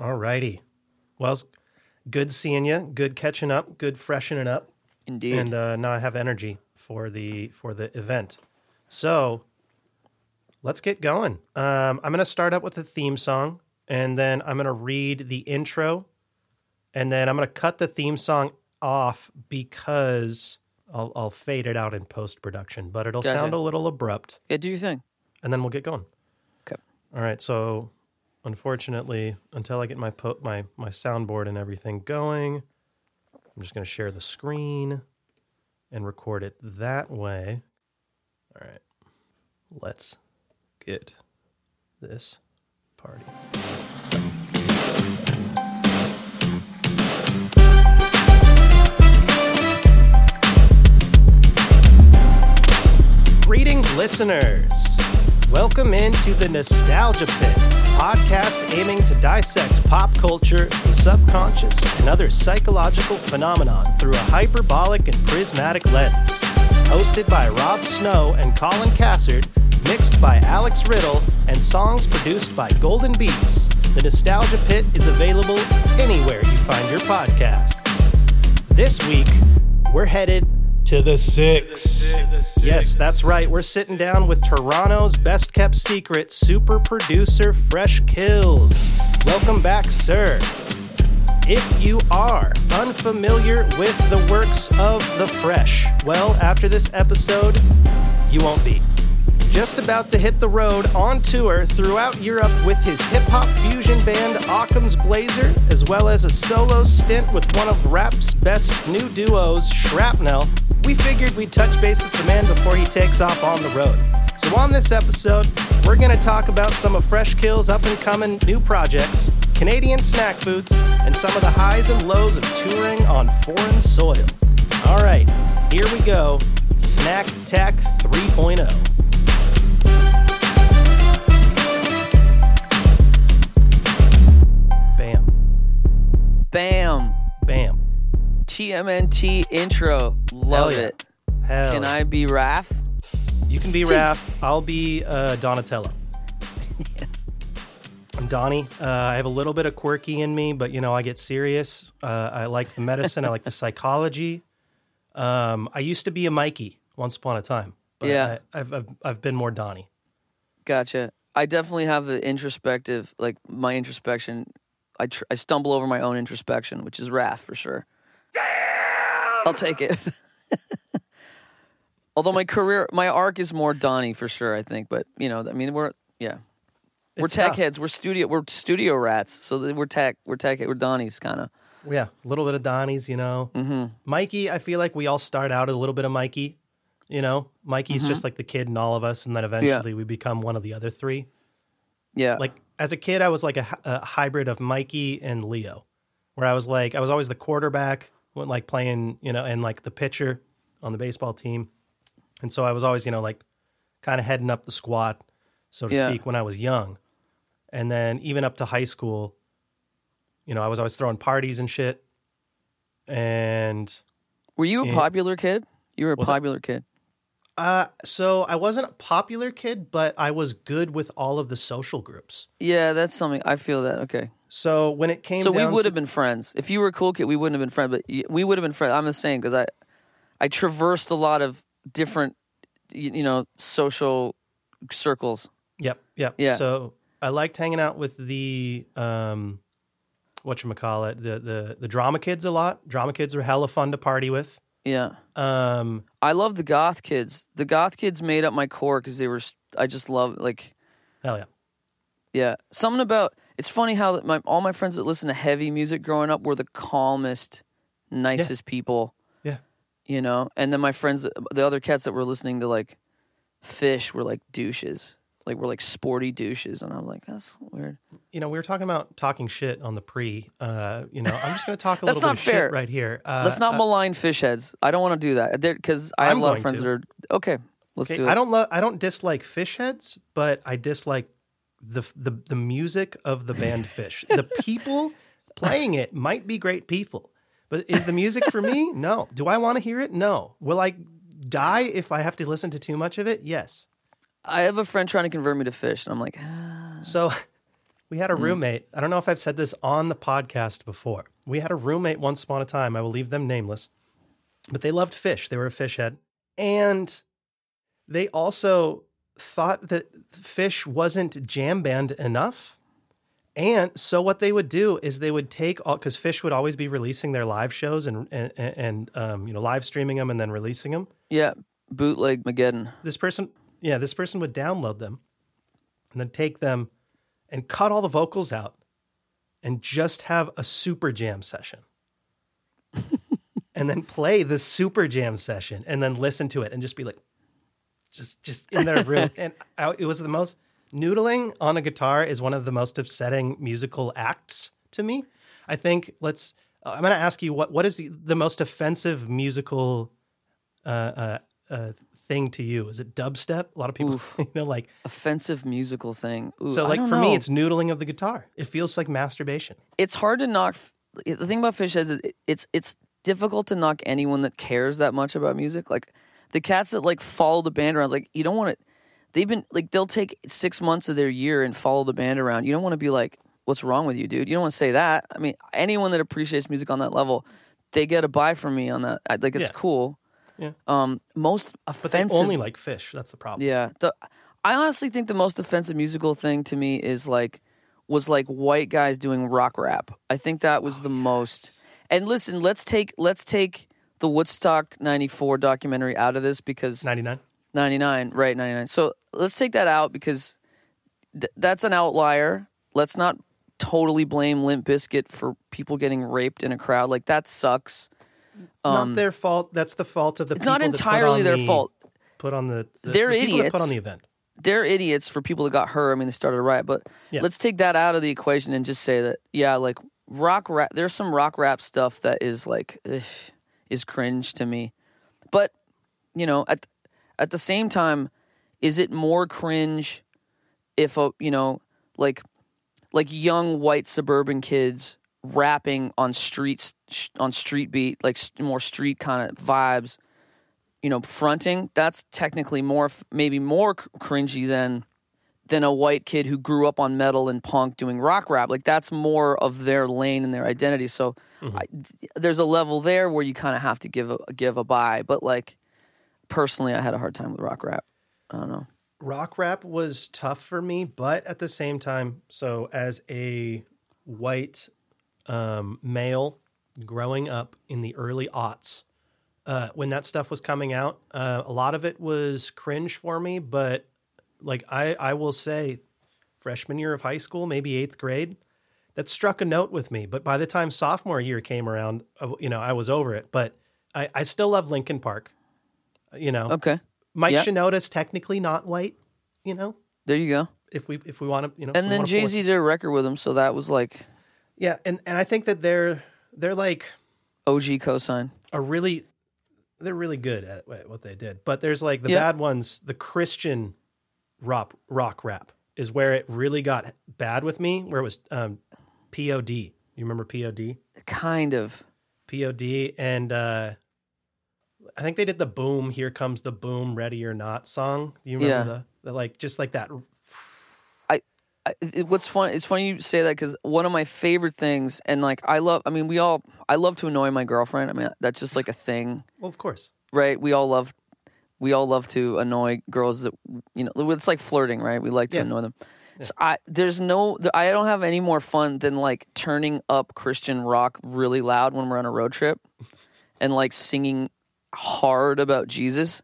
All righty. Well, good seeing you. Good catching up. Good freshening up. Indeed. And uh, now I have energy for the for the event. So let's get going. Um, I'm going to start up with a theme song, and then I'm going to read the intro, and then I'm going to cut the theme song off because I'll, I'll fade it out in post production, but it'll Gotcha. sound a little abrupt, yeah, do your thing. and then we'll get going. Okay. All right. So, unfortunately, until I get my po- my my soundboard and everything going, I'm just going to share the screen and record it that way. All right. Let's get this party. Greetings, listeners. Welcome into the Nostalgia Pit, podcast aiming to dissect pop culture, the subconscious, and other psychological phenomenon through a hyperbolic and prismatic lens. Hosted by Rob Snow and Colin Cassard, mixed by Alex Riddle, and songs produced by Golden Beats, the Nostalgia Pit is available anywhere you find your podcasts. This week, we're headed to the six. Yes, that's right. We're sitting down with Toronto's best kept secret, super producer Fresh Kils. Welcome back, sir. If you are unfamiliar with the works of The Fresh, well, after this episode, you won't be. Just about to hit the road on tour throughout Europe with his hip hop fusion band Ockham's Blazer, as well as a solo stint with one of rap's best new duos, ShrapKnel, we figured we'd touch base with the man before he takes off on the road. So, on this episode, we're going to talk about some of Fresh Kils' up and coming new projects, Canadian snack foods, and some of the highs and lows of touring on foreign soil. All right, here we go Snack Tack oh. 3.0. Bam, Bam. bam. TMNT intro. Love yeah. it. Hell. Can I be Raph? You can be Raph. I'll be uh, Donatello. yes. I'm Donnie. Uh, I have a little bit of quirky in me, but you know, I get serious. Uh, I like the medicine. I like the psychology. Um, I used to be a Mikey once upon a time. But Yeah. I, I've, I've I've been more Donnie. Gotcha. I definitely have the introspective, like my introspection. I tr- I stumble over my own introspection, which is Raph for sure. I'll take it. Although my career, my arc is more Donnie for sure. I think, but you know, I mean, we're yeah, we're It's tech tough. heads. We're studio. We're studio rats. So that we're tech. We're tech. We're Donnies kind of. Yeah, a little bit of Donnie's. You know, Mm-hmm. Mikey. I feel like we all start out a little bit of Mikey. You know, Mikey's Mm-hmm. just like the kid in all of us, and then eventually we become one of the other three. Yeah. like as a kid, I was like a, hy- a hybrid of Mikey and Leo, where I was like I was always the quarterback, when like playing you know, and like the pitcher on the baseball team, and so I was always you know like kind of heading up the squad, so to Yeah. speak, when I was young, and then even up to high school, you know, I was always throwing parties and shit, and Were you a Yeah. popular kid? You were a Was I- popular kid. uh, so I wasn't a popular kid, but I was good with all of the social groups. Yeah, that's something. I feel that. Okay. So when it came, So we would have been friends. If you were a cool kid, we wouldn't have been friends. But we would have been friends. I'm the same because I, I traversed a lot of different, you know, social circles. Yep, yep. Yeah. So I liked hanging out with the um what you call it, the the the drama kids a lot. Drama kids were hella fun to party with. Yeah, Um I love the goth kids. The goth kids made up my core because they were. I just love like hell yeah. yeah. Something about it's funny how my all my friends that listen to heavy music growing up were the calmest, nicest people. Yeah. You know, and then my friends, the other cats that were listening to like Phish, were like douches. Like we're like sporty douches, and I'm like, that's weird. You know, we were talking about talking shit on the pre. Uh, you know, I'm just going to talk a That's little not bit of fair. shit right here. Uh, Let's not uh, malign fish heads. I don't want to do that because I have I'm a lot of friends to. that are okay. Let's okay, do it. I don't love I don't dislike fish heads, but I dislike the the the music of the band Phish. the people playing it might be great people, but is the music for me? No. Do I want to hear it? No. Will I die if I have to listen to too much of it? Yes. I have a friend trying to convert me to Phish, and I'm like, ah. So We had a roommate. I don't know if I've said this on the podcast before. We had a roommate once upon a time. I will leave them nameless, but they loved Phish. They were a fish head. And they also thought that Phish wasn't jam band enough. And so what they would do is they would take all because Phish would always be releasing their live shows and and, and um, you know live streaming them and then releasing them. Yeah, bootleg Mageddon. This person, yeah, this person would download them and then take them and cut all the vocals out and just have a super jam session. and then play the super jam session and then listen to it and just be like just just in their room and I, it was the most noodling on a guitar is one of the most upsetting musical acts to me. I think let's I'm going to ask you what what is the, the most offensive musical uh, uh, uh, thing to you? Is it dubstep? A lot of people, Oof. you know, like Offensive musical thing. Ooh, so. Like for me, it's noodling of the guitar. It feels like masturbation. it's hard to knock. The thing about Phish is it- it's it's difficult to knock anyone that cares that much about music. Like the cats that like follow the band around. Like you don't want to. They've been like they'll take six months of their year and follow the band around. You don't want to be like, "What's wrong with you, dude?" You don't want to say that. I mean, anyone that appreciates music on that level, they get a buy from me on that. I, like it's Yeah. cool. Yeah. Um, most offensive. But they only like Phish. That's the problem. Yeah. The I honestly think the most offensive musical thing to me is like was like white guys doing rock rap. I think that was the most. And listen, let's take let's take the Woodstock 94 documentary out of this because 99. 99, right, 99. So let's take that out because th- that's an outlier. Let's not totally blame Limp Bizkit for people getting raped in a crowd. Like that sucks. not their fault. That's the fault of the Um, It's people not entirely their the- fault. Put on the, the They're the that put on the event. they're idiots for people that got hurt. I mean, they started a riot, but Yeah. let's take that out of the equation and just say that, yeah, like rock rap. There's some rock rap stuff that is like ugh, is cringe to me, but you know, at at the same time, is it more cringe if a you know like like young white suburban kids rapping on streets on street beat like more street kind of vibes you know, fronting, that's technically more, maybe more cr- cringy than than a white kid who grew up on metal and punk doing rock rap. Like that's more of their lane and their identity. So I, there's a level there where you kind of have to give a give a buy. But like personally, I had a hard time with rock rap. I don't know. rock rap was tough for me, but at the same time, so as a white um, male growing up in the early aughts, uh, when that stuff was coming out, uh, a lot of it was cringe for me. But like I, I will say, freshman year of high school, maybe eighth grade, that struck a note with me. But by the time sophomore year came around, uh, you know, I was over it. But I, I still love Linkin Park. You know, Okay, Mike Yeah. Shinoda's technically not white, you know, there you go. if we if we want to, you know. And then Jay Z did a record with him, so that was like yeah, and and I think that they're they're like OG cosign. a really they're really good at what they did, but there's like the Yeah. bad ones. The Christian rock rock rap is where it really got bad with me. Where it was um, POD. You remember POD? Kind of. POD and uh I think they did the boom, here comes the boom, ready or not song. Do you remember Yeah. the, the like just like that I, it, what's fun it's funny you say that because one of my favorite things and like i love i mean we all i love to annoy my girlfriend i mean that's just like a thing Well, of course. right we all love we all love to annoy girls that you know it's like flirting right? We like to Yeah. annoy them. So i there's no i don't have any more fun than like turning up christian rock really loud when we're on a road trip and like singing hard about jesus.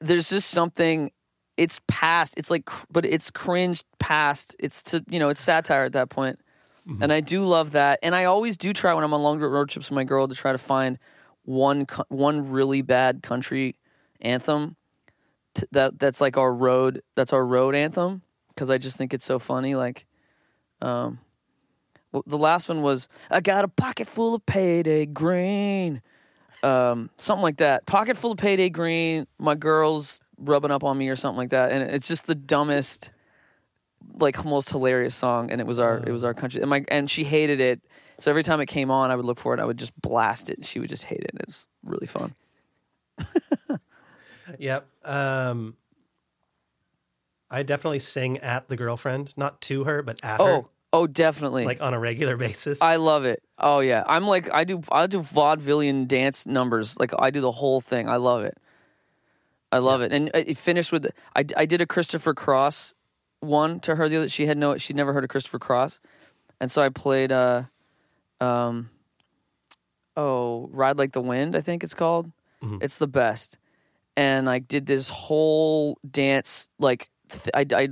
There's just something it's past it's like but it's cringed past. It's to you know it's satire at that point. point and i do love that. And i always do try when i'm on long road trips with my girl to try to find one one really bad country anthem t- that that's like our road that's our road anthem because i just think it's so funny like um the last one was i got a pocket full of payday green um, something like that. Pocket full of payday green. My girl's rubbing up on me or something like that, and it's just the dumbest, like most hilarious song. And it was our it was our country, and my and she hated it. So every time it came on, I would look for it. I would just blast it, and she would just hate it. It's really fun. Yep. Um, I definitely sing at the girlfriend, not to her, but at her. Oh, Oh, definitely. like on a regular basis? I love it. Oh yeah, I'm like I do. I do vaudevillian dance numbers. Like I do the whole thing. I love it. I love it. And it finished with I, I did a Christopher Cross one to her the other. She had no. She'd never heard of Christopher Cross, and so I played. uh um Oh, ride like the wind. I think it's called. Mhm. It's the best. And I did this whole dance like th- I, I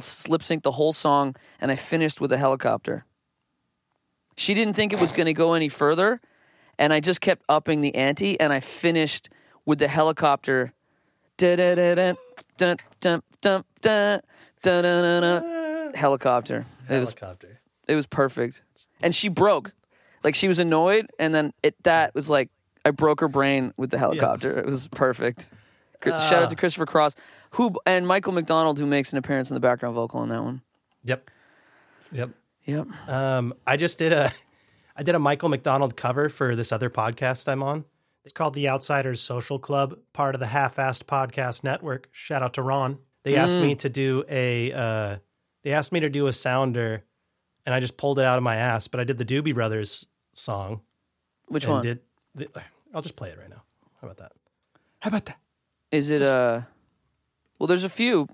slip sync the whole song, and I finished with a helicopter. She didn't think it was going to go any further, and I just kept upping the ante, and I finished with the helicopter. Helicopter. It was Helicopter. it was perfect, and she broke. Like she was annoyed, and then it that was like I broke her brain with the helicopter. It was perfect. Cr- Shout out to Christopher Cross, who and Michael McDonald, who makes an appearance in the background vocal on that one. Yep. Yep. Yep. Um, I just did a, I did a Michael McDonald cover for this other podcast I'm on. It's called the Outsiders Social Club, part of the Half-Assed Podcast Network. Shout out to Ron. They asked me to do a, uh, they asked me to do a sounder, and I just pulled it out of my ass. But I did the Doobie Brothers song. Which and one Did the, I'll just play it right now. How about that? How about that? Is it? Uh, well, there's a few.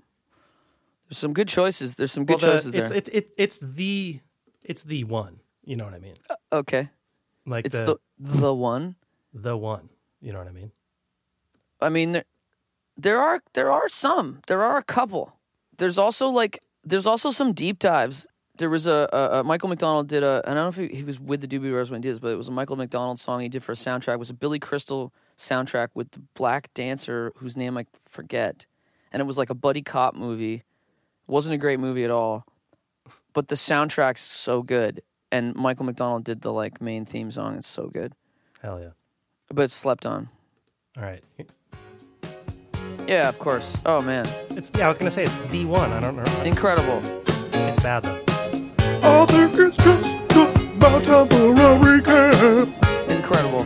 There's some good choices. There's some good Well, the- choices it's there. it's it, it's the it's the one. You know what I mean? okay, Like it's the, the the one. the one. You know what I mean? I mean, there, there are there are some. There are a couple. There's also like there's also some deep dives. There was a, a, a Michael McDonald did a. I don't know if he, he was with the Doobie Brothers when he did this, but it was a Michael McDonald song he did for a soundtrack. It was a Billy Crystal soundtrack with the black dancer whose name I forget, and it was like a buddy cop movie. It wasn't a great movie at all, but the soundtrack's so good. And Michael McDonald did the like main theme song. It's so good, Hell yeah! but it's slept on. All right, Yeah, of course. Oh man, it's yeah. I was gonna say it's the one. I don't know. incredible. It's bad though. I think it's just about time for a recap. Incredible.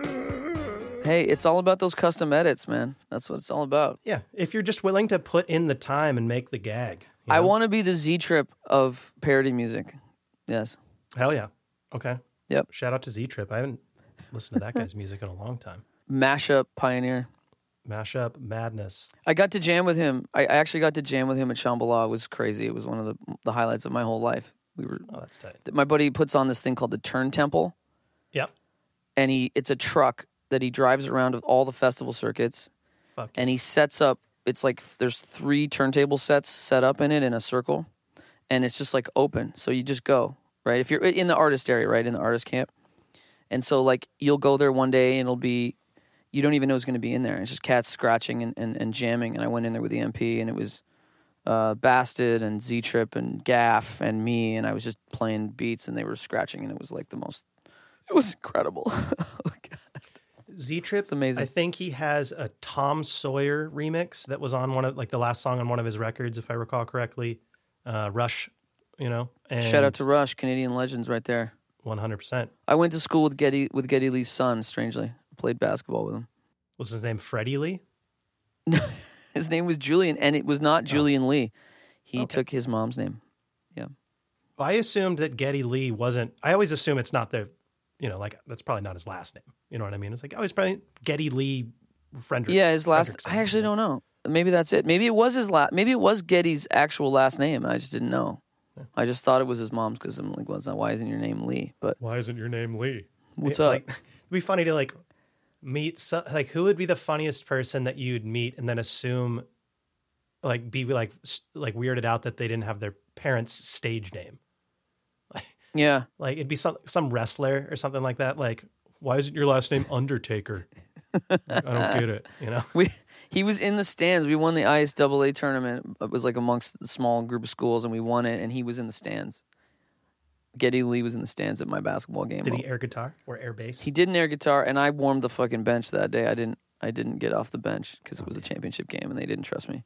Hey, it's all about those custom edits, man. That's what it's all about. Yeah, if you're just willing to put in the time and make the gag. I know? want to be the Z Trip of parody music. Yes. Hell yeah. Okay. Yep. Shout out to Z Trip. I haven't listened to that guy's music in a long time. Mashup pioneer. Mashup madness. I got to jam with him. I I actually got to jam with him at Shambhala. It was crazy. It was one of the the highlights of my whole life. We were Oh, that's tight. my buddy puts on this thing called the Turn Temple. Yep. and he it's a truck that he drives around with all the festival circuits Fuck. and he sets up it's like there's three turntable sets set up in it in a circle and it's just like open so you just go right if you're in the artist area right in the artist camp and so like you'll go there one day and it'll be you don't even know who's going to be in there it's just cats scratching and, and, and jamming and i went in there with the mp and it was uh, Bastard and Z Trip and Gaff and me, and I was just playing beats, and they were scratching, and it was like the most. It was incredible. Z Trip. Amazing. I think he has a Tom Sawyer remix that was on one of like the last song on one of his records, if I recall correctly. Uh, Rush, you know. And Shout out to Rush, Canadian legends, right there. one hundred percent. I went to school with Geddy with Geddy Lee's son. Strangely, I played basketball with him. Was his name Freddie Lee? His name was Julian, and it was Oh. not Julian Lee. He took his mom's name. Well, I assumed that Geddy Lee wasn't. I always assume it's not the, you know, like that's probably not his last name. You know what I mean? It's like oh, it's probably Geddy Lee Frederick. Yeah, his last. Fredrickson, I actually you know? don't know. Maybe that's it. Maybe it was his last. Maybe it was Geddy's actual last name. I just didn't know. I just thought it was his mom's because I'm like, well, it's not. Why isn't your name Lee? But Why isn't your name Lee? what's It- up? Like, it'd be funny to like meet so, like who would be the funniest person that you'd meet and then assume like be like like weirded out that they didn't have their parents' stage name. yeah, Like it'd be some some wrestler or something like that. Like why isn't your last name Undertaker? I don't get it. You know. we he was in the stands. We won the ISAA tournament. It was like amongst the small group of schools, and we won it. And he was in the stands. Geddy Lee was in the stands at my basketball game. Did he air guitar or air bass? He did an air guitar, and I warmed the fucking bench that day. I didn't. I didn't get off the bench because it was a championship game, and they didn't trust me.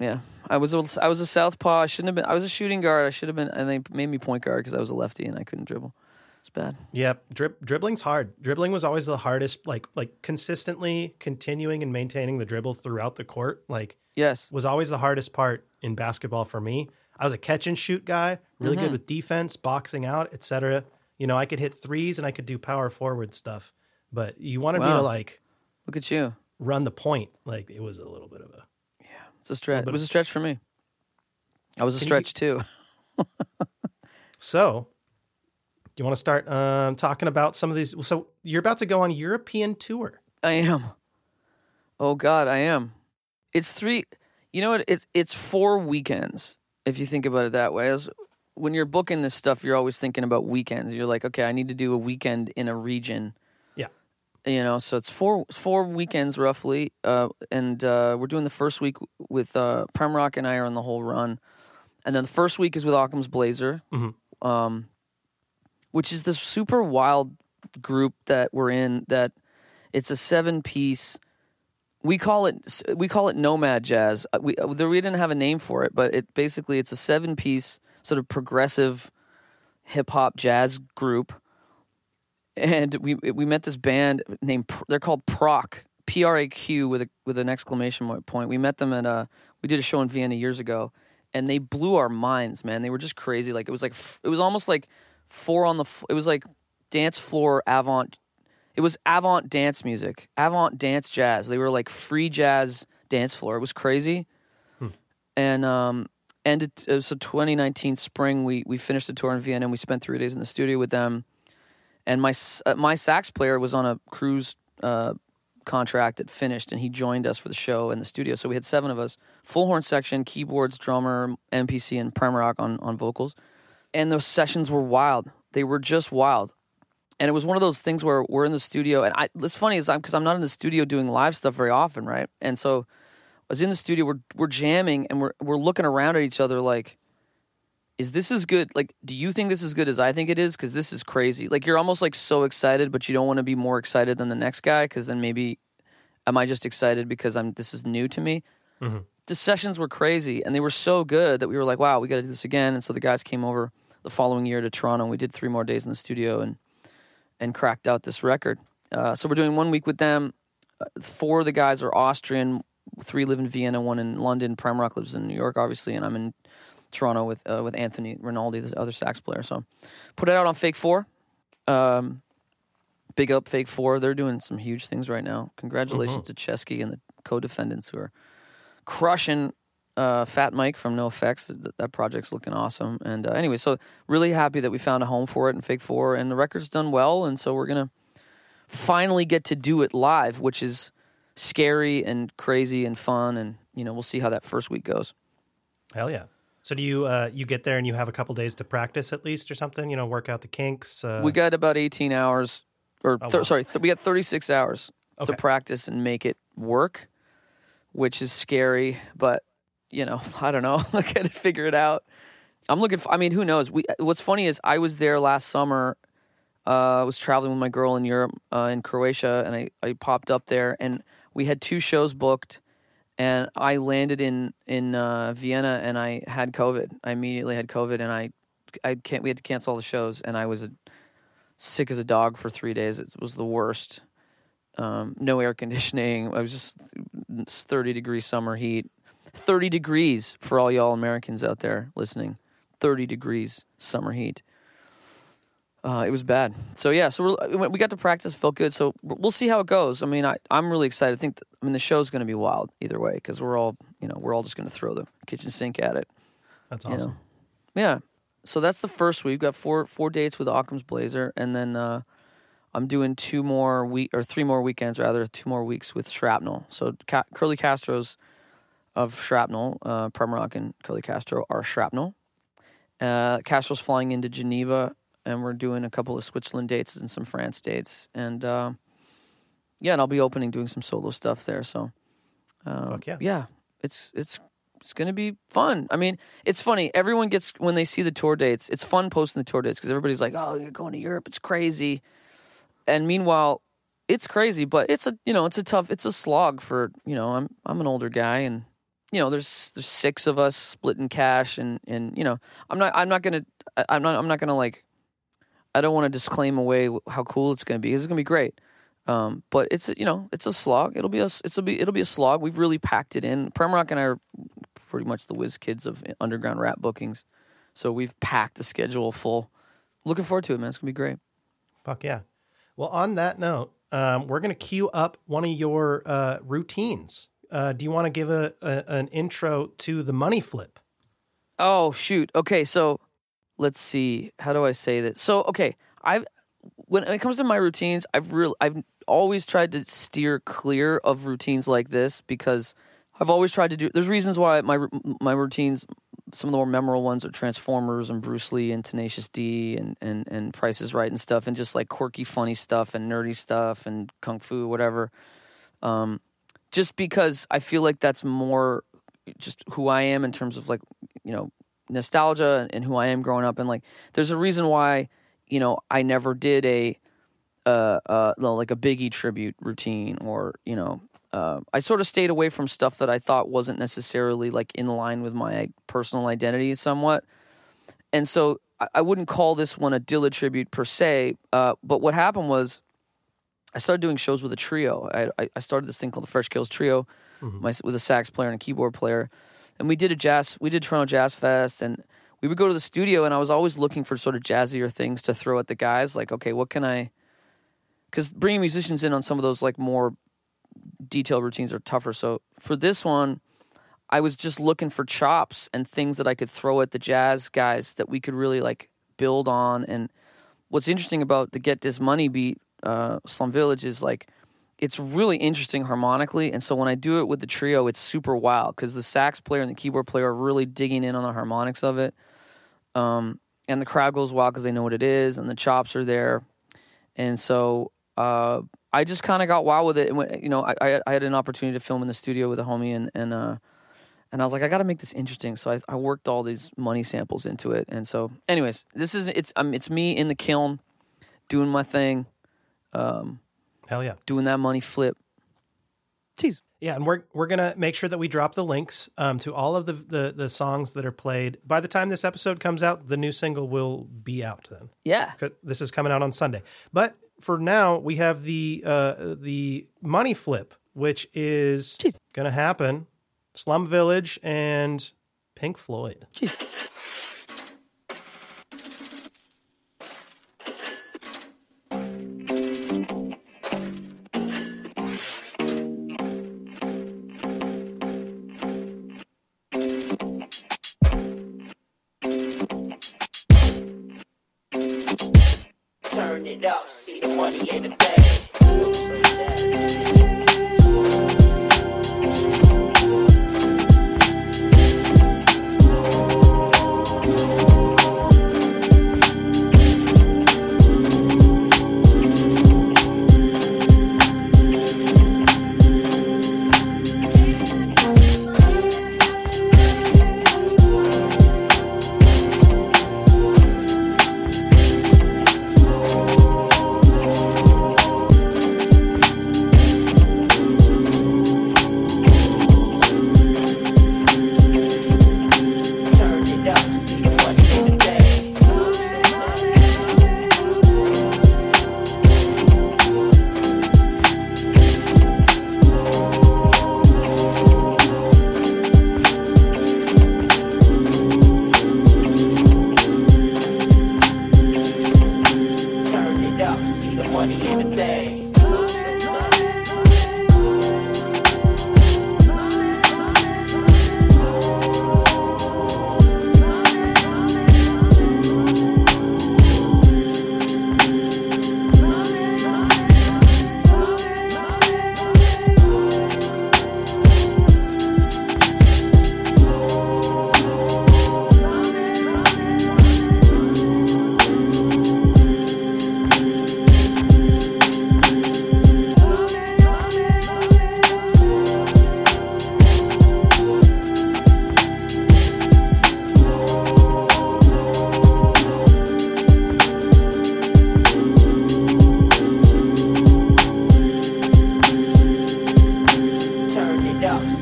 Yeah, I was. A, I was a southpaw. I shouldn't have been. I was a shooting guard. I should have been, and they made me point guard because I was a lefty and I couldn't dribble. It's bad. Yep, Drib- dribbling's hard. Dribbling was always the hardest. Like like consistently continuing and maintaining the dribble throughout the court. Like Yes. was always the hardest part in basketball for me. I was a catch and shoot guy, really Mm-hmm. good with defense, boxing out, etc. You know, I could hit threes and I could do power forward stuff. But you wanted me to like Look at you. run the point. Like it was a little bit of a yeah, It's a stretch. It was a stretch for me. I was a Can you- stretch too. So, you want to start um, talking about some of these? So, you're about to go on European tour. I am. Oh God, I am. It's three. You know what? It, it's four weekends. If you think about it that way, As- when you're booking this stuff, you're always thinking about weekends. You're like, okay, I need to do a weekend in a region. Yeah. You know, so it's four four weekends roughly, uh, and uh, we're doing the first week with uh, Prem Rock and I are on the whole run, and then the first week is with Ockham's Blazer, um, which is this super wild group that we're in. That it's a seven piece. We call it we call it nomad jazz. Uh, We uh, we didn't have a name for it, but it basically it's a seven piece sort of progressive hip hop jazz group. And we we met this band named they're called Proc P R A Q with a with an exclamation point. We met them at a we did a show in Vienna years ago, and they blew our minds, man. They were just crazy. Like it was like it was almost like four on the. F- it was like dance floor avant. It was avant dance music, avant dance jazz. They were like free jazz dance floor. It was crazy. And um, and it, was a 2019 spring. We we finished the tour in Vienna and we spent three days in the studio with them. And my uh, my sax player was on a cruise uh, contract that finished, and he joined us for the show in the studio. So we had seven of us, full horn section, keyboards, drummer, MPC, and Prem Rock on on vocals. And those sessions were wild. They were just wild. And it was one of those things where we're in the studio, and I, what's funny is I'm because I'm not in the studio doing live stuff very often, right? And so I was in the studio, we're we're jamming, and we're we're looking around at each other like, is this as good? Like, do you think this is good as I think it is? Because this is crazy. Like, you're almost like so excited, but you don't want to be more excited than the next guy, because then maybe am I just excited because I'm this is new to me? Mm-hmm. The sessions were crazy, and they were so good that we were like, wow, we got to do this again. And so the guys came over the following year to Toronto, and we did three more days in the studio and and cracked out this record. Uh, so we're doing one week with them. Uh, four of the guys are Austrian. Three live in Vienna. One in London. Prem Rock lives in New York, obviously, and I'm in Toronto with uh, with Anthony Rinaldi, the other sax player. So put it out on Fake Four. Um, big up Fake Four. They're doing some huge things right now. Congratulations to Ceschi and the co-defendants who are crushing uh, Fat Mike from NOFX. That, that project's looking awesome. And uh, anyway, so really happy that we found a home for it in Fake Four, and the record's done well. And so we're gonna finally get to do it live, which is scary and crazy and fun. And you know, we'll see how that first week goes. Hell yeah. So do you uh, you get there and you have a couple days to practice at least or something? You know, work out the kinks. Uh, we got about 18 hours, or Oh, wow. sorry, th- we got 36 hours Okay. to practice and make it work, which is scary. But you know, I don't know. I got to figure it out. I'm looking. For, I mean, who knows? We. What's funny is I was there last summer. Uh, I was traveling with my girl in Europe, uh, in Croatia, and I, I popped up there, and we had two shows booked, and I landed in in uh, Vienna, and I had COVID. I immediately had COVID, and I I can't. We had to cancel all the shows, and I was a, sick as a dog for three days. It was the worst. Um, no air conditioning. I was just it's 30 degree summer heat. 30 degrees for all y'all Americans out there listening. 30 degrees summer heat. Uh, it was bad. So yeah, so we're, we got to practice, felt good. So we'll see how it goes. I mean, I, I'm really excited. I think, I mean, the show's going to be wild either way because we're all, you know, we're all just going to throw the kitchen sink at it. That's you know. awesome. Yeah. So that's the first week. We've got four four dates with Ockham's Blazer, and then uh, I'm doing two more week or three more weekends rather, two more weeks with ShrapKnel. So Ca- Curly Castro's of ShrapKnel, uh, Prem Rock and Curly Castro are ShrapKnel. Uh, Castro's flying into Geneva, and we're doing a couple of Switzerland dates and some France dates, and uh, yeah, and I'll be opening doing some solo stuff there. So Fuck yeah. yeah, it's it's it's gonna be fun. I mean, it's funny. Everyone gets when they see the tour dates. It's fun posting the tour dates because everybody's like, "Oh, you're going to Europe. It's crazy." And meanwhile, it's crazy, but it's a you know it's a tough it's a slog for you know I'm I'm an older guy and you know there's there's six of us splitting cash and and you know I'm not I'm not gonna I'm not I'm not gonna like I don't want to disclaim away how cool it's gonna be. It's gonna be great. Um, but it's you know it's a slog. It'll be a it's a be it'll be a slog. We've really packed it in. Prem Rock and I are pretty much the whiz kids of underground rap bookings, so we've packed the schedule full. Looking forward to it, man. It's gonna be great. Fuck yeah. Well, on that note, um, we're going to queue up one of your uh, routines. Uh, do you want to give a, a an intro to the money flip? Oh shoot. Okay, so let's see. How do I say that? So okay, I've when it comes to my routines, I've real I've always tried to steer clear of routines like this because I've always tried to do. There's reasons why my my routines, some of the more memorable ones are Transformers and Bruce Lee and Tenacious D and and and Price is Right and stuff, and just like quirky, funny stuff and nerdy stuff and kung fu, whatever. Um, just because I feel like that's more just who I am in terms of like you know nostalgia and, and who I am growing up, and like there's a reason why you know I never did a uh uh like a Biggie tribute routine or you know uh, I sort of stayed away from stuff that I thought wasn't necessarily like in line with my personal identity somewhat, and so I, I wouldn't call this one a Dilla tribute per se. Uh, but what happened was I started doing shows with a trio. I, I- started this thing called the Fresh Kils Trio, my, with a sax player and a keyboard player, and we did a jazz. We did Toronto Jazz Fest, and we would go to the studio, and I was always looking for sort of jazzier things to throw at the guys. Like, okay, what can I? Because bringing musicians in on some of those like more detailed routines are tougher. So for this one, I was just looking for chops and things that I could throw at the jazz guys that we could really like build on. And what's interesting about the Get This Money beat, uh, Slum Village, is like it's really interesting harmonically. And so when I do it with the trio, it's super wild because the sax player and the keyboard player are really digging in on the harmonics of it. Um, and the crowd goes wild because they know what it is, and the chops are there. And so uh, I just kind of got wild with it. And when- you know, I, I I had an opportunity to film in the studio with a homie, and and uh, and I was like, I got to make this interesting. So I, I worked all these money samples into it. And so, anyways, this is it's um, it's me in the kiln doing my thing, um, Hell yeah. doing that money flip. Jeez. Yeah, and we're we're gonna make sure that we drop the links um, to all of the, the the songs that are played. By the time this episode comes out, the new single will be out. Then yeah, this is coming out on Sunday. But for now, we have the uh, the money flip, which is gonna happen. Slum Village and Pink Floyd.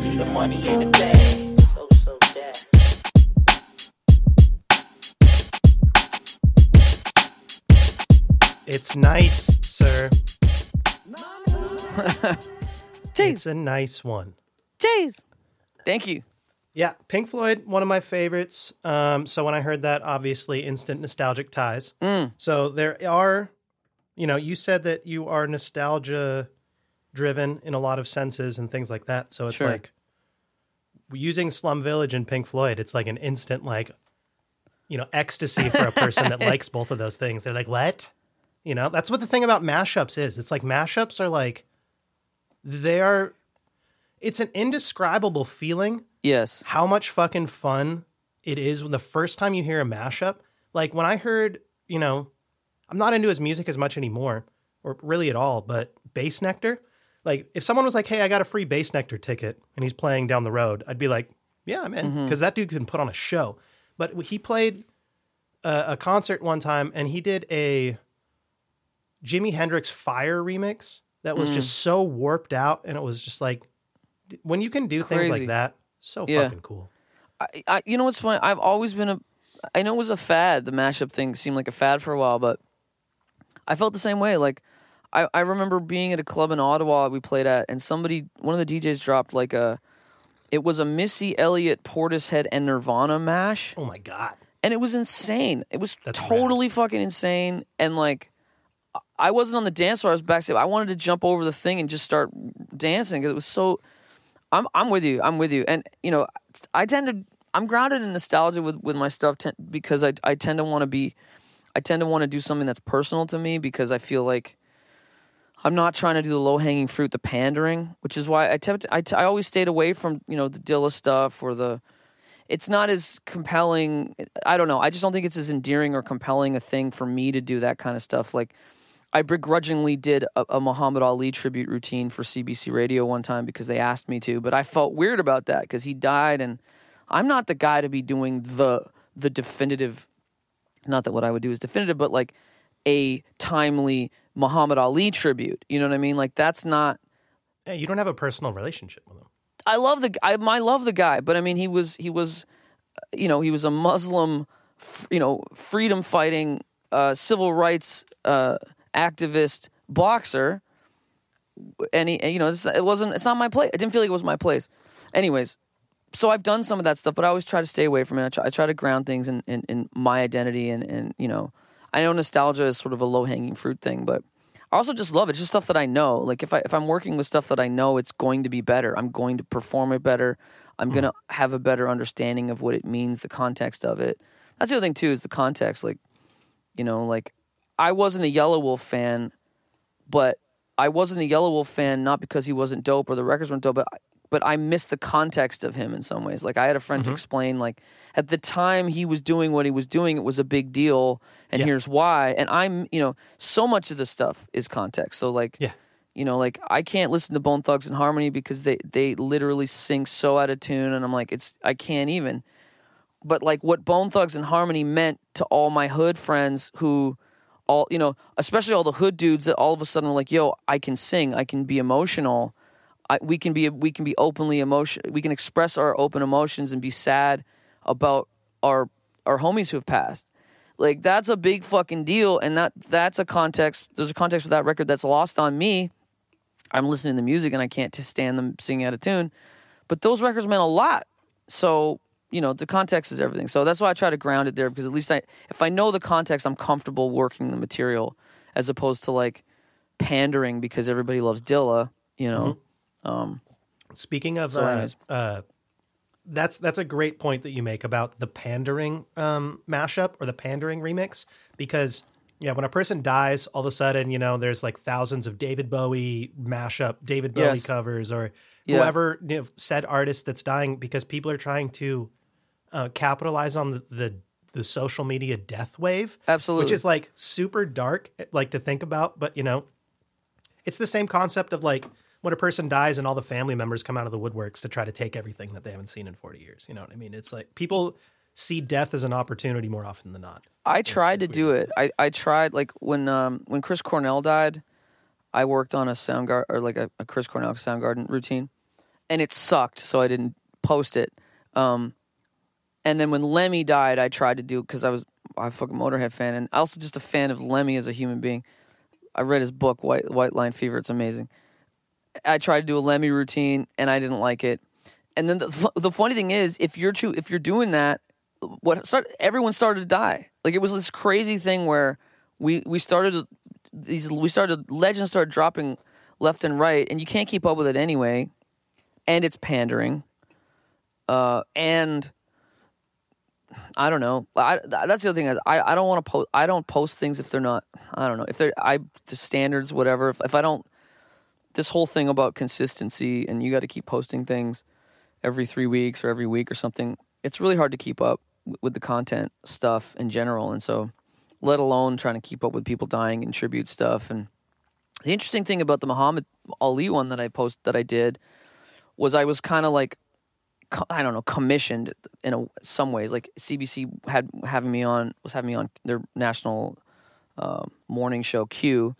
See the money in the bag. It's nice, sir. It's a nice one. jeez. Thank you. Yeah, Pink Floyd, one of my favorites. Um, so when I heard that, obviously, instant nostalgic ties. Mm. So there are, you know, you said that you are nostalgia driven in a lot of senses and things like that. So it's Sure. like using Slum Village and Pink Floyd, it's like an instant, like, you know, ecstasy for a person that likes both of those things. They're like, what? You know, that's what the thing about mashups is. It's like mashups are like, they are, it's an indescribable feeling Yes. how much fucking fun it is when the first time you hear a mashup. Like when I heard, you know, I'm not into his music as much anymore, or really at all, but Bassnectar. Like if someone was like, "Hey, I got a free Bassnectar ticket," and he's playing down the road, I'd be like, "Yeah, I'm in," mm-hmm. because that dude can put on a show. But he played a, a concert one time, and he did a Jimi Hendrix Fire remix that was just mm. so warped out, and it was just like when you can do things Crazy. like that, so Yeah. fucking cool. I, I, you know what's funny? I've always been a. I know it was a fad. The mashup thing seemed like a fad for a while, but I felt the same way. Like, I, I remember being at a club in Ottawa we played at, and somebody, one of the DJs dropped like a. It was a Missy Elliott, Portishead, and Nirvana mash, Oh my god. and it was insane. It was That's totally fucking insane, and like. I wasn't on the dance floor. I was backstage. I wanted to jump over the thing and just start dancing because it was so. I'm I'm with you. I'm with you. And you know, I tend to I'm grounded in nostalgia with with my stuff ten, because I I tend to want to be I tend to want to do something that's personal to me because I feel like I'm not trying to do the low hanging fruit, the pandering, which is why I I, I always stayed away from you know the Dilla stuff or the. It's not as compelling. I don't know. I just don't think it's as endearing or compelling a thing for me to do that kind of stuff. Like, I begrudgingly did a, a Muhammad Ali tribute routine for CBC Radio one time because they asked me to, but I felt weird about that because he died, and I'm not the guy to be doing the the definitive. Not that what I would do is definitive, but like a timely Muhammad Ali tribute. You know what I mean? Like that's not. Hey, you don't have a personal relationship with him. I love the I, I love the guy, but I mean he was he was, uh, you know, he was a Muslim, you know, freedom fighting, uh, civil rights uh, activist boxer, and he you know this, it wasn't it's not my place. I didn't feel like it was my place. Anyways, so I've done some of that stuff, but I always try to stay away from it. I try, I try to ground things in, in, in my identity, and and you know, I know nostalgia is sort of a low hanging fruit thing, but I also just love it. It's just stuff that I know. Like if I if I'm working with stuff that I know it's going to be better, I'm going to perform it better. I'm gonna mm-hmm. have a better understanding of what it means, the context of it. That's the other thing too is the context. Like, you know, like I wasn't a Yelawolf fan, but I wasn't a Yelawolf fan not because he wasn't dope or the records weren't dope, but but I missed the context of him in some ways. Like I had a friend to explain, like at the time he was doing what he was doing, it was a big deal, and Yeah. here's why. And I'm, you know, so much of this stuff is context. So like, Yeah. you know, like I can't listen to Bone Thugs and Harmony because they they literally sing so out of tune, and I'm like, it's I can't even. But like what Bone Thugs and Harmony meant to all my hood friends who all you know, especially all the hood dudes that all of a sudden were like, "Yo, I can sing, I can be emotional, I, we can be we can be openly emotion, we can express our open emotions and be sad about our our homies who have passed." Like that's a big fucking deal, and that that's a context. There's a context for that record that's lost on me. I'm listening to music and I can't stand them singing out of tune, but those records meant a lot. So you know the context is everything. So that's why I try to ground it there because at least I, if I know the context, I'm comfortable working the material as opposed to like pandering because everybody loves Dilla. You know, mm-hmm. Speaking of, So uh, uh, that's that's a great point that you make about the pandering um, mashup or the pandering remix because yeah, when a person dies, all of a sudden you know there's like thousands of David Bowie mashup, David Bowie Yes. covers, or Yeah. whoever you know, said artist that's dying because people are trying to uh, capitalize on the, the the social media death wave, Absolutely. which is like super dark, like to think about, but you know, it's the same concept of like when a person dies and all the family members come out of the woodworks to try to take everything that they haven't seen in 40 years. You know what I mean? It's like people see death as an opportunity more often than not. I tried to do it. I, I tried like when um when Chris Cornell died, I worked on a Soundgarden or like a, a Chris Cornell Soundgarden routine, and it sucked, so I didn't post it. Um, and then when Lemmy died, I tried to do because I was a fucking Motorhead fan, and also just a fan of Lemmy as a human being. I read his book, White White Line Fever. It's amazing. I tried to do a Lemmy routine, and I didn't like it. And then the the funny thing is, if you're too, if you're doing that, what start, everyone started to die. Like it was this crazy thing where we we started these we started legends started dropping left and right, and you can't keep up with it anyway. And it's pandering, uh, and I don't know. I, that's the other thing. I, I don't want to post. I don't post things if they're not. I don't know if they're I the standards whatever. If, if I don't, this whole thing about consistency and you got to keep posting things every three weeks or every week or something. It's really hard to keep up with the content stuff in general, and so let alone trying to keep up with people dying and tribute stuff. And the interesting thing about the Muhammad Ali one that I post that I did was I was kind of like I don't know, commissioned in a, some ways. Like CBC had having me on was having me on their national uh, morning show Q,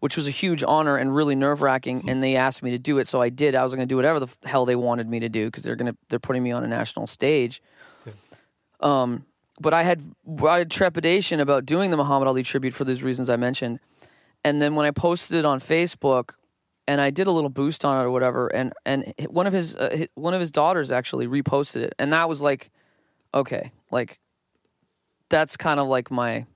which was a huge honor and really nerve wracking. And they asked me to do it, so I did. I was going to do whatever the f- hell they wanted me to do because they're gonna they're putting me on a national stage. Um, but I had I had trepidation about doing the Muhammad Ali tribute for these reasons I mentioned. And then when I posted it on Facebook, and I did a little boost on it or whatever, and and one of his uh, hi- one of his daughters actually reposted it, and that was like, okay, like that's kind of like my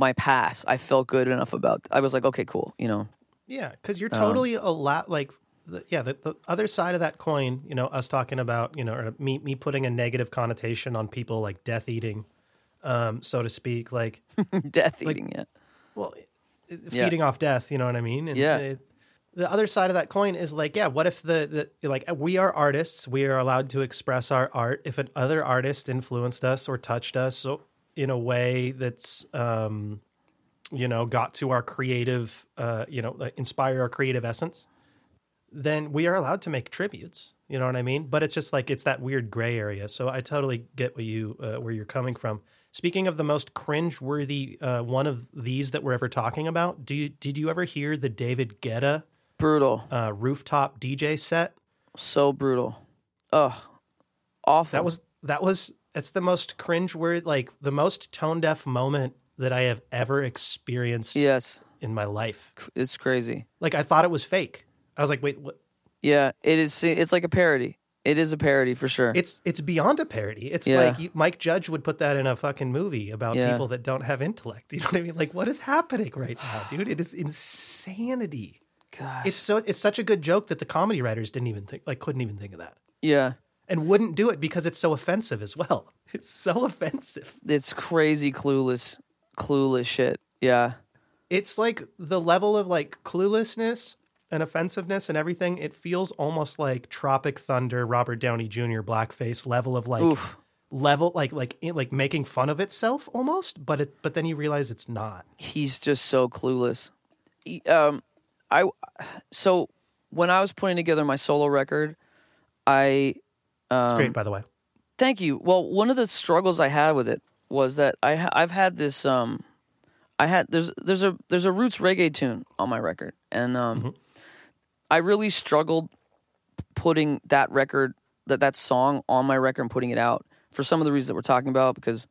my pass. I felt good enough about. I was like, okay, cool, you know, Yeah, because you're Um, totally a lot like, the, yeah, the, the other side of that coin. You know, us talking about you know, or me me putting a negative connotation on people like death eating, um, so to speak. Like, death eating it. well, Yeah. feeding off death. You know what I mean? And Yeah. it- the other side of that coin is like, yeah, what if the, the like we are artists, we are allowed to express our art. If another artist influenced us or touched us so, in a way that's, um, you know, got to our creative, uh, you know, inspire our creative essence, then we are allowed to make tributes. You know what I mean? But it's just like it's that weird gray area. So I totally get what you uh, where you're coming from. Speaking of the most cringe-worthy uh, one of these that we're ever talking about, do you did you ever hear the David Guetta Brutal, uh, rooftop DJ set? so brutal. Ugh, awful. That was that was it's the most cringe-worthy, like the most tone-deaf moment that I have ever experienced yes, in my life. it's crazy. Like I thought it was fake. I was like, wait, what? Yeah, it is. It's like a parody. It is a parody for sure. It's it's beyond a parody. It's Yeah. like you, Mike Judge would put that in a fucking movie about Yeah. people that don't have intellect. You know what I mean? Like, what is happening right now, dude? It is insanity. Gosh. It's so it's such a good joke that the comedy writers didn't even think, like, couldn't even think of that, yeah. And wouldn't do it because it's so offensive as well. It's so offensive. it's crazy clueless clueless shit yeah It's like the level of like cluelessness and offensiveness and everything. It feels almost like Tropic Thunder, Robert Downey Jr. blackface level of like Oof. level, like like like making fun of itself almost. But it but then you realize it's not. he's just so clueless He- um i so when i was putting together my solo record i It's Um, great, by the way. thank you. Well one of the struggles i had with it was that i ha- i've had this um i had there's there's a there's a roots reggae tune on my record and um i really struggled putting that record that that song on my record and putting it out for some of the reasons that we're talking about because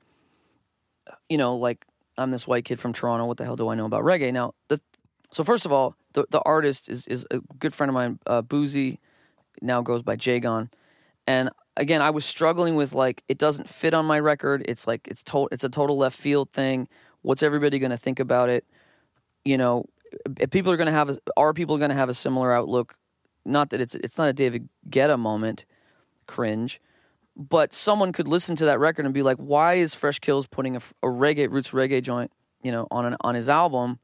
you know like i'm this white kid from toronto. What the hell do i know about reggae? Now the so first of all the the artist is is a good friend of mine uh, boozy now goes by jagon and again i was struggling with like it doesn't fit on my record. It's like it's to- it's a total left field thing. What's everybody going to think about it? You know people are going to have a, are people going to have a similar outlook? Not that it's it's not a david guetta moment. Cringe. But someone could listen to that record and be like why is Fresh Kils putting a, a reggae roots reggae joint you know on an, on his album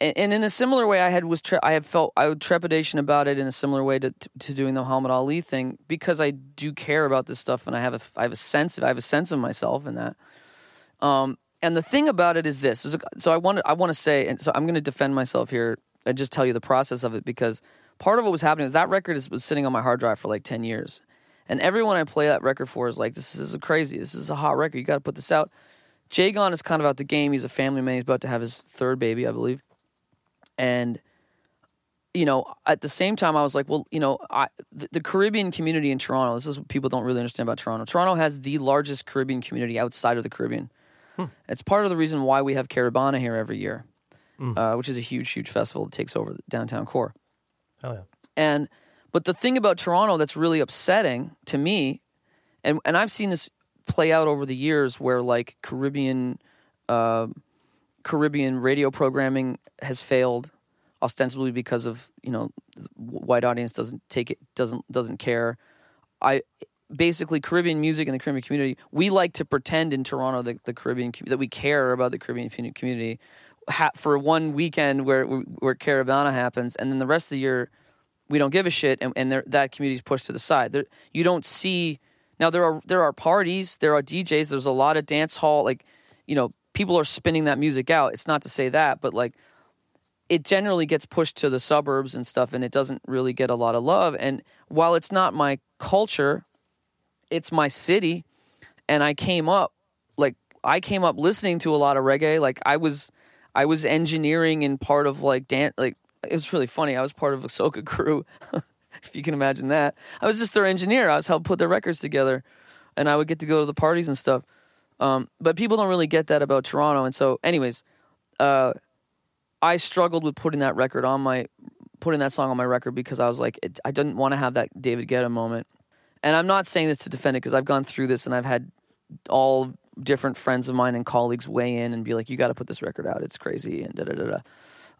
and, in a similar way, I had was tre- I had felt I had trepidation about it in a similar way to, to doing the Muhammad Ali thing because I do care about this stuff and I have a I have a sense of I have a sense of myself in that. Um, and the thing about it is this: is so I want I want to say, and so I'm going to defend myself here and just tell you the process of it because part of what was happening is that record is, was sitting on my hard drive for like ten years, and everyone I play that record for is like, this is crazy, this is a hot record, you got to put this out. Jagon is kind of out the game. He's a family man. He's about to have his third baby, I believe and you know at the same time i was like well you know I, the, the caribbean community in toronto this is what people don't really understand about toronto toronto has the largest caribbean community outside of the caribbean it's part of the reason why we have Caribana here every year uh, which is a huge, huge festival that takes over the downtown core. Hell yeah. And but the thing about Toronto that's really upsetting to me, and and I've seen this play out over the years where like Caribbean uh, Caribbean radio programming has failed ostensibly because of you know white audience doesn't take it doesn't doesn't care. I basically Caribbean music and the Caribbean community. We like to pretend in Toronto that the Caribbean that we care about the Caribbean community for one weekend where where Caribana happens, and then the rest of the year we don't give a shit, and, and that community is pushed to the side. There, you don't see now. There are there are parties, there are DJs. There's a lot of dance hall, like you know, people are spinning that music out. It's not to say that, but like it generally gets pushed to the suburbs and stuff, and it doesn't really get a lot of love. And while it's not my culture, it's my city, and I came up like I came up listening to a lot of reggae. Like I was, I was engineering and part of like dance. Like it was really funny. I was part of a soca crew, if you can imagine that. I was just their engineer. I was helping put their records together, and I would get to go to the parties and stuff. Um, but people don't really get that about Toronto, and so, anyways, uh, I struggled with putting that record on my putting that song on my record because I was like, it, I didn't want to have that David Guetta moment. And I'm not saying this to defend it because I've gone through this and I've had all different friends of mine and colleagues weigh in and be like, you got to put this record out. It's crazy and da da da da.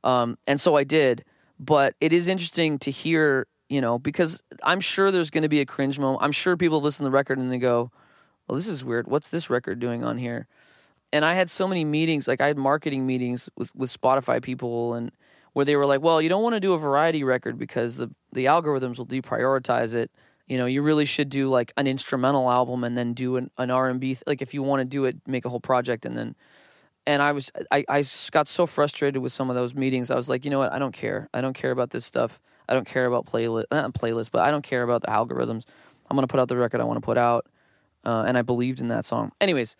Um, and so I did. But it is interesting to hear, you know, because I'm sure there's going to be a cringe moment. I'm sure people listen to the record and they go, well, this is weird. What's this record doing on here? and I had so many meetings, like I had marketing meetings with, with Spotify people, and where they were like, "Well, you don't want to do a variety record because the the algorithms will deprioritize it. You know, you really should do like an instrumental album and then do an, an R and B. Like if you want to do it, make a whole project and then." And I was, I, I got so frustrated with some of those meetings. I was like, you know what? I don't care. I don't care about this stuff. I don't care about playlist, not playlist, but I don't care about the algorithms. I'm gonna put out the record I want to put out, uh, and I believed in that song. Anyways,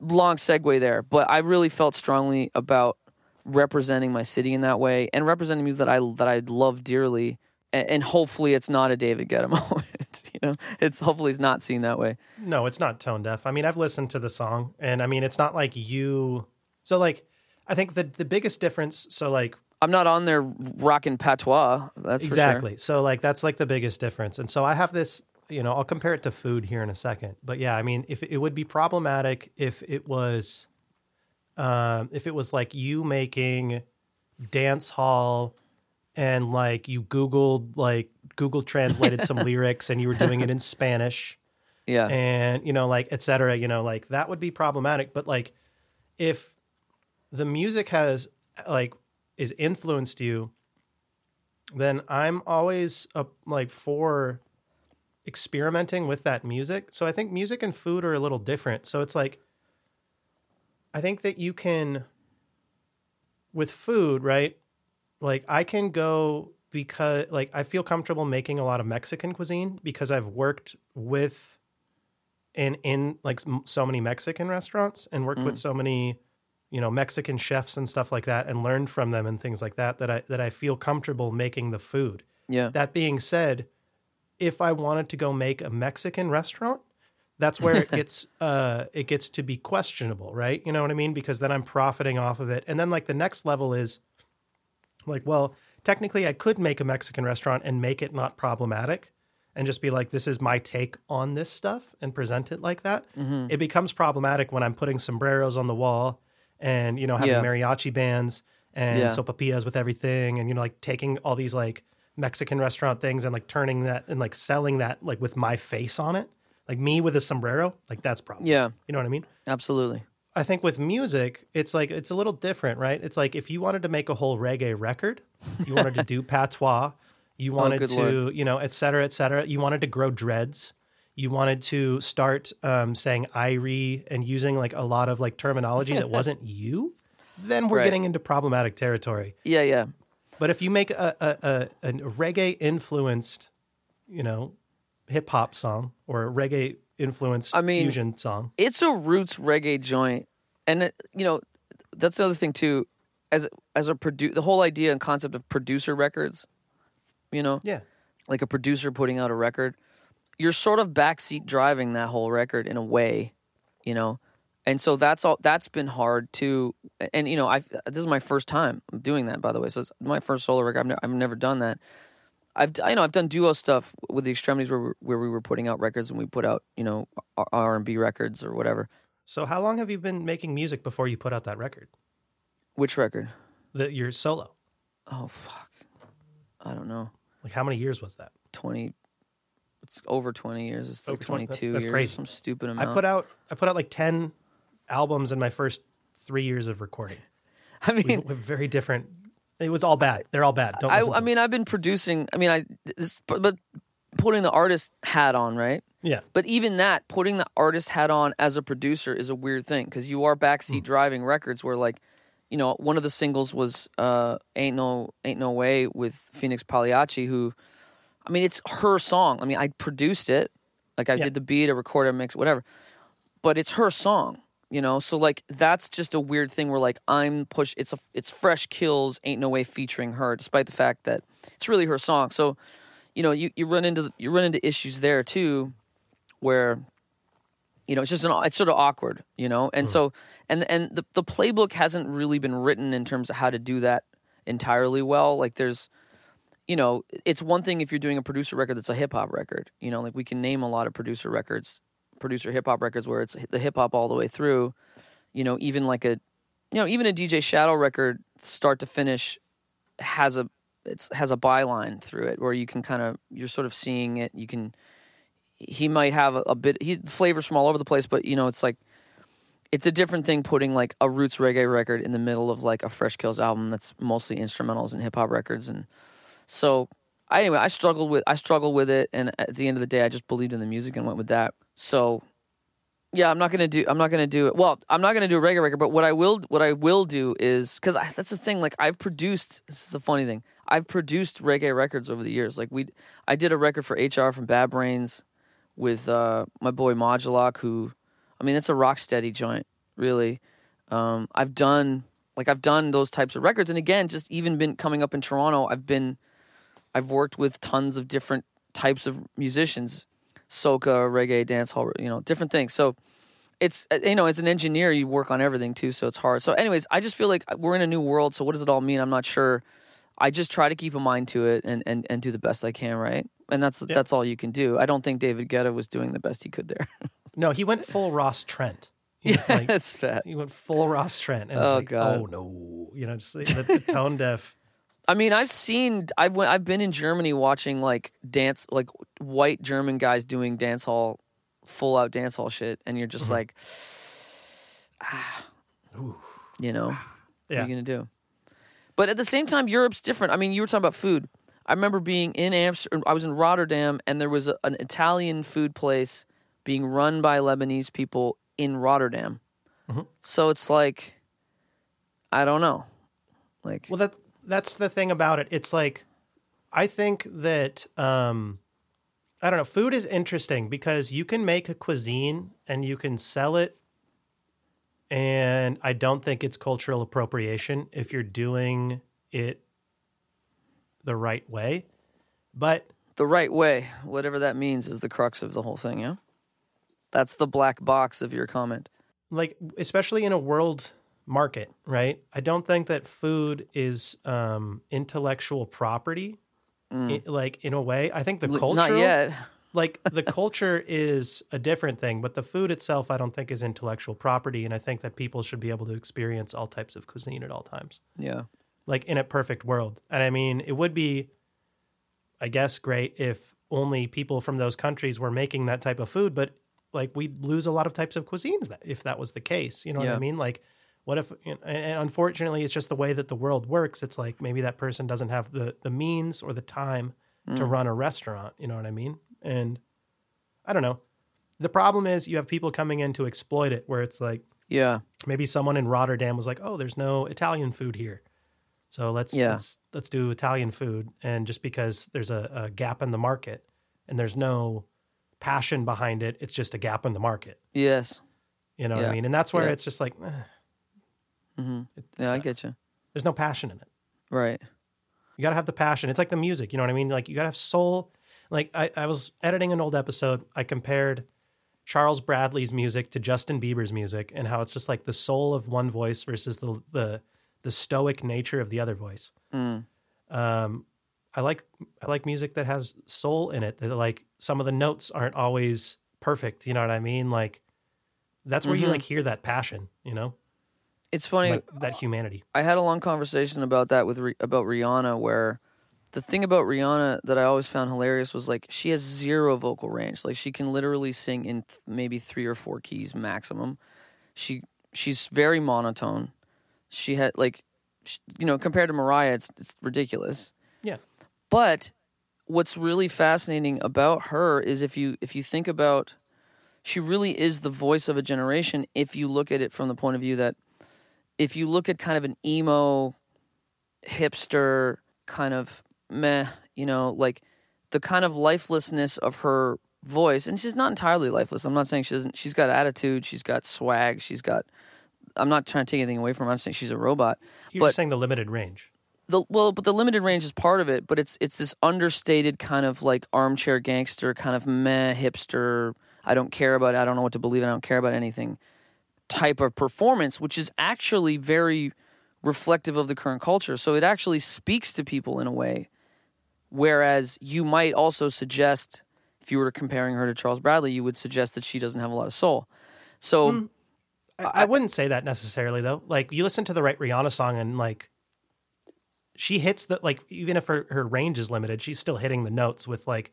long segue there, but I really felt strongly about representing my city in that way and representing music that I that I love dearly. And, and hopefully, it's not a David Guetta moment. you know, it's hopefully it's not seen that way. No, it's not tone deaf. I mean, I've listened to the song, and I mean, it's not like you. So, like, I think the the biggest difference. So, like, I'm not on there rocking patois. That's exactly. So, like, that's like the biggest difference. And so, I have this. You know, I'll compare it to food here in a second. But yeah, I mean, if it would be problematic if it was, um, if it was like you making dance hall and like you googled like google translated some lyrics and you were doing it in spanish. Yeah, and you know like et cetera you know like that would be problematic but like if the music has like is influenced you then i'm always uh, like for experimenting with that music. So i think music and food are a little different. So it's like i think that you can with food right? Like i can go because like i feel comfortable making a lot of mexican cuisine because i've worked with and in like so many Mexican restaurants and worked with mm. so many, you know, Mexican chefs and stuff like that and learned from them and things like that that I that I feel comfortable making the food. yeah, That being said, if I wanted to go make a Mexican restaurant, that's where it gets uh it gets to be questionable, right? You know what I mean? Because then I'm profiting off of it. And then like the next level is like, well, technically I could make a Mexican restaurant and make it not problematic and just be like, this is my take on this stuff and present it like that. Mm-hmm. It becomes problematic when I'm putting sombreros on the wall and, you know, having Yeah. mariachi bands and Yeah. sopapillas with everything and, you know, like taking all these like Mexican restaurant things and like turning that and like selling that like with my face on it. Like me with a sombrero, like that's problem. yeah, You know what I mean? absolutely. I think with music, it's like it's a little different, right? It's like if you wanted to make a whole reggae record, you wanted to do patois, you wanted good to, lord. you know, et cetera, et cetera. You wanted to grow dreads. You wanted to start um, saying Irie and using like a lot of like terminology that wasn't you. Then we're Right. getting into problematic territory. Yeah, yeah, But if you make a a, a, a reggae influenced, you know, hip hop song or a reggae influenced I mean- fusion song, it's a roots reggae joint, and it, you know that's the other thing too. As as a produ- the whole idea and concept of producer records, you know, yeah, like a producer putting out a record, you're sort of backseat driving that whole record in a way, you know. And so that's all that's been hard too and you know i this is my first time doing that by the way so it's my first solo record i've, ne- I've never done that i've i know i've done duo stuff with the extremities where we, where we were putting out records and we put out you know R- r&b records or whatever So how long have you been making music before you put out that record? which record The your solo. oh fuck i don't know Like how many years was that? 20 it's over 20 years it's like Over 20 22 that's- that's years crazy. some stupid amount I put out I put out like ten albums in my first three years of recording. i mean With very different. It was all bad. They're all bad. Don't. I, I mean i've been producing i mean i this, but, putting the artist hat on right yeah. But even that, putting the artist hat on as a producer is a weird thing because you are backseat driving records where like, you know, one of the singles was uh, "Ain't No Ain't No Way" with Phoenix Pagliacci, who, I mean, it's her song. I mean, I produced it, like I Yeah. did the beat, I recorded, I mixed, whatever, but it's her song. You know, so like that's just a weird thing where like I'm push. It's a it's Fresh Kils "Ain't No Way" featuring her, despite the fact that it's really her song. So, you know, you, you run into you run into issues there too where you know it's just an it's sort of awkward you know and hmm. so and and the, the playbook hasn't really been written in terms of how to do that entirely well like there's you know it's one thing if you're doing a producer record that's a hip hop record you know like we can name a lot of producer records producer hip hop records where it's the hip hop all the way through you know even like a you know even a DJ Shadow record start to finish has a it's has a byline through it where you can kind of you're sort of seeing it. You can he might have a, a bit he flavors from all over the place but you know it's like it's a different thing putting like a roots reggae record in the middle of like a Fresh Kils album that's mostly instrumentals and hip hop records. And so anyway i struggled with i struggled with it. And at the end of the day i just believed in the music and went with that so yeah i'm not gonna do i'm not gonna do it well i'm not gonna do a reggae record but what i will what i will do is because that's the thing like i've produced this is the funny thing i've produced reggae records over the years like we i did a record for hr from bad brains with uh, my boy Modulok, who, I mean, it's a rock steady joint, really. Um, I've done like I've done those types of records, and again, just even been coming up in Toronto, I've been, I've worked with tons of different types of musicians, soca, reggae, dancehall, you know, different things. So it's uh, you know, as an engineer, you work on everything too, so it's hard. So, anyways, I just feel like we're in a new world. So, what does it all mean? I'm not sure. I just try to keep a mind to it and, and, and do the best I can, right? And that's that's all you can do. I don't think David Guetta was doing the best he could there. No, he went full Ross Trent. Went, like, that's fat. he went full Ross Trent. And Oh, like, God. oh no, you know, just the, the tone deaf. I mean, I've seen, I've went, I've been in Germany watching like dance, like white German guys doing dance hall, full out dance hall shit, and you're just like, ah, you know, what are you gonna do? But at the same time, Europe's different. I mean, you were talking about food. I remember being in Amsterdam. I was in Rotterdam, and there was a, an Italian food place being run by Lebanese people in Rotterdam. So it's like, I don't know, like, Well, that that's the thing about it. It's like I think that um, I don't know. Food is interesting because you can make a cuisine and you can sell it, and I don't think it's cultural appropriation if you're doing it the right way. But the right way, whatever that means, is the crux of the whole thing. Yeah, that's the black box of your comment. like especially in a world market, right? I don't think that food is um, intellectual property. i- like in a way, I think the culture Not yet. like the culture is a different thing, but the food itself, I don't think is intellectual property, and I think that people should be able to experience all types of cuisine at all times, Yeah, like in a perfect world. And I mean, it would be, I guess, great if only people from those countries were making that type of food, but like we'd lose a lot of types of cuisines that if that was the case. You know what I mean? Like. What if, and and unfortunately, it's just the way that the world works. It's like maybe that person doesn't have the the means or the time to run a restaurant. You know what I mean? And I don't know. The problem is you have people coming in to exploit it, where it's like yeah, maybe someone in Rotterdam was like, "Oh, there's no Italian food here, so let's Yeah. let's let's do Italian food." And just because there's a, a gap in the market and there's no passion behind it, it's just a gap in the market. yes, You know what I mean? And that's where Yeah. it's just like, eh, hmm it- it yeah, I get you. There's no passion in it. Right. You got to have the passion. It's like the music, you know what I mean? Like you got to have soul. Like I, I was editing an old episode. I compared Charles Bradley's music to Justin Bieber's music and how it's just like the soul of one voice versus the the the stoic nature of the other voice. Mm. Um, I like I like music that has soul in it. That like some of the notes aren't always perfect. You know what I mean? Like that's where you Mhm. like hear that passion. You know, It's funny. like that humanity. I had a long conversation about that with about Rihanna, where the thing about Rihanna that I always found hilarious was like she has zero vocal range. Like she can literally sing in th- maybe three or four keys maximum. She she's very monotone. She had like, sh you know, compared to Mariah, it's it's ridiculous. Yeah. But what's really fascinating about her is if you if you think about, she really is the voice of a generation. If you look at it from the point of view that if you look at kind of an emo hipster kind of meh, you know, like the kind of lifelessness of her voice, and she's not entirely lifeless. I'm not saying she doesn't. She's got attitude. She's got swag. She's got. I'm not trying to take anything away from her. I'm saying she's a robot. You're But- saying the limited range. The well, but the limited range is part of it. But it's it's this understated kind of like armchair gangster, kind of meh hipster. I don't care about. I don't know what to believe. I don't care about anything. Type of performance, which is actually very reflective of the current culture. So it actually speaks to people in a way. Whereas you might also suggest, if you were comparing her to Charles Bradley, you would suggest that she doesn't have a lot of soul. So hmm. I, I wouldn't say that necessarily though. Like you listen to the right Rihanna song and like she hits the like even if her, her range is limited, she's still hitting the notes with like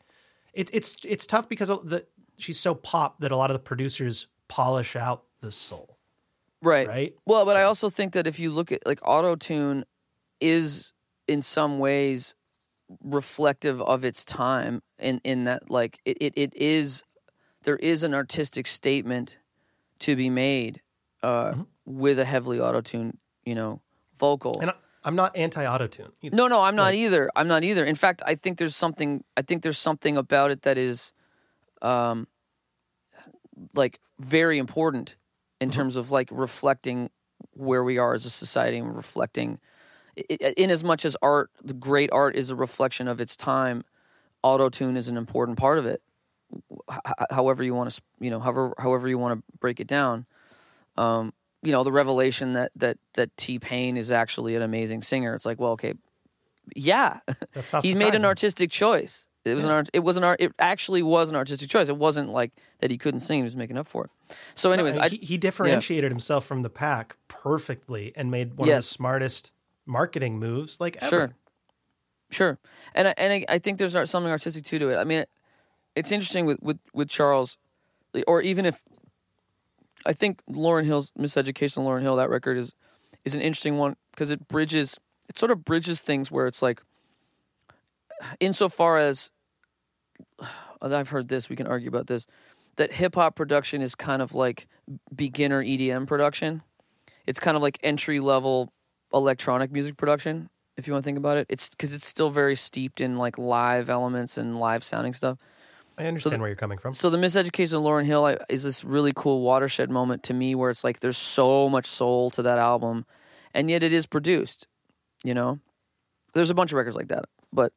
it's it's it's tough because the she's so pop that a lot of the producers polish out the soul. right, Right? Well, but I also think that if you look at like auto tune, is in some ways reflective of its time in in that like it, it, it is there is an artistic statement to be made uh, with a heavily auto tune you know vocal Mm-hmm. And I, I'm not anti autotune. no, no, I'm not either. I'm not either. In fact, I think there's something. I think there's something about it that is, um, like very important in terms of like reflecting where we are as a society and reflecting, in as much as art, the great art is a reflection of its time. Auto tune is an important part of it. However you want to, you know, however however you want to break it down. Um, you know, the revelation that that that T Pain is actually an amazing singer. It's like, well, okay, yeah, That's not he made an artistic choice. It was an art. It was an art. It actually was an artistic choice. It wasn't like that he couldn't sing. He was making up for it. So, anyways, No, he, he differentiated himself from the pack perfectly and made one of the smartest marketing moves like ever. Sure, sure, and I, and I, I think there's something artistic too to it. I mean, it's interesting with with with Charles, or even if I think Lauryn Hill's Miseducation, Lauryn Hill, that record is is an interesting one because it bridges, it sort of bridges things where it's like, insofar as I've heard this, we can argue about this, that hip hop production is kind of like beginner EDM production. It's kind of like entry level electronic music production, if you want to think about it. It's because it's still very steeped in like live elements and live sounding stuff. I understand where you're coming from. So the Miseducation of Lauryn Hill I- is this really cool watershed moment to me, where it's like there's so much soul to that album, and yet it is produced. You know, there's a bunch of records like that, but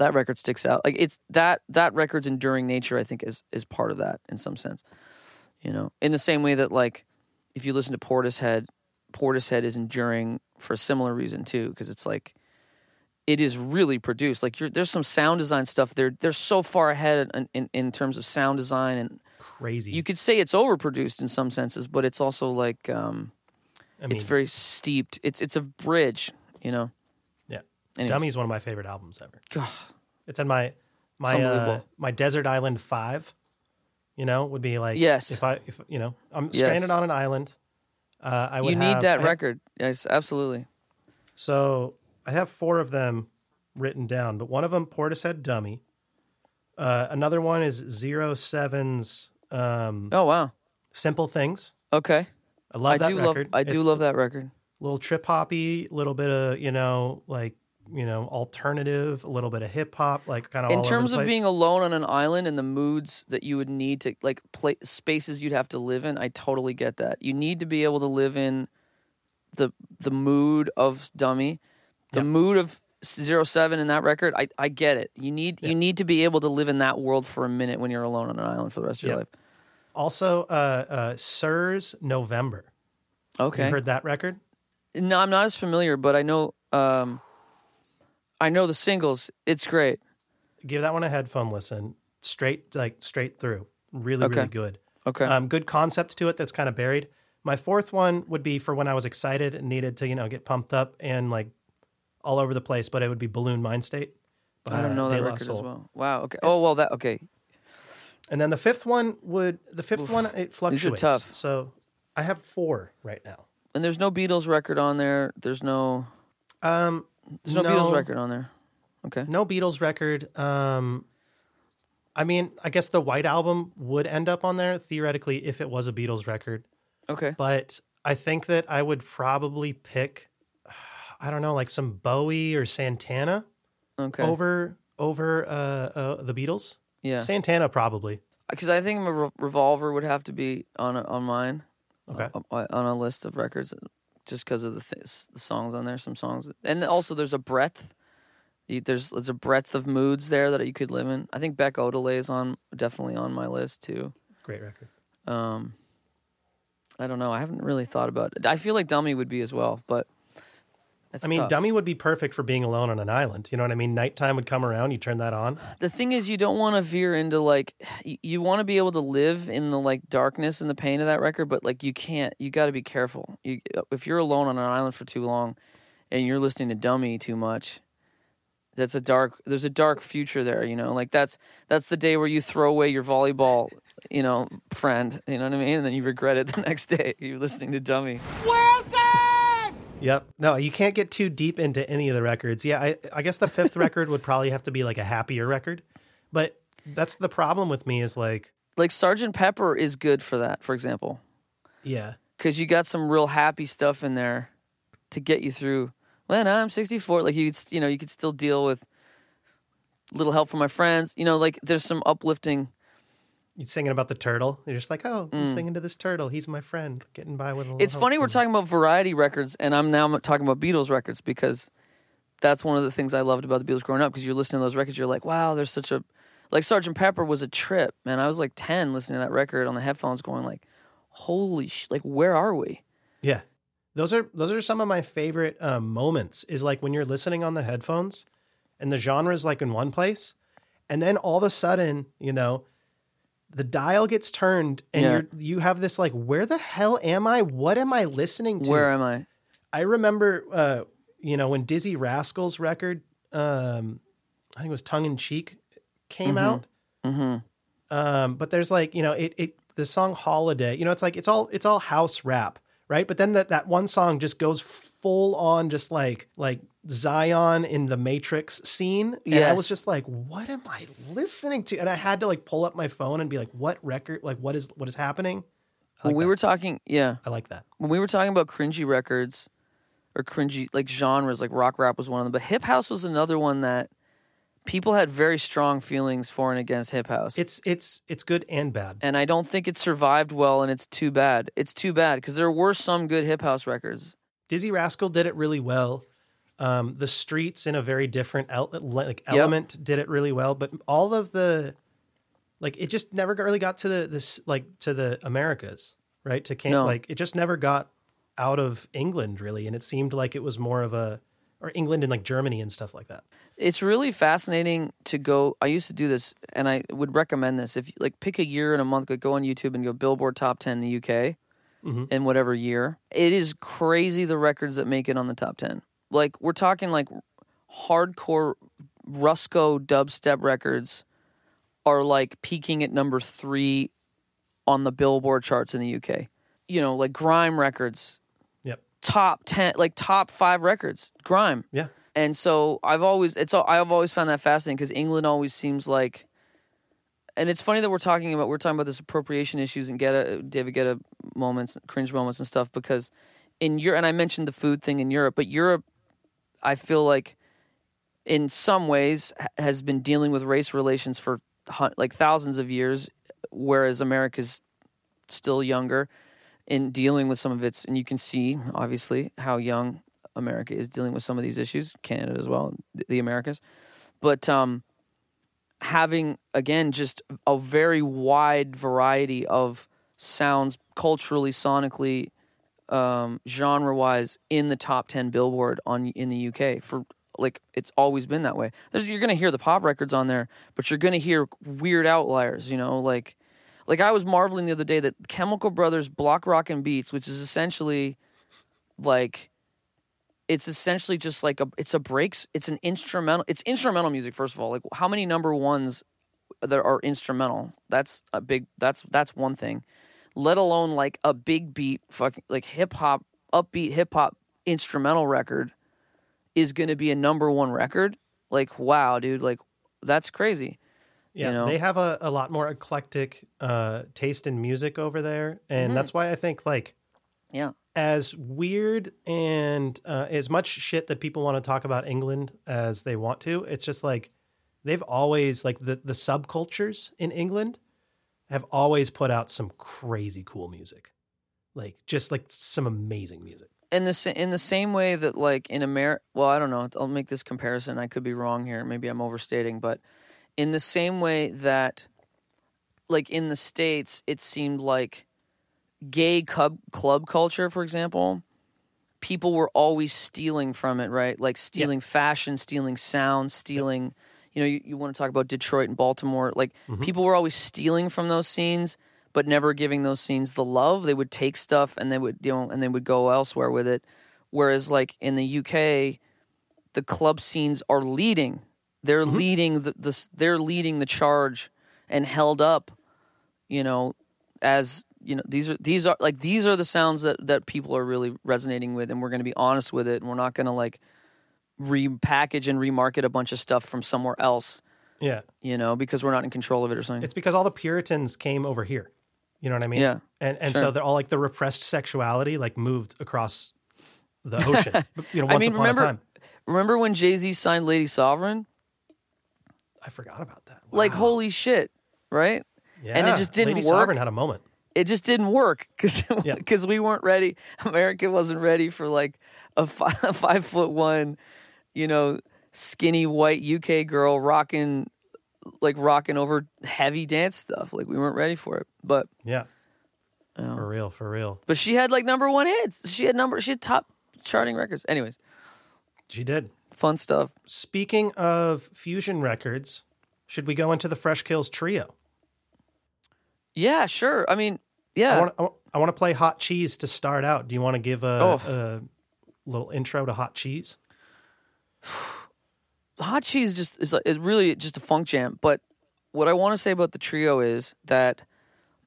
that record sticks out. Like it's that that record's enduring nature. I think is is part of that in some sense. You know, in the same way that like if you listen to Portishead, Portishead is enduring for a similar reason too, because it's like it is really produced. Like you're, there's some sound design stuff. They're they're so far ahead in, in, in terms of sound design, and Crazy. you could say it's overproduced in some senses, but it's also like um, I mean, it's very steeped. It's it's a bridge, you know. Anyways. Dummy's one of my favorite albums ever. God. It's in my my uh, my Desert Island Five. You know, would be like Yes. If I if you know I'm Yes. stranded on an island, uh, I would You need have- that I- record. Yes, absolutely. So I have four of them written down, but one of them Portishead Dummy. Uh, another one is Zero Seven's um, Oh wow. Simple Things. Okay. I love I that do record. love I do It's love that record. little trip hoppy, little bit of you know like you know alternative, a little bit of hip hop, like kind of In terms of being alone on an island and the moods that you would need to like play spaces you'd have to live in, I totally get that. You need to be able to live in the the mood of Dummy, the Yep. mood of Zero Seven in that record. I, I get it. You need you need to be able to live in that world for a minute when you're alone on an island for the rest of your Yep. life. Also, uh, uh, SiR's November. Okay. You heard that record? No, I'm not as familiar, but I know um I know the singles. It's great. Give that one a headphone listen. Straight, like straight through. Really, Okay. really good. Okay. Um, good concept to it that's kind of buried. My fourth one would be for when I was excited and needed to, you know, get pumped up and like all over the place, but it would be Buhloone Mindstate. But, I don't uh, know De that record as well. Wow. Okay. Oh well, that okay. And then the fifth one would the fifth one it fluctuates. These are tough. So I have four right now. And there's no Beatles record on there. There's no Um, there's no, Beatles record on there. Okay. No Beatles record. Um, I mean, I guess the White Album would end up on there theoretically if it was a Beatles record, Okay. but I think that I would probably pick, I don't know, like some Bowie or Santana Okay. over over uh, uh, the Beatles. yeah. Santana probably. Because I think a Re- Revolver would have to be on a, on mine. Okay. On, on a list of records, just because of the th- the songs on there. Some songs, and also there's a breadth. There's there's a breadth of moods there that you could live in. I think Beck Odelay is on definitely on my list too. Great record. Um, I don't know. I haven't really thought about it. I feel like Dummy would be as well, but it's I mean, tough. Dummy would be perfect for being alone on an island. You know what I mean? Nighttime would come around, you turn that on. the thing is you don't want to veer into like y- you want to be able to live in the like darkness and the pain of that record but like you can't you got to be careful you uh, if you're alone on an island for too long and you're listening to dummy too much that's a dark there's a dark future there you know like that's that's the day where you throw away your volleyball you know friend you know what i mean and then you regret it the next day you're listening to dummy Yep. No, you can't get too deep into any of the records. Yeah, I, I guess the fifth record would probably have to be like a happier record. But that's the problem with me is like, like sergeant pepper is good for that for example yeah, because you got some real happy stuff in there to get you through. When I'm 64, like you, could, you know, you could still deal with little help from my friends. You know, like there's some uplifting. You're singing about the turtle. You're just like, oh, I'm singing to this turtle. He's my friend, getting by with a little. Mm. It's funny we're talking about variety records, and I'm now talking about Beatles records because that's one of the things I loved about the Beatles growing up. Because you're listening to those records, you're like, wow, there's such a like Sergeant Pepper was a trip, man. I was like 10 listening to that record on the headphones, going like, holy sh, like where are we? Yeah, those are those are some of my favorite um, moments. Is like when you're listening on the headphones, and the genre is like in one place, and then all of a sudden, you know, the dial gets turned, and Yeah. you're you have this like, where the hell am I? What am I listening to? Where am I? I remember, uh, you know, when Dizzee Rascal's record, um, I think it was Tongue in Cheek, came out. Mm-hmm. Um, but there's like, you know, it, it the song Holiday, you know, it's like it's all it's all house rap, right? But then that that one song just goes full on, just like like Zion in the Matrix scene, and I was just like, what am I listening to? And I had to like pull up my phone and be like, what record? Like, what is what is happening? I When we that. were talking, yeah, I like that. when we were talking about cringy records or cringy like genres, like rock rap was one of them, but hip house was another one that people had very strong feelings for and against hip house. It's it's it's good and bad. and I don't think it survived well, and it's too bad. It's too bad because there were some good hip house records. Dizzee Rascal did it really well. Um, the Streets in a very different el- like element did it really well, but all of the like it just never got, really got to the this like to the Americas, right? To No. like it just never got out of England really, and it seemed like it was more of a or England and like Germany and stuff like that. It's really fascinating to go. I used to do this, and I would recommend this. If you like, pick a year and a month, go on YouTube and go Billboard Top Ten in the UK Mm-hmm. in whatever year. It is crazy the records that make it on the top ten. Like we're talking like hardcore Rusko dubstep records are like peaking at number three on the Billboard charts in the UK. You know, like grime records, Yep. top ten, like top five records, grime. Yeah. And so I've always it's all- I've always found that fascinating because England always seems like, and it's funny that we're talking about we're talking about this appropriation issues and get a David Guetta moments, cringe moments and stuff because in Europe and I mentioned the food thing in Europe, but Europe, I feel like in some ways has been dealing with race relations for like thousands of years, whereas America's still younger in dealing with some of its and you can see obviously how young America is dealing with some of these issues, Canada as well, the Americas. But um having again just a very wide variety of sounds culturally, sonically, um, genre wise in the top ten Billboard on in the UK for like it's always been that way. There's, you're gonna hear the pop records on there, but you're gonna hear weird outliers. You know, like like I was marveling the other day that Chemical Brothers Block Rockin' Beats, which is essentially like it's essentially just like a it's a breaks it's an instrumental it's instrumental music first of all. Like how many number ones that are instrumental? That's a big that's that's one thing. Let alone like a big beat fucking like hip hop upbeat hip hop instrumental record is going to be a number one record? Like wow dude like that's crazy. Yeah, you know? they have a, a lot more eclectic uh, taste in music over there, and that's why I think like yeah as weird and uh, as much shit that people want to talk about England as they want to, it's just like they've always like the the subcultures in England have always put out some crazy cool music, like just like some amazing music. in the in the same way that like in America, well, I don't know. I'll make this comparison. I could be wrong here. Maybe I'm overstating, but in the same way that, like in the states, it seemed like gay club club culture, for example, people were always stealing from it, right? Like stealing fashion, stealing sound, stealing. You know, you, you want to talk about Detroit and Baltimore. Like mm-hmm. people were always stealing from those scenes, but never giving those scenes the love. They would take stuff and they would you know and they would go elsewhere with it. Whereas like in the UK, the club scenes are leading. They're mm-hmm. leading the, the they're leading the charge and held up, you know, as you know these are these are like these are the sounds that that people are really resonating with and we're going to be honest with it and we're not going to like repackage and remarket a bunch of stuff from somewhere else Yeah, you know because we're not in control of it or something it's because all the Puritans came over here. You know what I mean? Yeah, and and sure. so they're all like the repressed sexuality like moved across the ocean. you know, once i mean upon remember a time. remember when jay-z signed lady sovereign I forgot about that. like holy shit right yeah. and it just didn't Lady work. Sovereign had a moment. It just didn't work because Yeah. we weren't ready. America wasn't ready for like a five, a five foot one, you know, skinny white UK girl rocking like rocking over heavy dance stuff. Like we weren't ready for it. But Yeah. For real, for real. but she had like number one hits. She had number. She had top charting records. Anyways, She did. fun stuff. Speaking of fusion records, should we go into the Fresh Kils trio? Yeah, sure. I mean, I yeah. want I want to play Hot Cheese to start out. Do you want to give a, Oh. a little intro to Hot Cheese? hot cheese just is, uh, is really just a funk jam. But what I want to say about the trio is that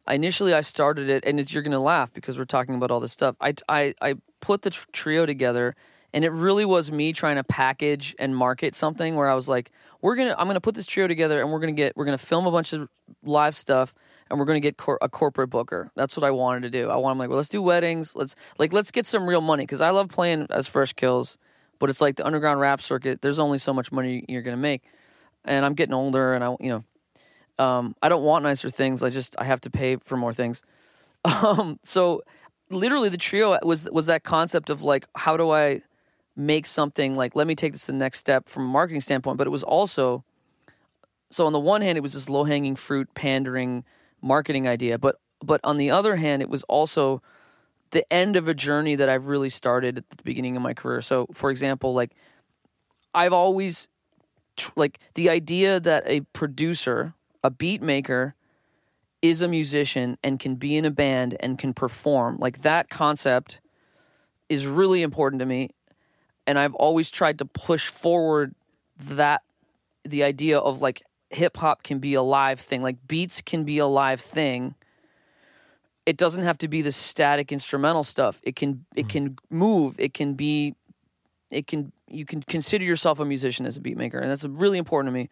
initially I started it, and it's, you're going to laugh because we're talking about all this stuff. I, I, I put the trio together, and it really was me trying to package and market something where I was like, we're gonna, I'm gonna put this trio together, and we're gonna get, we're gonna film a bunch of live stuff. And we're gonna get cor- a corporate booker. That's what I wanted to do. I want, I'm like, well, let's do weddings. Let's like, let's get some real money because I love playing as Fresh Kils but it's like the underground rap circuit. There's only so much money you're gonna make, and I'm getting older, and I, you know, um, I don't want nicer things. I just I have to pay for more things. Um, so literally, the trio was was that concept of like, how do I make something like? Let me take this to the next step from a marketing standpoint. But it was also so on the one hand, it was this low hanging fruit pandering marketing idea, but but on the other hand, it was also the end of a journey that I've really started at the beginning of my career. So, for example, like I've always like the idea that a producer, a beat maker is a musician and can be in a band and can perform. Like that concept is really important to me and I've always tried to push forward that the idea of like hip hop can be a live thing, like beats can be a live thing it doesn't have to be the static instrumental stuff. It can it mm. can move. It can be it can you can consider yourself a musician as a beat maker, and that's really important to me.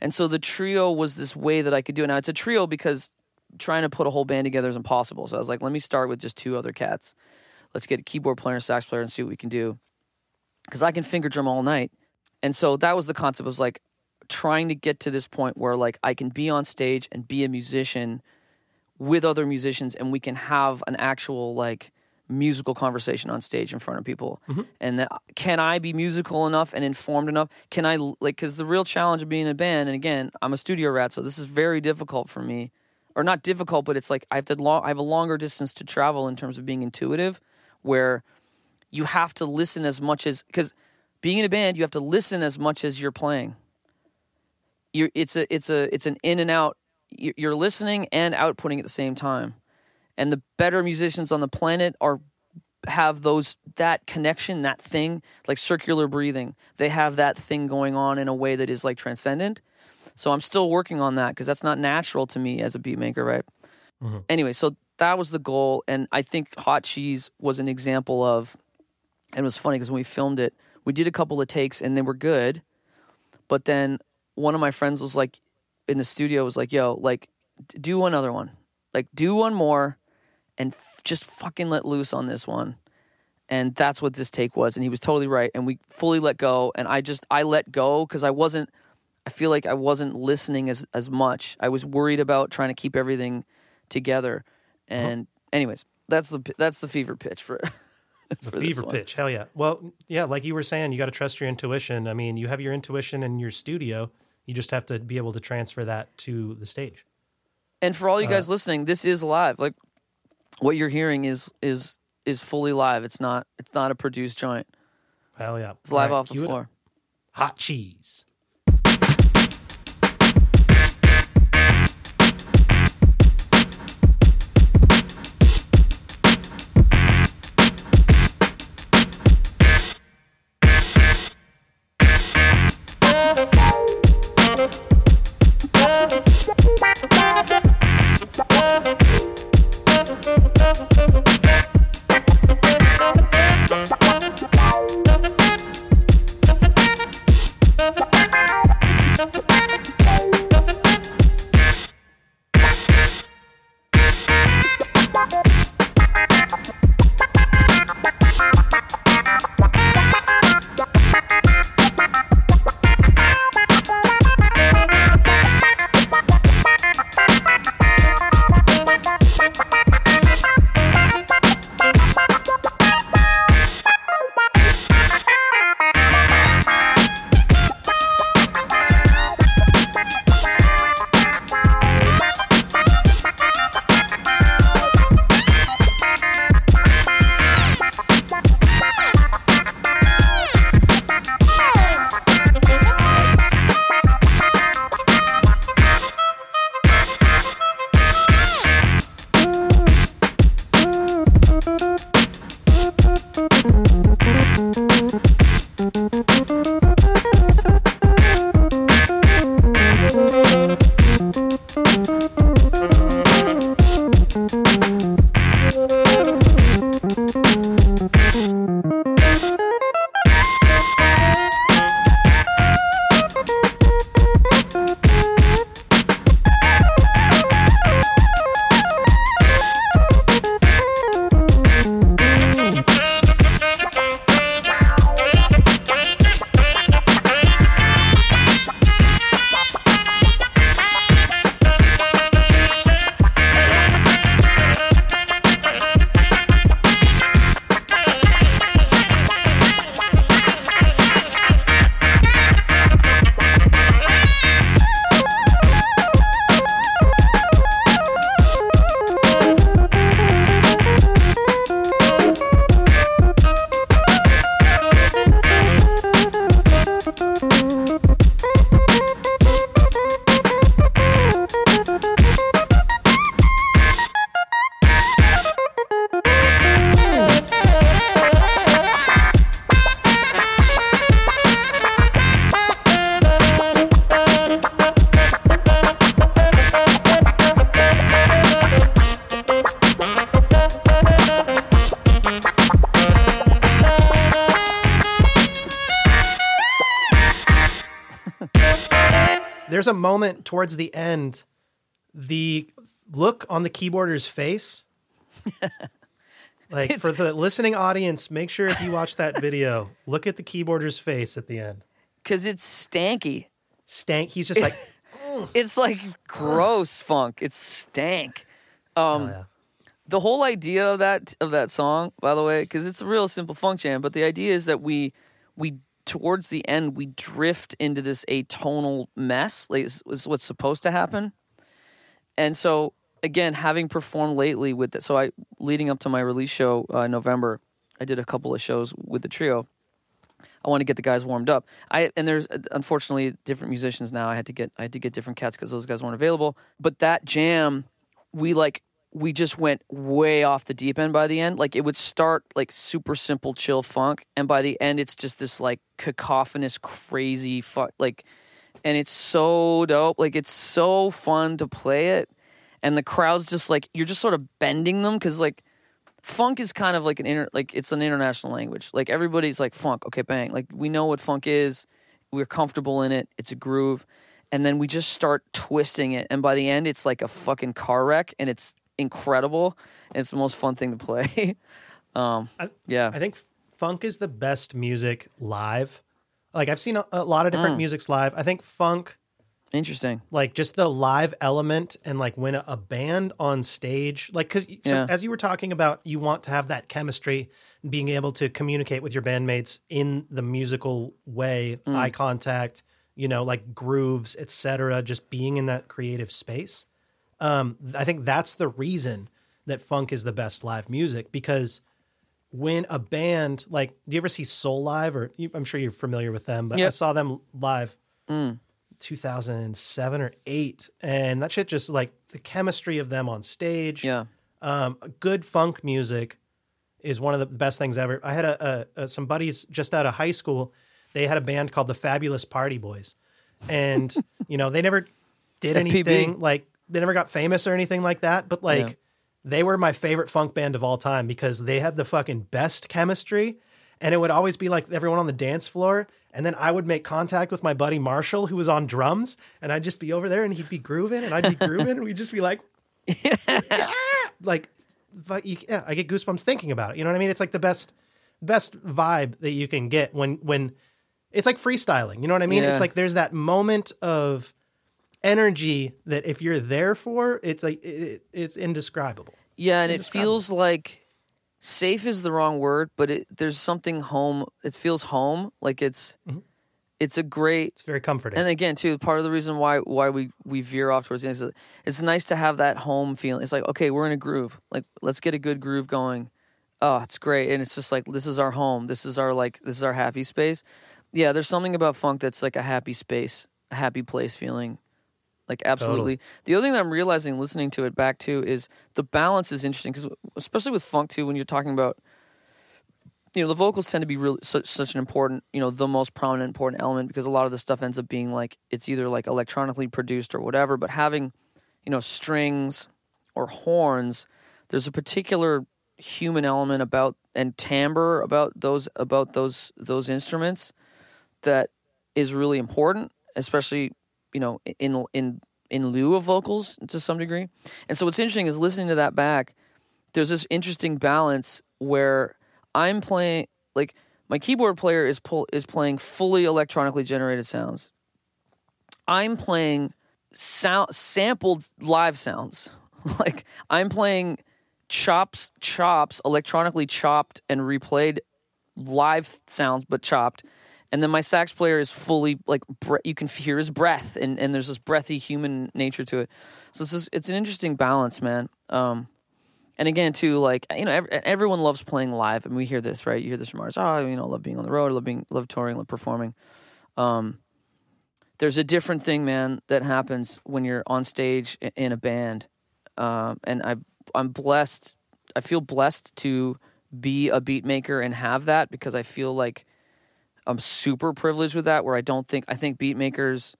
And so the trio was this way that I could do it. Now it's a trio because trying to put a whole band together is impossible. So I was like, let me start with just two other cats. Let's get a keyboard player and sax player and see what we can do. Because I can finger drum all night. And so that was the concept. It was like trying to get to this point where like I can be on stage and be a musician with other musicians and we can have an actual like musical conversation on stage in front of people. Mm-hmm. And that, can I be musical enough and informed enough? Can I like because the real challenge of being in a band, and again, I'm a studio rat, so this is very difficult for me, or not difficult, but it's like I have to long, I have a longer distance to travel in terms of being intuitive, where you have to listen as much as because being in a band, you have to listen as much as you're playing. You're, it's a it's a it's an in and out. You're listening and outputting at the same time, and the better musicians on the planet are have those that connection, that thing like circular breathing. They have that thing going on in a way that is like transcendent. So I'm still working on that because that's not natural to me as a beat maker, right? Mm-hmm. Anyway, so that was the goal, and I think Hot Cheese was an example of. And it was funny because when we filmed it, we did a couple of takes and they were good, but then one of my friends was like, in the studio was like, "Yo, like, do one other one, like, do one more, and f- just fucking let loose on this one." And that's what this take was, and he was totally right. And we fully let go, and I just I let go because I wasn't. I feel like I wasn't listening as as much. I was worried about trying to keep everything together. Uh-huh. And anyways, that's the that's the fever pitch for. this Fever pitch. Hell yeah. Well, yeah, like you were saying, you got to trust your intuition. I mean, you have your intuition in your studio. You just have to be able to transfer that to the stage. And for all you uh, guys listening, this is live. Like what you're hearing is is is fully live. It's not it's not a produced joint. Hell yeah. It's live right, off the cue it up. floor. Hot cheese. Moment towards the end, the look on the keyboarder's face. like for the listening audience, make sure if you watch that video, look at the keyboarder's face at the end. Cause it's stanky. Stank. He's just like, It's like gross funk. It's stank. Um oh, yeah. the whole idea of that of that song, by the way, because it's a real simple funk jam, but the idea is that we we towards the end we drift into this atonal mess. Like is, what's supposed to happen, and so again, having performed lately with the, so I leading up to my release show uh, in November, I did a couple of shows with the trio. I want to get the guys warmed up. I and there's uh, unfortunately different musicians now. I had to get I had to get different cats because those guys weren't available. But that jam, we like we just went way off the deep end by the end. Like it would start like super simple chill funk, and by the end it's just this like cacophonous crazy fuck like, and it's so dope. Like it's so fun to play it, and the crowd's just like you're just sort of bending them because like funk is kind of like an inter like it's an international language. Like everybody's like funk, okay, bang. Like we know what funk is. We're comfortable in it. It's a groove. And then we just start twisting it. And by the end it's like a fucking car wreck and it's incredible. And it's the most fun thing to play. um I- yeah. I think funk is the best music live. Like I've seen a, a lot of different Mm. musics live. I think funk, Interesting. like just the live element, and like when a, a band on stage, like because so Yeah. as you were talking about, you want to have that chemistry, being able to communicate with your bandmates in the musical way, Mm. eye contact, you know, like grooves, etc. Just being in that creative space. Um, I think that's the reason that funk is the best live music because when a band like do you ever see Soulive? Or you, i'm sure you're familiar with them but i saw them live Mm. 2007 or 8 and that shit just like the chemistry of them on stage. Yeah. um, good funk music is one of the best things ever. I had a, a, a some buddies just out of high school they had a band called the fabulous party boys and you know they never did anything like they never got famous or anything like that but like Yeah. they were my favorite funk band of all time because they had the fucking best chemistry and it would always be like everyone on the dance floor and then i would make contact with my buddy marshall who was on drums and i'd just be over there and he'd be grooving and i'd be grooving and we'd just be like "Yeah!" like you, yeah, i get goosebumps thinking about it you know what i mean it's like the best best vibe that you can get when when it's like freestyling you know what i mean Yeah. it's like there's that moment of energy that if you're there for it's like it, it's indescribable Yeah, and it feels like safe is the wrong word, but it, there's something home. It feels home. Like it's Mm-hmm. it's a great it's very comforting And again, too, part of the reason why why we we veer off towards the end is it's nice to have that home feeling. It's like, okay, we're in a groove. Like, let's get a good groove going. Oh, it's great, and it's just like this is our home. This is our like this is our happy space. Yeah, there's something about funk that's like a happy space, a happy place feeling. Like absolutely. The other thing that I'm realizing listening to it back to is the balance is interesting because especially with funk too, when you're talking about you know the vocals tend to be really such, such an important you know the most prominent important element because a lot of the stuff ends up being like it's either like electronically produced or whatever but having you know strings or horns there's a particular human element about and timbre about those about those those instruments that is really important especially you know in in in lieu of vocals to some degree and so what's interesting is listening to that back there's this interesting balance where I'm playing like my keyboard player is pull, is playing fully electronically generated sounds. I'm playing sound sampled live sounds. like I'm playing chops chops electronically chopped and replayed live sounds but chopped. And then my sax player is fully like bre- you can hear his breath and, and there's this breathy human nature to it. So it's just, it's an interesting balance, man. Um, and again, too, like you know, ev- everyone loves playing live, and we hear this, right? You hear this from ours. Oh, you know, love being on the road, love being, love touring, love performing. Um, there's a different thing, man, that happens when you're on stage in a band, um, and I, I'm blessed. I feel blessed to be a beat maker and have that because I feel like I'm super privileged with that. Where I don't think I think beat makers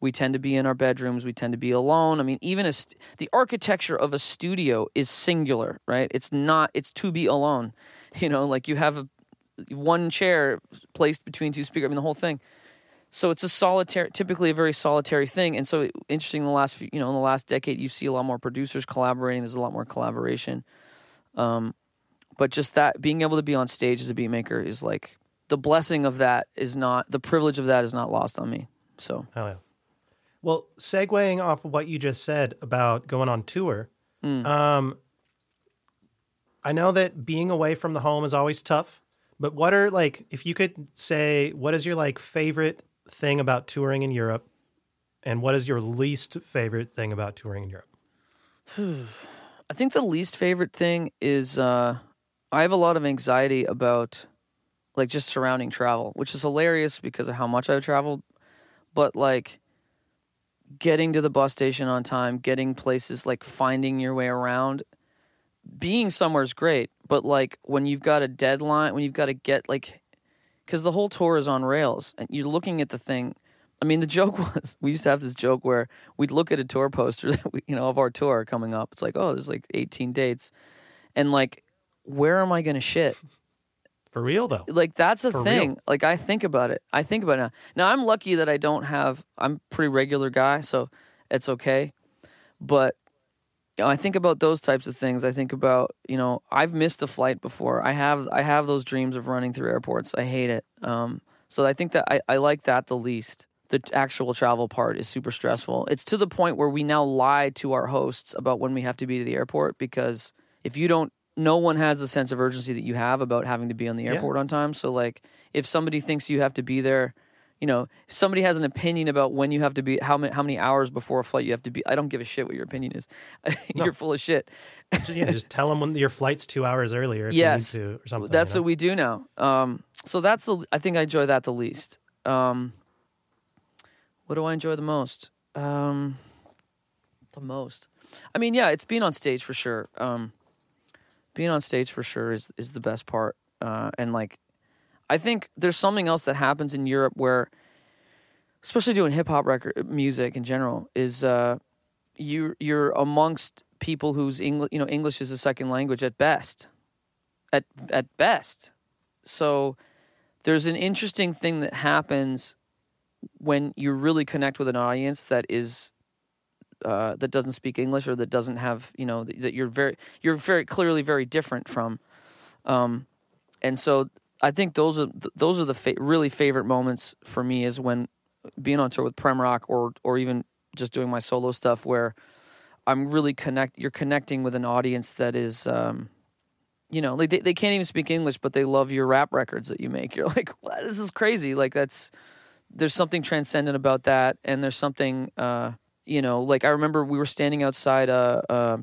we tend to be in our bedrooms we tend to be alone. I mean even st- the architecture of a studio is singular right? It's not it's to be alone. You know like you have a one chair placed between two speakers i mean the whole thing. So it's a solitary typically a very solitary thing. And so interesting in the last few, you know in the last decade you see a lot more producers collaborating there's a lot more collaboration. Um but just that being able to be on stage as a beat maker is like the blessing of that is not the privilege of that is not lost on me so Hell yeah. Well, segueing off of what you just said about going on tour, Mm. um, I know that being away from the home is always tough, but what are like if you could say what is your like favorite thing about touring in Europe and what is your least favorite thing about touring in Europe? I think the least favorite thing is uh, I have a lot of anxiety about like just surrounding travel, which is hilarious because of how much I've traveled. But like getting to the bus station on time, getting places like finding your way around, being somewhere is great. But like when you've got a deadline, when you've got to get like, because the whole tour is on rails and you're looking at the thing. I mean, the joke was we used to have this joke where we'd look at a tour poster that we, you know, of our tour coming up. It's like, oh, there's like 18 dates, and like, where am I going to shit? For real though. Like that's a For thing. real. Like I think about it. I think about it now. Now I'm lucky that I don't have. I'm a pretty regular guy, so it's okay. But you know, I think about those types of things. I think about you know I've missed a flight before. I have I have those dreams of running through airports. I hate it. Um, so I think that I, I like that the least. The actual travel part is super stressful. It's to the point where we now lie to our hosts about when we have to be to the airport because if you don't, no one has the sense of urgency that you have about having to be on the airport on time. So like, if somebody thinks you have to be there, you know, somebody has an opinion about when you have to be, how many how many hours before a flight you have to be. I don't give a shit what your opinion is. You're full of shit. Just, yeah, just tell them when your flight's two hours earlier if Yes. you need to or something. That's you know? what we do now. Um, so that's the. I think I enjoy that the least. Um, what do I enjoy the most? Um, the most. I mean, yeah, it's being on stage for sure. Um, being on stage for sure is is the best part. Uh, and like, I think there's something else that happens in Europe where, especially doing hip hop record music in general, is uh, you you're amongst people whose English you know English is a second language at best, at at best. So there's an interesting thing that happens when you really connect with an audience that is uh, that doesn't speak English or that doesn't have you know that you're very you're very clearly very different from, um, and so I think those are those are the fa- really favorite moments for me is when being on tour with Prem Rock or or even just doing my solo stuff where I'm really connect you're connecting with an audience that is um, you know like they, they can't even speak English but they love your rap records that you make. You're like this is crazy. Like that's there's something transcendent about that and there's something uh, you know like I remember we were standing outside uh, uh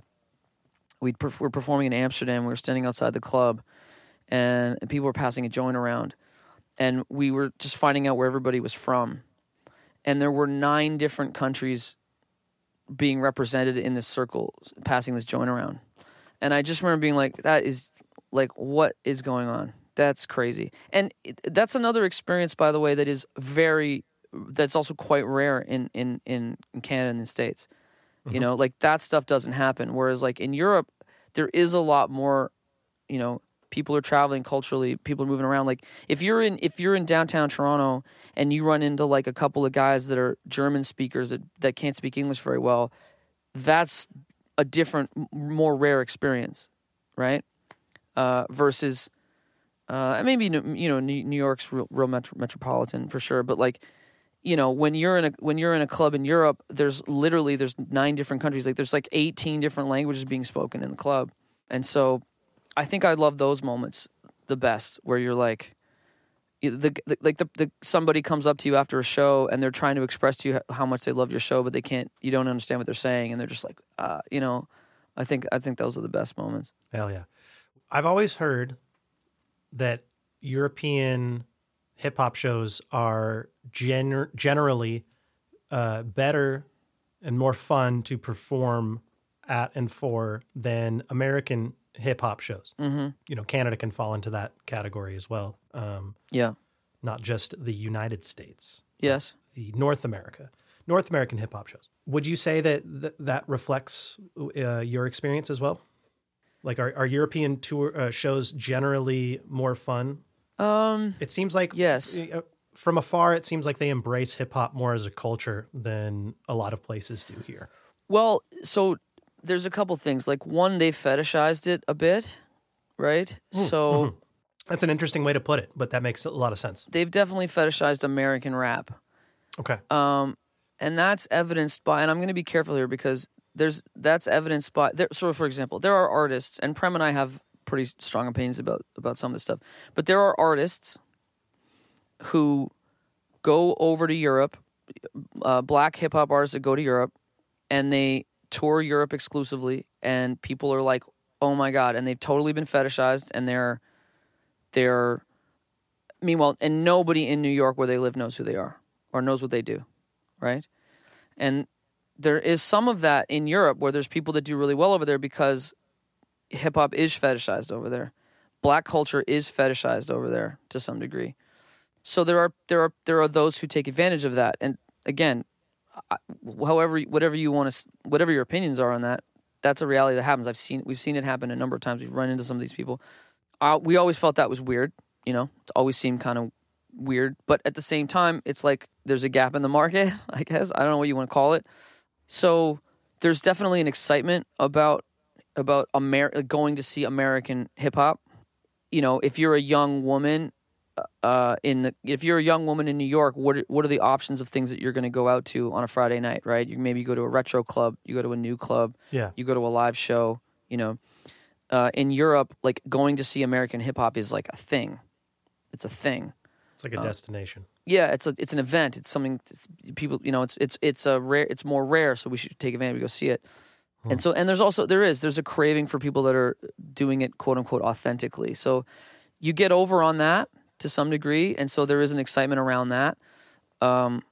we perf- were performing in Amsterdam we were standing outside the club and, and people were passing a joint around and we were just finding out where everybody was from. And there were nine different countries being represented in this circle passing this joint around. And i just remember being like that is like what is going on? That's crazy. And that's another experience by the way that is very that's also quite rare in in in, canada and the states. You know like that stuff doesn't happen. Whereas like in europe there is a lot more you know people are traveling culturally people are moving around. Like if you're in if you're in downtown toronto and you run into like a couple of guys that are german speakers that, that can't speak english very well that's a different more rare experience right? Uh, versus uh, and maybe you know new New York's real, real metro, metropolitan for sure, but like you know when you're in a when you're in a club in Europe, there's literally there's nine different countries. Like there's like 18 different languages being spoken in the club, and so I think I love those moments the best where you're like. The, the like the, the somebody comes up to you after a show and they're trying to express to you how much they love your show but they can't you don't understand what they're saying and they're just like uh, you know I think I think those are the best moments Hell yeah. I've always heard that European hip hop shows are gener- generally uh, better and more fun to perform at and for than American hip hop shows. Mm-hmm. You know, Canada can fall into that category as well, um, yeah not just the United States, yes the North America, North American hip hop shows. Would you say that th- that reflects uh, your experience as well? Like, are, are European tour uh, shows generally more fun? Um It seems like Yes. uh, From afar, it seems like they embrace hip hop more as a culture than a lot of places do here. Well, so there's a couple things. Like one, they fetishized it a bit, right? So That's an interesting way to put it, but that makes a lot of sense. they've definitely fetishized American rap. Okay. Um, and that's evidenced by, and I'm going to be careful here because there's that's evidenced by. There, so, for example, there are artists, and Prem and I have pretty strong opinions about about some of this stuff. But there are artists who go over to Europe, uh, black hip hop artists that go to Europe, and they tour Europe exclusively, and people are like, "Oh my god!" and they've totally been fetishized, and they're they're meanwhile, and nobody in New York where they live knows who they are or knows what they do, right? And there is some of that in Europe where there's people that do really well over there because hip hop is fetishized over there. Black culture is fetishized over there to some degree. So there are there are there are those who take advantage of that. And again, however whatever you want to whatever your opinions are on that, that's a reality that happens. I've seen we've seen it happen a number of times. We've run into some of these people. Uh, we always felt that was weird. You know, it always seemed kind of weird. But at the same time, it's like there's a gap in the market. I guess I don't know what you want to call it. So there's definitely an excitement about about Amer- going to see American hip hop. You know, if you're a young woman uh, in the, if you're a young woman in New York, what are, what are the options of things that you're going to go out to on a Friday night, right? You maybe go to a retro club, you go to a new club, Yeah. you go to a live show. You know, uh, in Europe, like going to see American hip hop is like a thing. It's a thing. It's like a destination. Yeah, it's a it's an event. It's something it's- people you know. It's it's it's a rare. It's more rare, so we should take advantage. We go see it. And so and there's also there is there's a craving for people that are doing it quote unquote authentically. So you get over on that to some degree, and so there is an excitement around that. Um,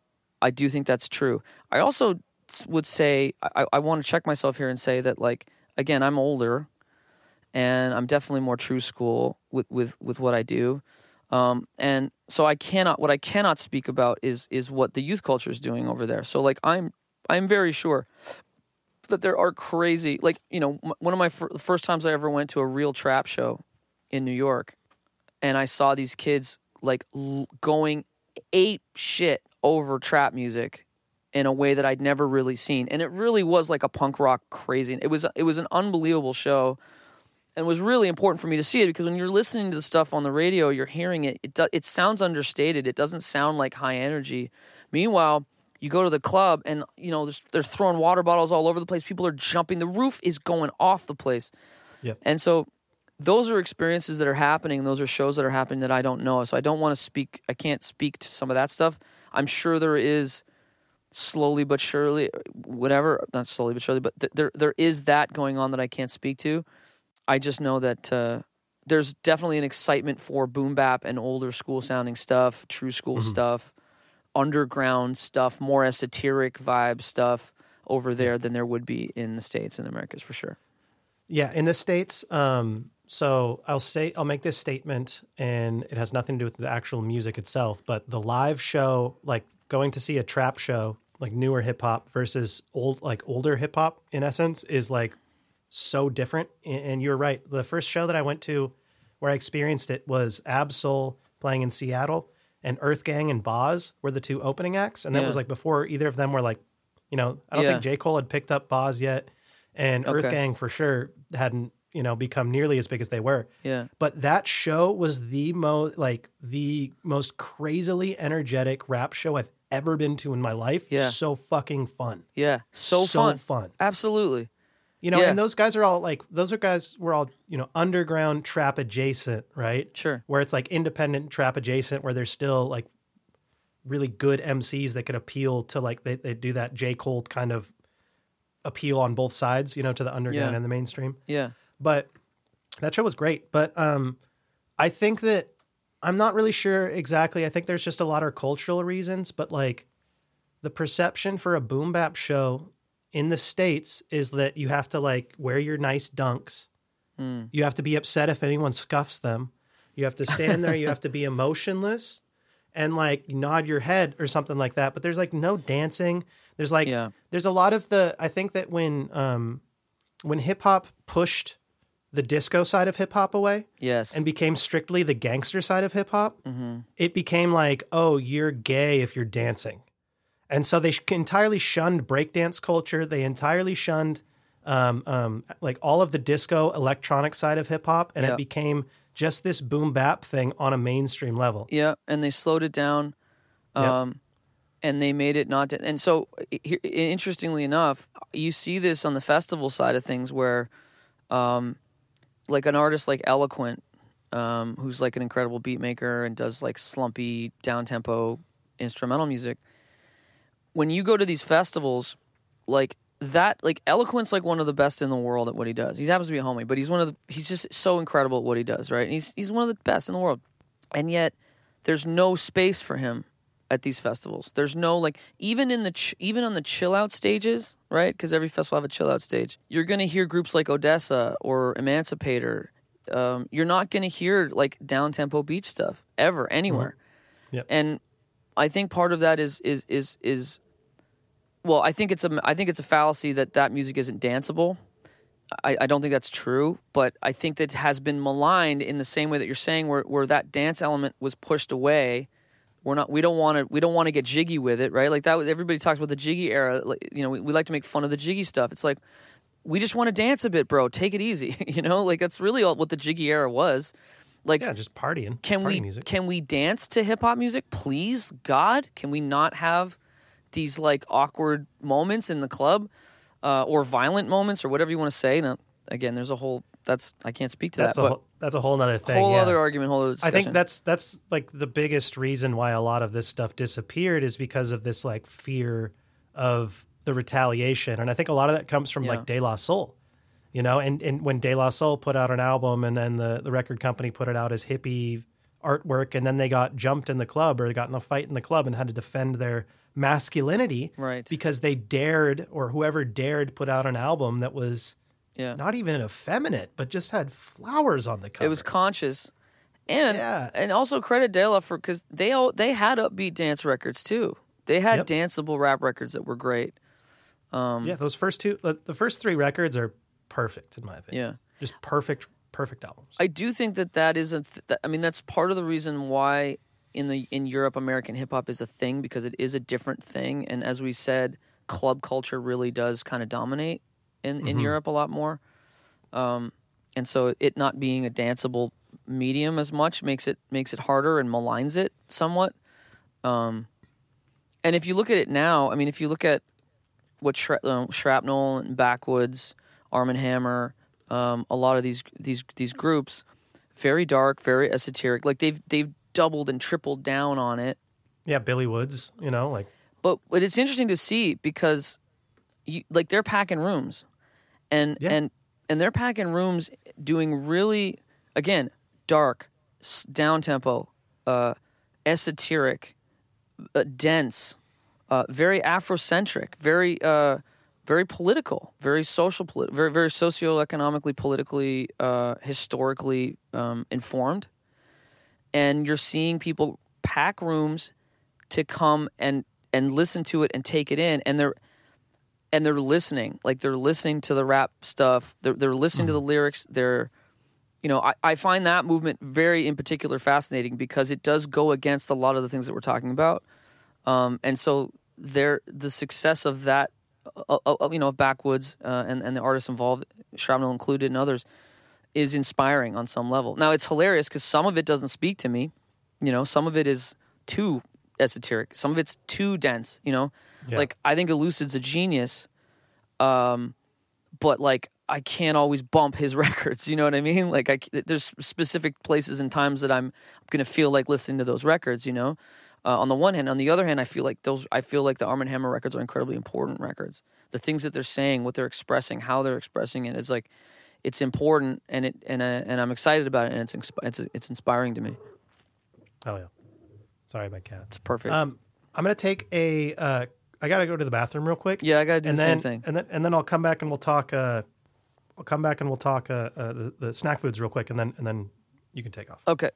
I do think that's true. I also would say I, I want to check myself here and say that like again I'm older, and I'm definitely more true school with with with what I do. Um, and so I cannot what I cannot speak about is is what the youth culture is doing over there. So like I'm I'm very sure that there are crazy like you know one of my fir- first times I ever went to a real trap show in New York, and I saw these kids like l- going ape shit over trap music in a way that I'd never really seen, and it really was like a punk rock crazy. It was it was an unbelievable show and was really important for me to see it because when you're listening to the stuff on the radio, you're hearing it. It do, it sounds understated. It doesn't sound like high energy. Meanwhile, you go to the club and you know there's, they're throwing water bottles all over the place. People are jumping. The roof is going off the place. Yep. And so those are experiences that are happening. Those are shows that are happening that I don't know. So I don't want to speak. I can't speak to some of that stuff. I'm sure there is slowly but surely, whatever. Not slowly but surely, but th- there there is that going on that I can't speak to. I just know that uh, there's definitely an excitement for boom bap and older school sounding stuff, true school stuff, underground stuff, more esoteric vibe stuff over there than there would be in the states and the Americas for sure. Yeah, in the states. Um, so I'll say I'll make this statement, and it has nothing to do with the actual music itself, but the live show, like going to see a trap show, like newer hip hop versus old, like older hip hop, in essence, is like so different. And and you're right. The first show that I went to, where I experienced it, was Ab-Soul playing in Seattle, and Earth Gang and Bas were the two opening acts, and that Yeah. was like before either of them were like, you know, I don't Yeah. think J Cole had picked up Bas yet, and Earth Gang for sure hadn't you know become nearly as big as they were. Yeah. But that show was the most like the most crazily energetic rap show I've ever been to in my life. Yeah. So fucking fun. Yeah. So, So fun. fun. Absolutely. You know, Yeah. and those guys are all like those are guys were all, you know, underground trap adjacent, right? Sure. Where it's like independent trap adjacent where there's still like really good MCs that could appeal to like they, they do that J. Cole kind of appeal on both sides, you know, to the underground Yeah. and the mainstream Yeah. but that show was great. But um, I think that I'm not really sure exactly. I think there's just a lot of cultural reasons, but like the perception for a boom bap show in the states is that you have to like wear your nice dunks. You have to be upset if anyone scuffs them. You have to stand there. you have to be emotionless and like nod your head or something like that. But there's like no dancing. There's like Yeah. there's a lot of the. I think that when um, when hip hop pushed the disco side of hip hop away Yes. and became strictly the gangster side of hip hop, it became like, oh, you're gay if you're dancing. And so they entirely shunned breakdance culture. They entirely shunned um, um, like all of the disco electronic side of hip hop, and Yeah. it became just this boom bap thing on a mainstream level. Yeah, and they slowed it down, um, and they made it not. To, and so, here- interestingly enough, you see this on the festival side of things, where um, like an artist like Eloquent, um, who's like an incredible beat maker and does like slumpy down tempo instrumental music. When you go to these festivals, like that, like Eloquent's like one of the best in the world at what he does. He happens to be a homie, but he's one of the he's just so incredible at what he does, right? And he's he's one of the best in the world, and yet there's no space for him at these festivals. There's no like even in the ch- even on the chill out stages, right? Because every festival have a chill out stage. You're gonna hear groups like ODESZA or Emancipator. Um, you're not gonna hear like down tempo beach stuff ever anywhere. Yep. And I think part of that is is is is well, I think it's a I think it's a fallacy that that music isn't danceable. I, I don't think that's true, but I think that has been maligned in the same way that you're saying, where where that dance element was pushed away. We're not. We don't want to. We don't want to get jiggy with it, right? Like that. was- Everybody talks about the jiggy era. Like, you know, we, we like to make fun of the jiggy stuff. It's like we just want to dance a bit, bro. Take it easy. You know, like that's really all what the jiggy era was. Like, Yeah, just partying. can party we music. can we dance to hip hop music, please? God, can we not have these like awkward moments in the club, uh, or violent moments, or whatever you want to say? Now, again, there's a whole that's I can't speak to that's that, a but whole, that's a whole other thing. whole yeah. other argument, whole other I think that's that's like the biggest reason why a lot of this stuff disappeared is because of this like fear of the retaliation, and I think a lot of that comes from Yeah. like De La Soul, you know. And and when De La Soul put out an album, and then the the record company put it out as hippie artwork, and then they got jumped in the club or they got in a fight in the club and had to defend their masculinity, Right. Because they dared or whoever dared put out an album that was yeah. not even effeminate, but just had flowers on the cover. It was conscious, and Yeah. and also credit De La for because they all they had upbeat dance records too. They had Yep. danceable rap records that were great. Um, Yeah, those first two, the the first three records are perfect in my opinion. Yeah. just perfect, perfect albums. I do think that that isn't. Th- I mean, that's part of the reason why in the in Europe, American hip hop is a thing because it is a different thing, and as we said, club culture really does kind of dominate in in Europe a lot more. Um, and so it not being a danceable medium as much makes it makes it harder and maligns it somewhat. Um, and if you look at it now, I mean, if you look at what Shra- uh, ShrapKnel and Backwoodz, Armand Hammer, um, a lot of these these these groups, very dark, very esoteric. Like they've they've doubled and tripled down on it. Yeah, Billy Woods, you know, like But but it's interesting to see because, you, like they're packing rooms, and Yeah. and and they're packing rooms doing really again dark, down tempo, uh, esoteric, uh, dense, uh, very Afrocentric, very uh, very political, very social, polit- very very socioeconomically, politically, uh, historically um, informed, and you're seeing people pack rooms to come and and listen to it and take it in, and they're and they're listening, like they're listening to the rap stuff, they're they're listening to the lyrics, they're you know, I, I find that movement very in particular fascinating because it does go against a lot of the things that we're talking about. Um, and so there, the success of that, you know, of Backwoodz uh, and, and the artists involved, ShrapKnel included and others, is inspiring on some level. Now, it's hilarious because some of it doesn't speak to me. You know, some of it is too esoteric. Some of it's too dense, you know? Yeah. Like, I think Elucid's a genius, um, but like, I can't always bump his records. You know what I mean? Like, I, there's specific places and times that I'm going to feel like listening to those records. You know, uh, on the one hand, on the other hand, I feel like those. I feel like the Armand Hammer records are incredibly important records. The things that they're saying, what they're expressing, how they're expressing it is like, it's important, and it and uh, and I'm excited about it, and it's insp- it's it's inspiring to me. oh yeah. Sorry, my cat. It's perfect. Um, I'm gonna take a. Uh, I gotta go to the bathroom real quick. yeah, I got to do and the then same thing. and then and then I'll come back and we'll talk. Uh, I'll come back and we'll talk uh, uh, the, the snack foods real quick, and then and then you can take off. Okay,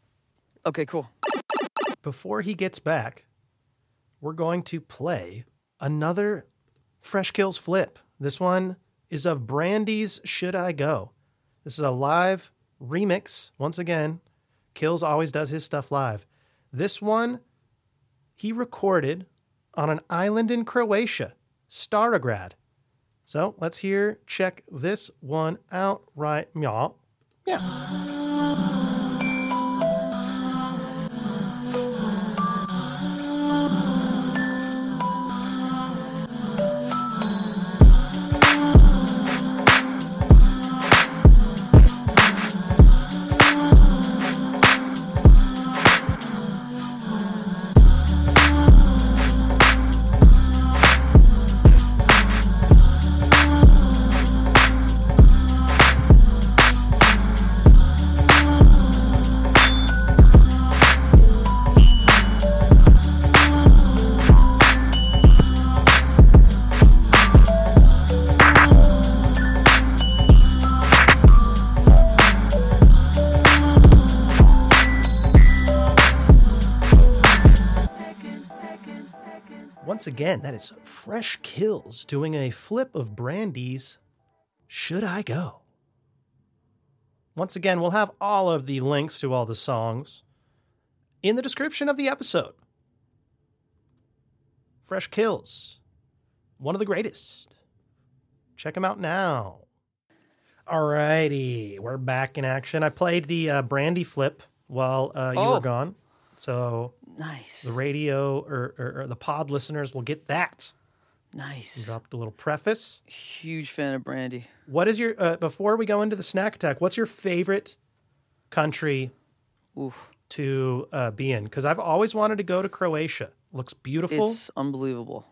okay, cool. Before he gets back, we're going to play another Fresh Kils flip. This one is of Brandy's "Should I Go." This is a live remix. Once again, Kils always does his stuff live. This one he recorded on an island in Croatia, Stari Grad. So let's hear, check this one out right now. Yeah. Again, that is Fresh Kils doing a flip of Brandy's Should I Go? Once again, we'll have all of the links to all the songs in the description of the episode. Fresh Kils, one of the greatest. Check them out now. Alrighty, we're back in action. I played the uh, Brandy flip while uh, you Oh. were gone. So Nice. the radio or, or, or the pod listeners will get that. Nice. Dropped a little preface. Huge fan of Brandy. What is your uh, before we go into the snack attack? What's your favorite country Oof. to uh, be in? Because I've always wanted to go to Croatia. Looks beautiful. It's unbelievable.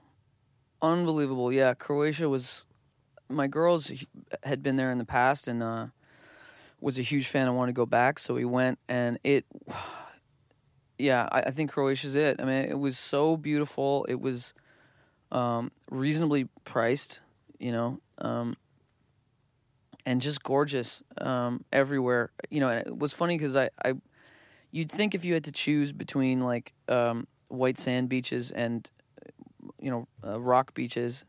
Unbelievable. Yeah, Croatia was my girls had been there in the past and uh was a huge fan and wanted to go back, so we went and it yeah, I, I think Croatia's it. I mean, it was so beautiful. It was um reasonably priced, you know. Um and just gorgeous um, everywhere. You know, and it was funny because I, I, you'd think if you had to choose between like um, white sand beaches and you know uh, rock beaches,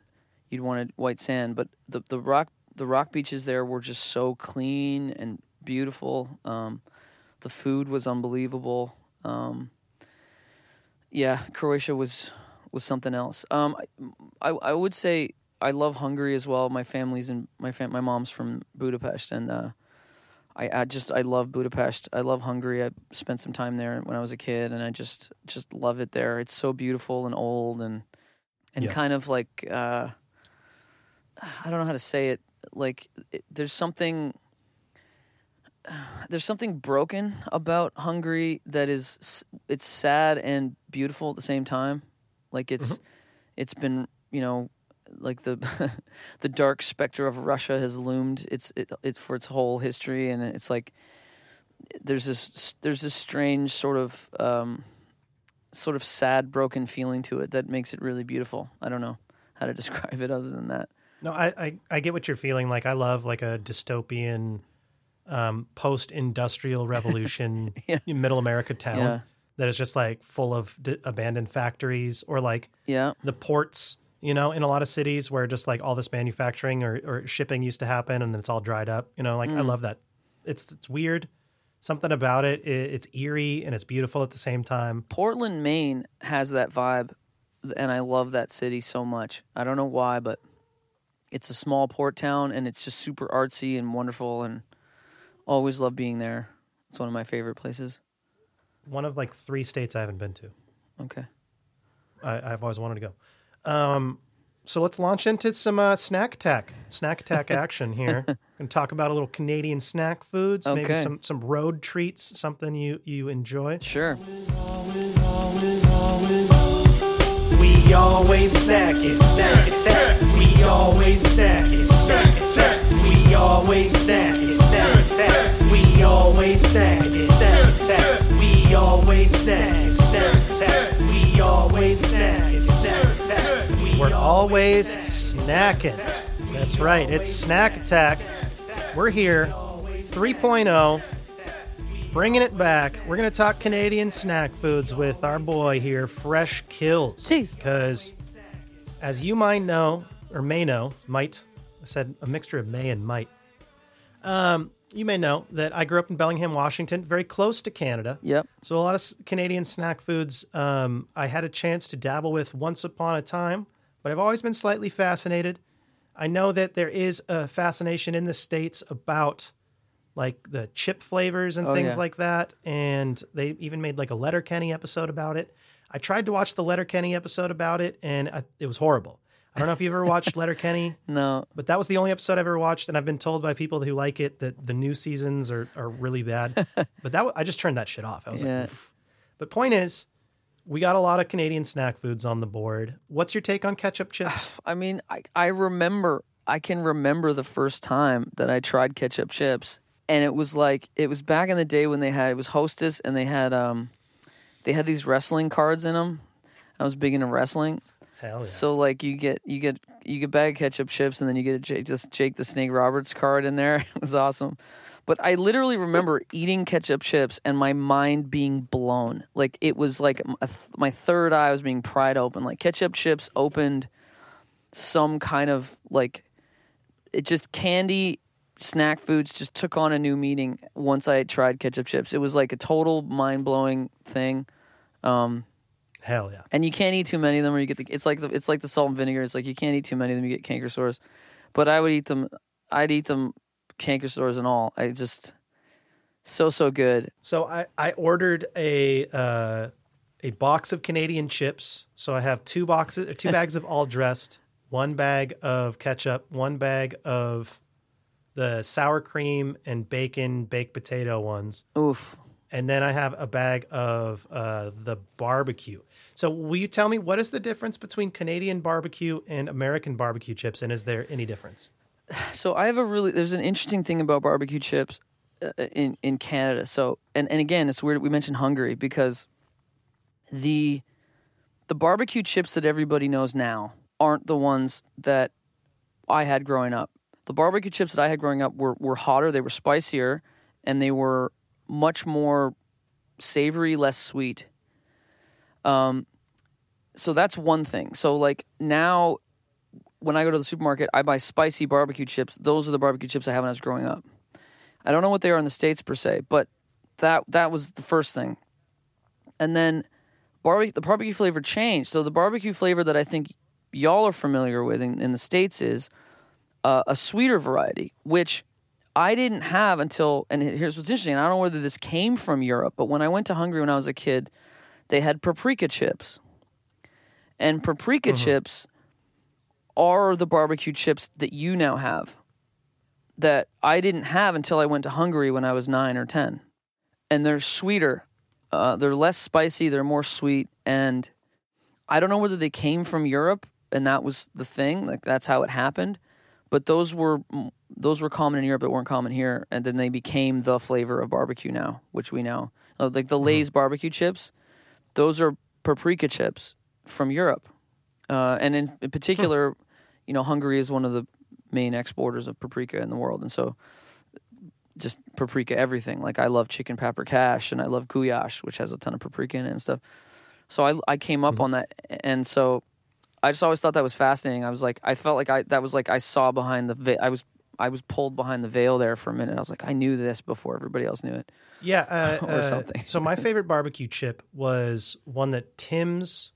you'd want white sand. But the the rock the rock beaches there were just so clean and beautiful. Um, the food was unbelievable. Um, yeah, Croatia was was something else. Um, I, I I would say I love Hungary as well. My family's in my fam- my mom's from Budapest, and uh, I, I just I love Budapest. I love Hungary. I spent some time there when I was a kid, and I just just love it there. It's so beautiful and old, and and Yeah. kind of like uh, I don't know how to say it. Like it, there's something there's something broken about Hungary that is it's sad and beautiful at the same time. Like it's it's been you know like the the dark specter of Russia has loomed. It's it, it's for its whole history, and it's like there's this there's this strange sort of um, sort of sad, broken feeling to it that makes it really beautiful. I don't know how to describe it other than that. No, I, I I get what you're feeling. Like I love like a dystopian, um, post-industrial revolution, Yeah. middle America town Yeah. that is just like full of d- abandoned factories or like Yeah, the ports. You know, in a lot of cities where just like all this manufacturing or, or shipping used to happen, and then it's all dried up. You know, like I love that. It's it's weird. Something about it. it. It's eerie and it's beautiful at the same time. Portland, Maine has that vibe, and I love that city so much. I don't know why, but it's a small port town, and it's just super artsy and wonderful, and always love being there. It's one of my favorite places. One of like three states I haven't been to. Okay. I, I've always wanted to go. Um, so let's launch into some uh, snack attack, snack attack action here. and talk about a little Canadian snack foods, maybe some some road treats, something you you enjoy. Sure. We always snack it, snack attack. We always snack it, snack attack. We always snack it, snack attack. We always snack it, snack attack. We always snack it, snack attack. We always snack it, snack attack. We're always snacking. That's right, it's snack attack. We're here, 3.0 bringing it back. We're going to talk Canadian snack foods with our boy here, Fresh Kils. Jeez. Because, as you might know, or may know, might, I said a mixture of may and might. Um, you may know that I grew up in Bellingham, Washington, very close to Canada. Yep. So a lot of Canadian snack foods um, I had a chance to dabble with once upon a time, but I've always been slightly fascinated. I know that there is a fascination in the states about like the chip flavors and Oh, things yeah. like that, and they even made like a Letterkenny episode about it. I tried to watch the Letterkenny episode about it, and I, it was horrible. I don't know if you've ever watched Letterkenny. No. But that was the only episode I've ever watched, and I've been told by people who like it that the new seasons are, are really bad. but that I just turned that shit off. I was Yeah. like, "Oof." but point is, we got a lot of Canadian snack foods on the board. What's your take on ketchup chips? I mean, I, I remember, I can remember the first time that I tried ketchup chips. And it was like, it was back in the day when they had, it was Hostess and they had, um, they had these wrestling cards in them. I was big into wrestling. Hell yeah! So like you get, you get you get a bag of ketchup chips, and then you get a Jake, just Jake the Snake Roberts card in there. It was awesome. But I literally remember eating ketchup chips and my mind being blown. Like it was like a th- my third eye was being pried open. Like ketchup chips opened some kind of like it just candy snack foods just took on a new meaning once I tried ketchup chips. It was like a total mind blowing thing. Um, Hell yeah. and you can't eat too many of them, or you get the. It's like the it's like the salt and vinegar. It's like you can't eat too many of them, you get canker sores. But I would eat them. I'd eat them, canker sores and all. I just so so good. So I, I ordered a uh, a box of Canadian chips. So I have two boxes, or two bags of all dressed, one bag of ketchup, one bag of the sour cream and bacon baked potato ones, Oof. and then I have a bag of uh, the barbecue. So will you tell me what is the difference between Canadian barbecue and American barbecue chips, and is there any difference? So I have a really there's an interesting thing about barbecue chips uh, in in Canada. So and and again, it's weird we mentioned Hungary because the the barbecue chips that everybody knows now aren't the ones that I had growing up. The barbecue chips that I had growing up were were hotter, they were spicier, and they were much more savory, less sweet. Um so that's one thing. So like now when I go to the supermarket, I buy spicy barbecue chips. Those are the barbecue chips I had when I was growing up. I don't know what they are in the states per se, but that that was the first thing. And then barbecue, the barbecue flavor changed. So the barbecue flavor that I think y'all are familiar with in, in the states is uh, a sweeter variety, which I didn't have until. And here's what's interesting. I don't know whether this came from Europe, but when I went to Hungary when I was a kid, they had paprika chips, and paprika chips are the barbecue chips that you now have that I didn't have until I went to Hungary when I was nine or 10. And they're sweeter. Uh, they're less spicy, they're more sweet. And I don't know whether they came from Europe and that was the thing, like that's how it happened. But those were those were common in Europe that weren't common here, and then they became the flavor of barbecue now, which we know. Uh, Like the Lay's barbecue chips, those are paprika chips from Europe, uh, and in, in particular, you know, Hungary is one of the main exporters of paprika in the world, and so just paprika everything. Like I love chicken paprikash, and I love guyash, which has a ton of paprika in it and stuff. So I I came up on that, and so I just always thought that was fascinating. I was like, I felt like I that was like I saw behind the veil. I was I was pulled behind the veil there for a minute. I was like, I knew this before everybody else knew it. Yeah, uh, Or uh, something. so my favorite barbecue chip was one that Tim's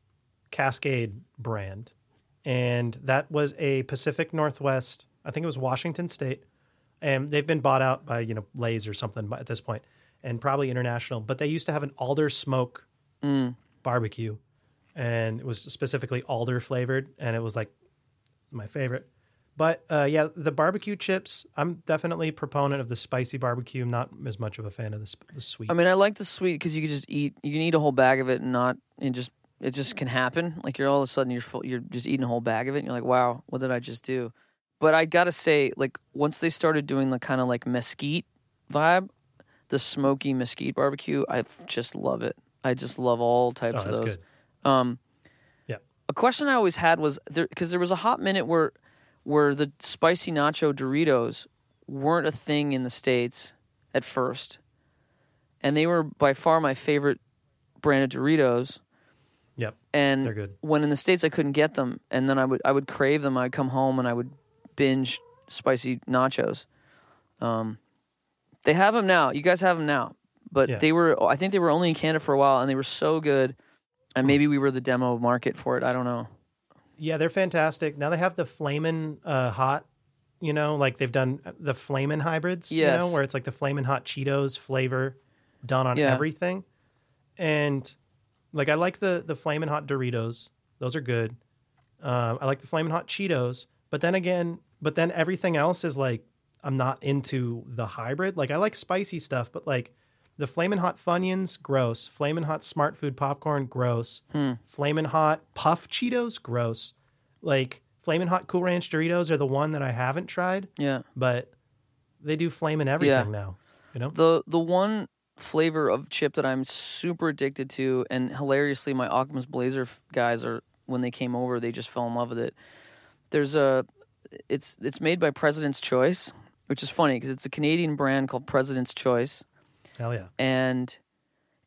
Cascade brand, and that was a Pacific Northwest. I think it was Washington State, and they've been bought out by you know Lay's or something at this point, and probably international. But they used to have an alder smoke barbecue, and it was specifically alder flavored, and it was like my favorite. But uh, yeah, the barbecue chips. I'm definitely a proponent of the spicy barbecue. I'm not as much of a fan of the, sp- the sweet. I mean, I like the sweet because you can just eat. You can eat a whole bag of it and not and just it just can happen. Like you're all of a sudden you're full, you're just eating a whole bag of it. and You're like, wow, what did I just do? But I gotta say, like once they started doing the kind of like mesquite vibe, the smoky mesquite barbecue, I just love it. I just love all types oh, of those. good. Um, Yeah. A question I always had was there because there was a hot minute where where the spicy nacho Doritos weren't a thing in the states at first, and they were by far my favorite brand of Doritos. Yep. And They're good. when in the states I couldn't get them, and then I would I would crave them. I'd come home and I would binge spicy nachos. Um, they have them now. You guys have them now, but Yeah. they were I think they were only in Canada for a while, and they were so good. And maybe we were the demo market for it. I don't know. Yeah, they're fantastic. Now they have the flamin' uh, hot. You know, like they've done the flamin' hybrids. You know, Yes. where it's like the flamin' hot Cheetos flavor done on Yeah. everything. And like I like the the flamin' hot Doritos. Those are good. Um, I like the flamin' hot Cheetos. But then again, but then everything else is like I'm not into the hybrid. Like I like spicy stuff, but like the flamin' hot Funyuns, gross. Flamin' hot Smartfood popcorn, gross. Hmm. Flamin' hot Puff Cheetos, gross. Like Flamin' hot Cool Ranch Doritos are the one that I haven't tried, Yeah. but they do flamin' everything Yeah. now. You know? The the one flavor of chip that I'm super addicted to, and hilariously, my Ockham's Blazer guys are when they came over, they just fell in love with it. there's a it's it's made by President's Choice, which is funny because it's a Canadian brand called President's Choice, Hell yeah. and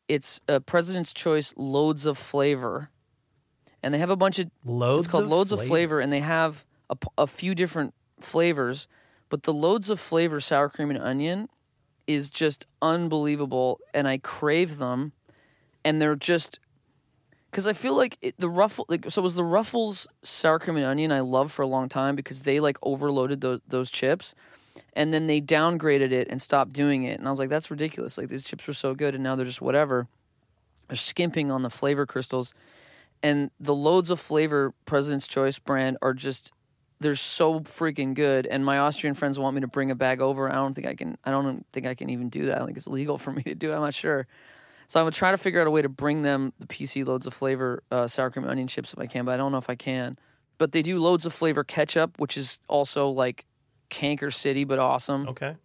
it's a President's Choice loads of flavor, and they have a bunch of Loads it's called of loads of flavor. flavor, and they have a, a few different flavors, but the loads of flavor sour cream and onion is just unbelievable, and I crave them, and they're just because I feel like it, the ruffle like so it was the Ruffles sour cream and onion I loved for a long time because they like overloaded those those chips, and then they downgraded it and stopped doing it, and I was like that's ridiculous. Like these chips were so good, and now they're just whatever. They're skimping on the flavor crystals, and the loads of flavor President's Choice brand are just they're so freaking good. And my Austrian friends want me to bring a bag over. I don't think I can. I don't think I can even do that. I think it's legal for me to do. it. I'm not sure. So I'm gonna try to figure out a way to bring them the PC loads of flavor uh, sour cream onion chips if I can, but I don't know if I can. But they do loads of flavor ketchup, which is also like Canker City, but awesome. Okay.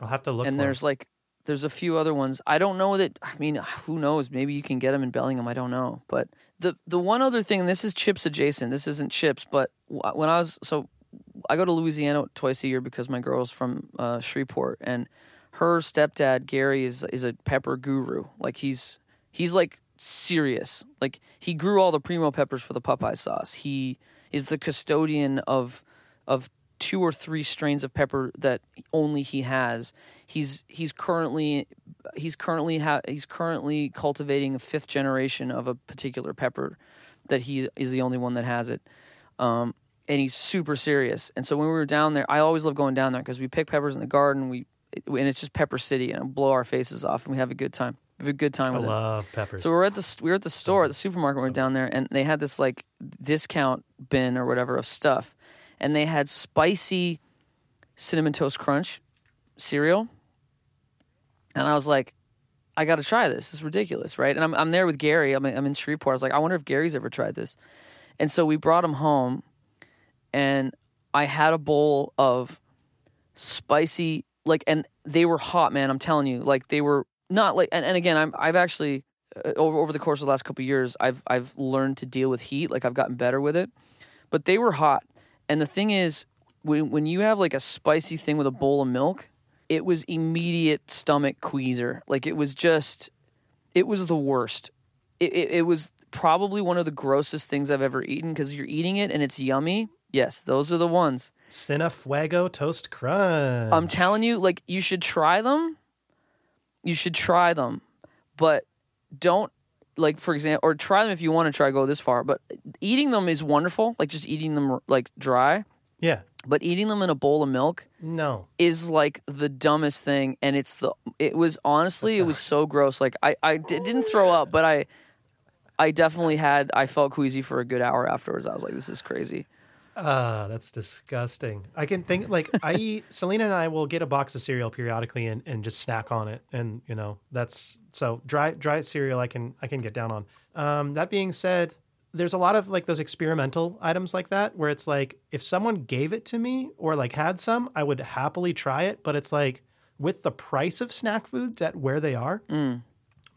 I'll have to look. and there's like there's a few other ones. I don't know that. I mean, who knows? Maybe you can get them in Bellingham. I don't know. But the the one other thing, and this is chips adjacent. This isn't chips, but when I was so I go to Louisiana twice a year because my girl's from uh, Shreveport, and her stepdad Gary is is a pepper guru. Like he's he's like serious. Like he grew all the primo peppers for the Popeye sauce. He is the custodian of of two or three strains of pepper that only he has. He's he's currently he's currently ha- he's currently cultivating a fifth generation of a particular pepper that he is the only one that has it. Um, and he's super serious. And so when we were down there, I always love going down there because we pick peppers in the garden. We and it's just Pepper City, and blow our faces off, and we have a good time. We have a good time I with it. love peppers. So we we're at the we were at the store at the supermarket. we were down there, and they had this like discount bin or whatever of stuff, and they had spicy cinnamon toast crunch cereal, and I was like, I got to try this. It's ridiculous, right? And I'm I'm there with Gary. I'm I'm in Shreveport. I was like, I wonder if Gary's ever tried this, and so we brought him home, and I had a bowl of spicy like and they were hot man i'm telling you like they were not like and, and again i'm i've actually uh, over over the course of the last couple years i've i've learned to deal with heat like i've gotten better with it but they were hot and the thing is when when you have like a spicy thing with a bowl of milk it was immediate stomach queaser like it was just it was the worst. It, it, it was probably one of the grossest things i've ever eaten because you're eating it and it's yummy. Yes those are the ones. Cinefuego Toast Crunch. I'm telling you, like you should try them. You should try them, but don't like for example, or try them if you want to try go this far. But eating them is wonderful, like just eating them like dry. yeah. But eating them in a bowl of milk No. is like the dumbest thing, and it's the. It was honestly, it was so gross. Like I, I didn't throw up, but I, I definitely had. I felt queasy for a good hour afterwards. I was like, this is crazy. Ah, that's disgusting. I can think like I eat Selena and I will get a box of cereal periodically and, and just snack on it. And you know, that's so dry dry cereal I can I can get down on. Um, that being said, there's a lot of like those experimental items like that where it's like if someone gave it to me or like had some, I would happily try it. But it's like with the price of snack foods at where they are, Mm.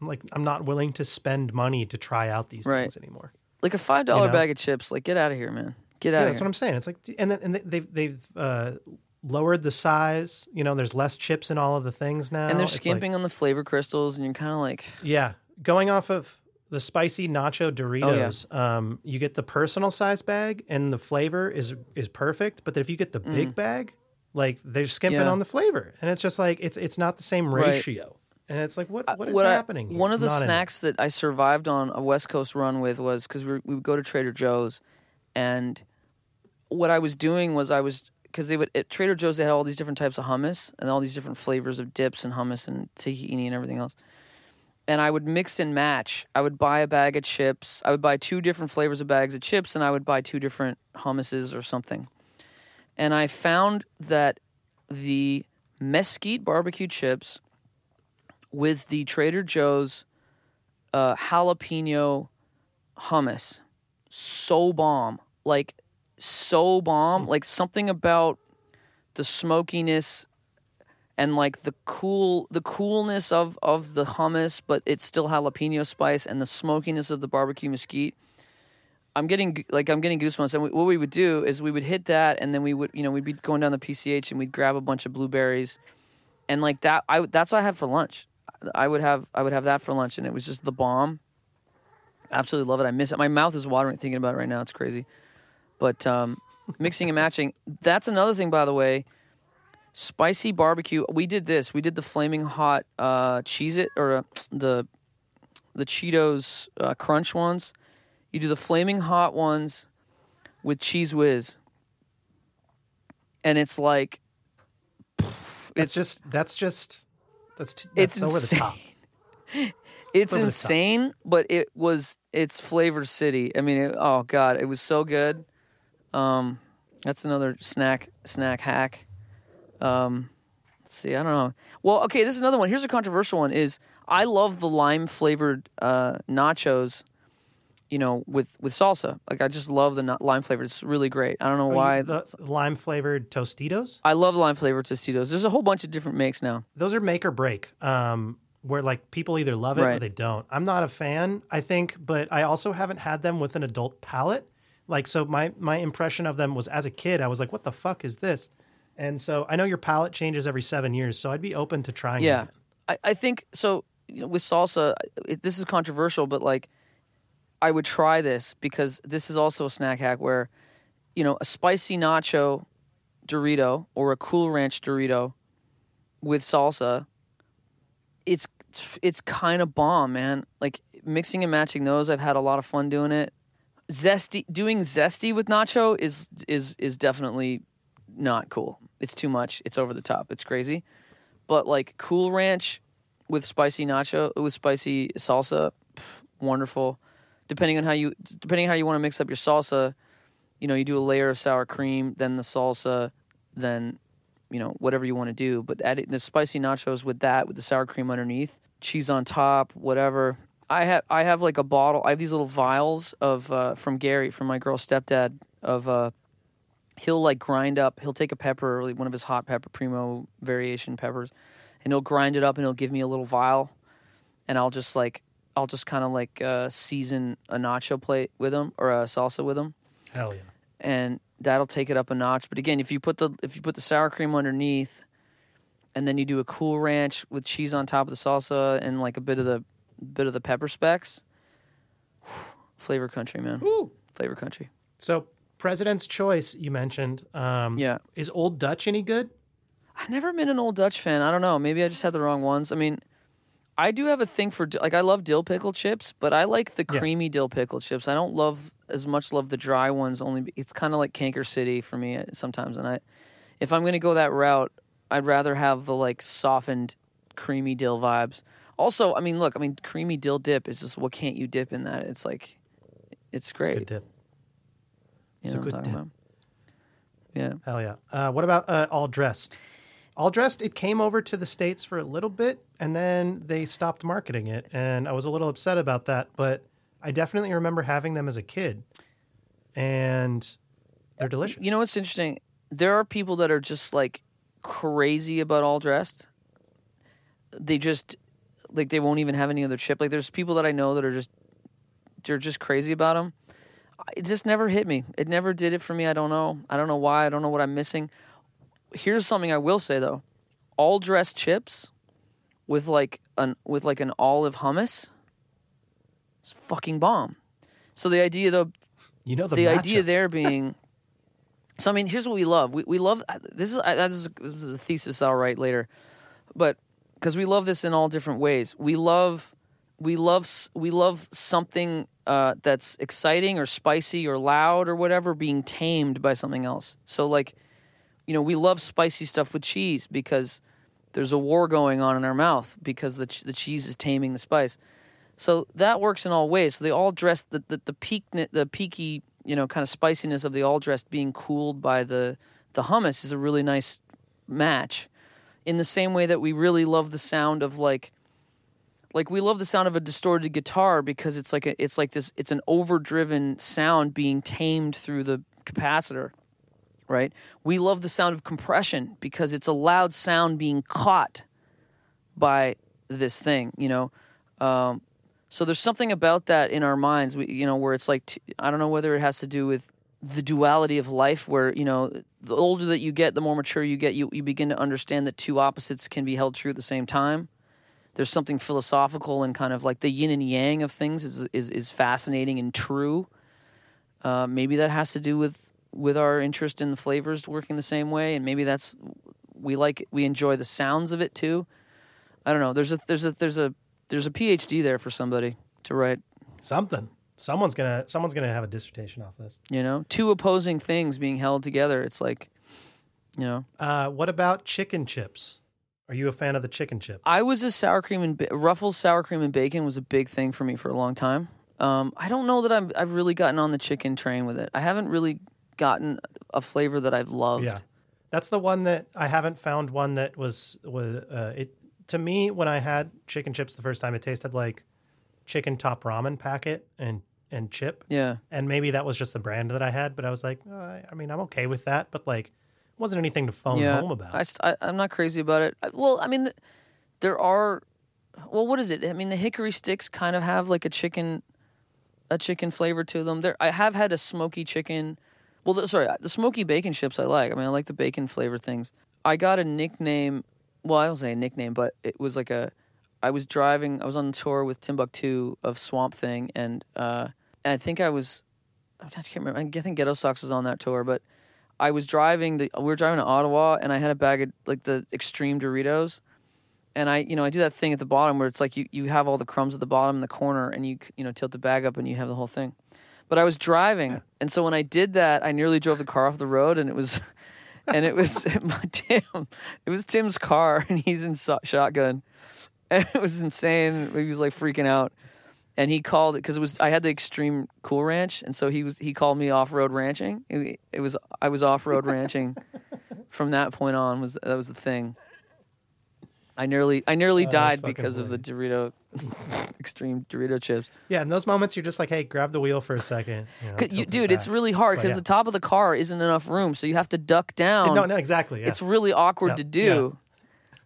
I'm like I'm not willing to spend money to try out these Right. things anymore. Like a five dollar You know? bag of chips. Like get out of here, man. Get out Yeah, that's here. what I'm saying. It's like, and then, and they've they've uh, lowered the size. You know, there's less chips in all of the things now. and they're It's like- skimping on the flavor crystals, and you're kind of like, yeah, going off of the spicy nacho Doritos, um, you get the personal size bag, and the flavor is is perfect. But if you get the big bag, like they're skimping Mm. Yeah. on the flavor, and it's just like it's it's not the same Right. ratio. And it's like, what what is what happening? here? one of the Not any- snacks that I survived on a West Coast run with was because we, we would go to Trader Joe's, and what I was doing was I was because they would at Trader Joe's they had all these different types of hummus and all these different flavors of dips and hummus and tahini and everything else. And I would mix and match. I would buy a bag of chips. I would buy two different flavors of bags of chips, and I would buy two different hummuses or something. And I found that the mesquite barbecue chips with the Trader Joe's uh, jalapeno hummus. So bomb. Like, so bomb. Mm. Like, something about the smokiness and like the cool the coolness of of the hummus but it's still jalapeno spice and the smokiness of the barbecue mesquite I'm getting like I'm getting goosebumps. And we, what we would do is we would hit that, and then we would you know we'd be going down the PCH and we'd grab a bunch of blueberries, and like that I would- that's what I had for lunch. I would have I would have that for lunch, and it was just the bomb. Absolutely love it. I miss it. My mouth is watering thinking about it right now. It's crazy, but um, mixing and matching. That's another thing, by the way. Spicy barbecue. We did this. We did the flaming hot uh, Cheez-It or uh, the the Cheetos uh, Crunch ones. You do the flaming hot ones with Cheez Whiz, and it's like That's it's just that's just that's too, it's that's over the insane. top. It's over the insane, but it was it's Flavor City. I mean, it, oh god, it was so good. Um, that's another snack snack hack. Um, let's see, I don't know. Well, okay, this is another one. Here's a controversial one: is I love the lime flavored uh, nachos. You know, with with salsa. Like I just love the lime flavor. It's really great. I don't know Oh, you- why. the lime flavored Tostitos? I love lime flavored Tostitos. There's a whole bunch of different makes now. Those are make or break. Um, where like people either love it or they don't. I'm not a fan, I think, but I also haven't had them with an adult palate. Like so my my impression of them was as a kid, I was like, what the fuck is this? And so I know your palate changes every seven years, so I'd be open to trying Yeah. I, I think so. You know, with salsa, it, this is controversial, but like, I would try this because this is also a snack hack where, you know, a spicy nacho Dorito or a Cool Ranch Dorito with salsa. It's it's kind of bomb, man. Like mixing and matching those, I've had a lot of fun doing it. Zesty, doing zesty with nacho is is is definitely not cool. It's too much. It's over the top. It's crazy. But like Cool Ranch with spicy nacho with spicy salsa, pff, wonderful. Depending on how you depending how you want to mix up your salsa, you know, you do a layer of sour cream, then the salsa, then you know whatever you want to do. But add it, the spicy nachos with that with the sour cream underneath, cheese on top, whatever. I have I have like a bottle. I have these little vials of uh, from Gary from my girl's stepdad of uh, he'll like grind up. He'll take a pepper, like one of his hot pepper primo variation peppers, and he'll grind it up and he'll give me a little vial, and I'll just like I'll just kind of like uh, season a nacho plate with them or a salsa with them, Hell yeah. and that'll take it up a notch. But again, if you put the if you put the sour cream underneath, and then you do a cool ranch with cheese on top of the salsa and like a bit of the bit of the pepper specks, flavor country, man. Ooh. Flavor country. So President's Choice, you mentioned. Um, Yeah. Is Old Dutch any good? I've never been an old Dutch fan. I don't know. Maybe I just had the wrong ones. I mean, I do have a thing for like I love dill pickle chips, but I like the Yeah. creamy dill pickle chips. I don't love as much love the dry ones. Only it's kind of like Canker City for me uh, sometimes. And I, if I'm gonna go that route, I'd rather have the like softened creamy dill vibes. Also, I mean, look, I mean, creamy dill dip is just what can't you dip in that? It's like, it's It's a great. good dip. You it's know a good talking about? Yeah. Hell yeah. Uh, what about uh, All Dressed? All Dressed, it came over to the States for a little bit and then they stopped marketing it. And I was a little upset about that, but I definitely remember having them as a kid. And they're delicious. You know what's interesting? There are people that are just like crazy about all dressed. They just like they won't even have any other chip. Like there's people that I know that are just they're just crazy about them. It just never hit me. It never did it for me. I don't know. I don't know why. I don't know what I'm missing. Here's something I will say though. All dressed chips with like an with like an olive hummus. It's fucking bomb. So the idea though you know the, the idea there being so i mean here's what we love we, we love uh, this is uh, I- this is a thesis i'll write later but because we love this in all different ways we love we love we love something uh, that's exciting or spicy or loud or whatever being tamed by something else so like you know we love spicy stuff with cheese because there's a war going on in our mouth because the, ch- the cheese is taming the spice so that works in all ways. So they all dressed the the, the peak the peaky you know kind of spiciness of the all dressed being cooled by the the hummus is a really nice match. In the same way that we really love the sound of like like we love the sound of a distorted guitar because it's like a, it's like this it's an overdriven sound being tamed through the capacitor right? We love the sound of compression because it's a loud sound being caught by this thing you know? Um, So there's something about that in our minds, we, you know, where it's like I don't know whether it has to do with the duality of life, where you know the older that you get, the more mature you get, you you begin to understand that two opposites can be held true at the same time. There's something philosophical and kind of like the yin and yang of things is is, is fascinating and true. Uh, maybe that has to do with with our interest in the flavors working the same way, and maybe that's we like we enjoy the sounds of it too. I don't know. There's a there's a there's a there's a PhD there for somebody to write. Something. Someone's gonna someone's gonna have a dissertation off this. You know, two opposing things being held together. It's like, you know, Uh, what about chicken chips? Are you a fan of the chicken chip? I was a sour cream and ba- Ruffles sour cream and bacon was a big thing for me for a long time. Um, I don't know that I'm, I've really gotten on the chicken train with it. I haven't really gotten a flavor that I've loved. Yeah, that's the one that I haven't found one that was was uh, it to me when I had chicken chips the first time. It tasted like chicken top ramen packet and and chip, Yeah. and maybe that was just the brand that I had. But I was like, oh, I, I mean, I'm okay with that, but like, it wasn't anything to phone yeah. home about. I, I, am not crazy about it. I, well, I mean, th- there are. Well, what is it? I mean, the hickory sticks kind of have like a chicken, a chicken flavor to them. There, I have had a smoky chicken. Well, the, sorry, the smoky bacon chips I like. I mean, I like the bacon flavored things. I got a nickname. Well, I don't say a nickname, but it was like a. I was driving. I was on tour with Timbuktu of Swamp Thing, and uh, I think I was. I can't remember. I think Ghettosocks was on that tour, but I was driving. To, we were driving to Ottawa, and I had a bag of like the extreme Doritos, and I, you know, I do that thing at the bottom where it's like you, you have all the crumbs at the bottom in the corner, and you you know tilt the bag up, and you have the whole thing. But I was driving, and so when I did that, I nearly drove the car off the road, and it was, and it was my Tim, it was Tim's car, and he's in so- shotgun, and it was insane. He was like freaking out, and he called it because it was I had the extreme cool ranch, and so he was he called me off road ranching. It, it was I was off road ranching from that point on. Was that was the thing. I nearly I nearly Oh, died because of the Dorito extreme Dorito chips. yeah, in those moments, you're just like, hey, grab the wheel for a second, you know, you- dude, it's really hard because yeah. the top of the car isn't enough room, so you have to duck down. no, no, exactly. Yeah. It's really awkward to do.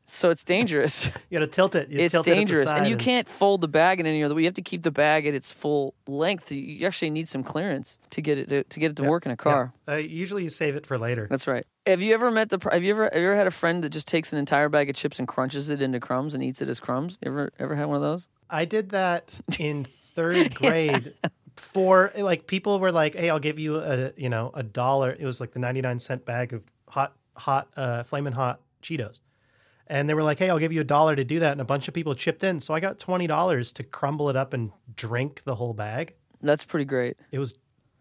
So it's dangerous. you got to tilt it. You it's tilt it dangerous, and side you can't fold the bag in any other way. You have to keep the bag at its full length. You- actually need some clearance to get it to, to get it to Yeah, work in a car. Yeah. Uh, usually, you save it for later. That's right. Have you ever met the? Have you ever have you ever had a friend that just takes an entire bag of chips and crunches it into crumbs and eats it as crumbs? You ever ever had one of those? I did that in third grade. For like, people were like, "Hey, I'll give you a you know a dollar." It was like the ninety nine cent bag of hot, hot, uh, flaming hot Cheetos, and they were like, "Hey, I'll give you a dollar to do that." And a bunch of people chipped in, so I got twenty dollars to crumble it up and drink the whole bag. That's pretty great. It was,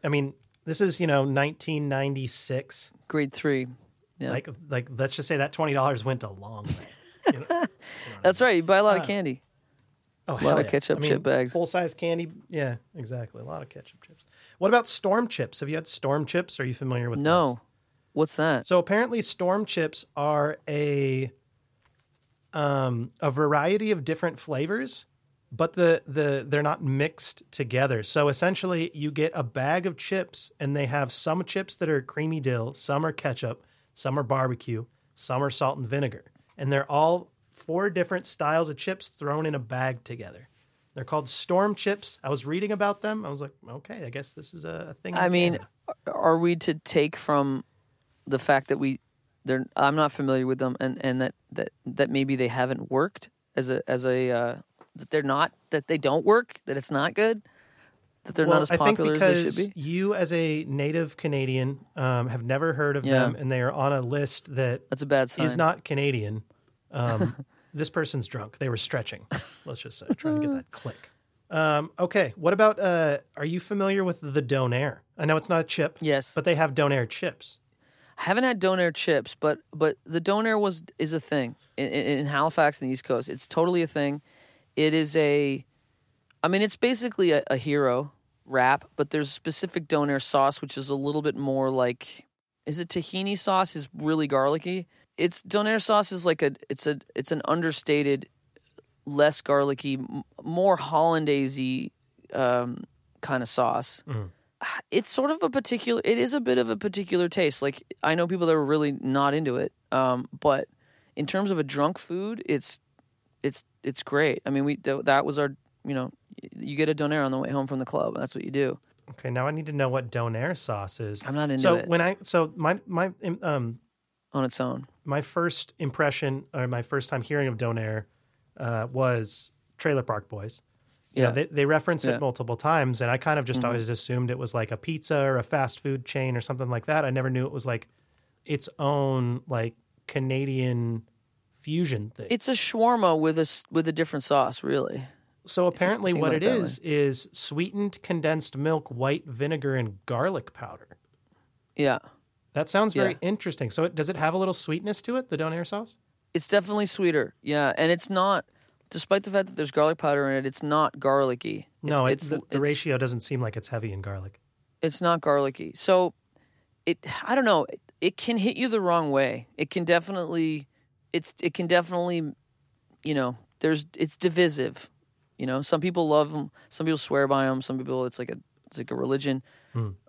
I mean, this is you know nineteen ninety six. Grade three. Yeah. Like, like let's just say that twenty dollars went a long way. You know? That's right. You buy a lot Uh, of candy. Oh, a lot of yeah. ketchup I mean, chip bags. Full size candy. Yeah, exactly. A lot of ketchup chips. What about storm chips? Have you had storm chips? Are you familiar with those? No. What's that? So apparently, storm chips are a um, a variety of different flavors, but the the they're not mixed together. So essentially, you get a bag of chips, and they have some chips that are creamy dill, some are ketchup, some are barbecue, some are salt and vinegar, and they're all four different styles of chips thrown in a bag together. They're called storm chips. I was reading about them. I was like, okay, I guess this is a thing. I mean, are we to take from the fact that we they're I'm not familiar with them and and that that that maybe they haven't worked as a as a uh, that they're not that they don't work that it's not good that they're well, not as I think popular as because they should be. you, as a native Canadian, um, have never heard of Yeah. them, and they are on a list that That's a bad sign. is not Canadian. Um, this person's drunk. They were stretching. Let's just say, trying to get that click. Um, okay, what about? Uh, are you familiar with the Donair? I know it's not a chip. Yes. but they have Donair chips. Haven't had Donair chips, but but the Donair was is a thing in, in, Halifax and the East Coast. It's totally a thing. It is a, I mean, it's basically a, a hero wrap, but there's specific Donair sauce which is a little bit more like, is it tahini sauce? Is really garlicky. It's Donair sauce is like a it's a it's an understated, less garlicky, more hollandaisey um, kind of sauce it's sort of a particular it is a bit of a particular taste like i know people that are really not into it um, but in terms of a drunk food it's it's it's great i mean we th- that was our you know You get a donair on the way home from the club. That's what you do. Okay, now I need to know what donair sauce is. I'm not into so it when I so my my um on its own. my first impression or my first time hearing of donair uh, was Trailer Park Boys. You know, Yeah. they they reference Yeah. Mm-hmm. it multiple times, and I kind of just always assumed it was like a pizza or a fast food chain or something like that. I never knew it was like its own like Canadian fusion thing. It's a shawarma with a with a different sauce, really. so apparently, what it is it it that is is sweetened condensed milk, white vinegar, and garlic powder. Yeah. That sounds very Yeah. interesting. So, it, does it have a little sweetness to it, the donair sauce? It's definitely sweeter. Yeah, and it's not despite the fact that there's garlic powder in it, it's not garlicky. No, it's, it's, the, the it's- ratio doesn't seem like it's heavy in garlic. it's not garlicky. So it I don't know, it, it can hit you the wrong way. It can definitely it's it can definitely you know, there's it's divisive. You know, some people love them, some people swear by them, some people it's like a it's like a religion.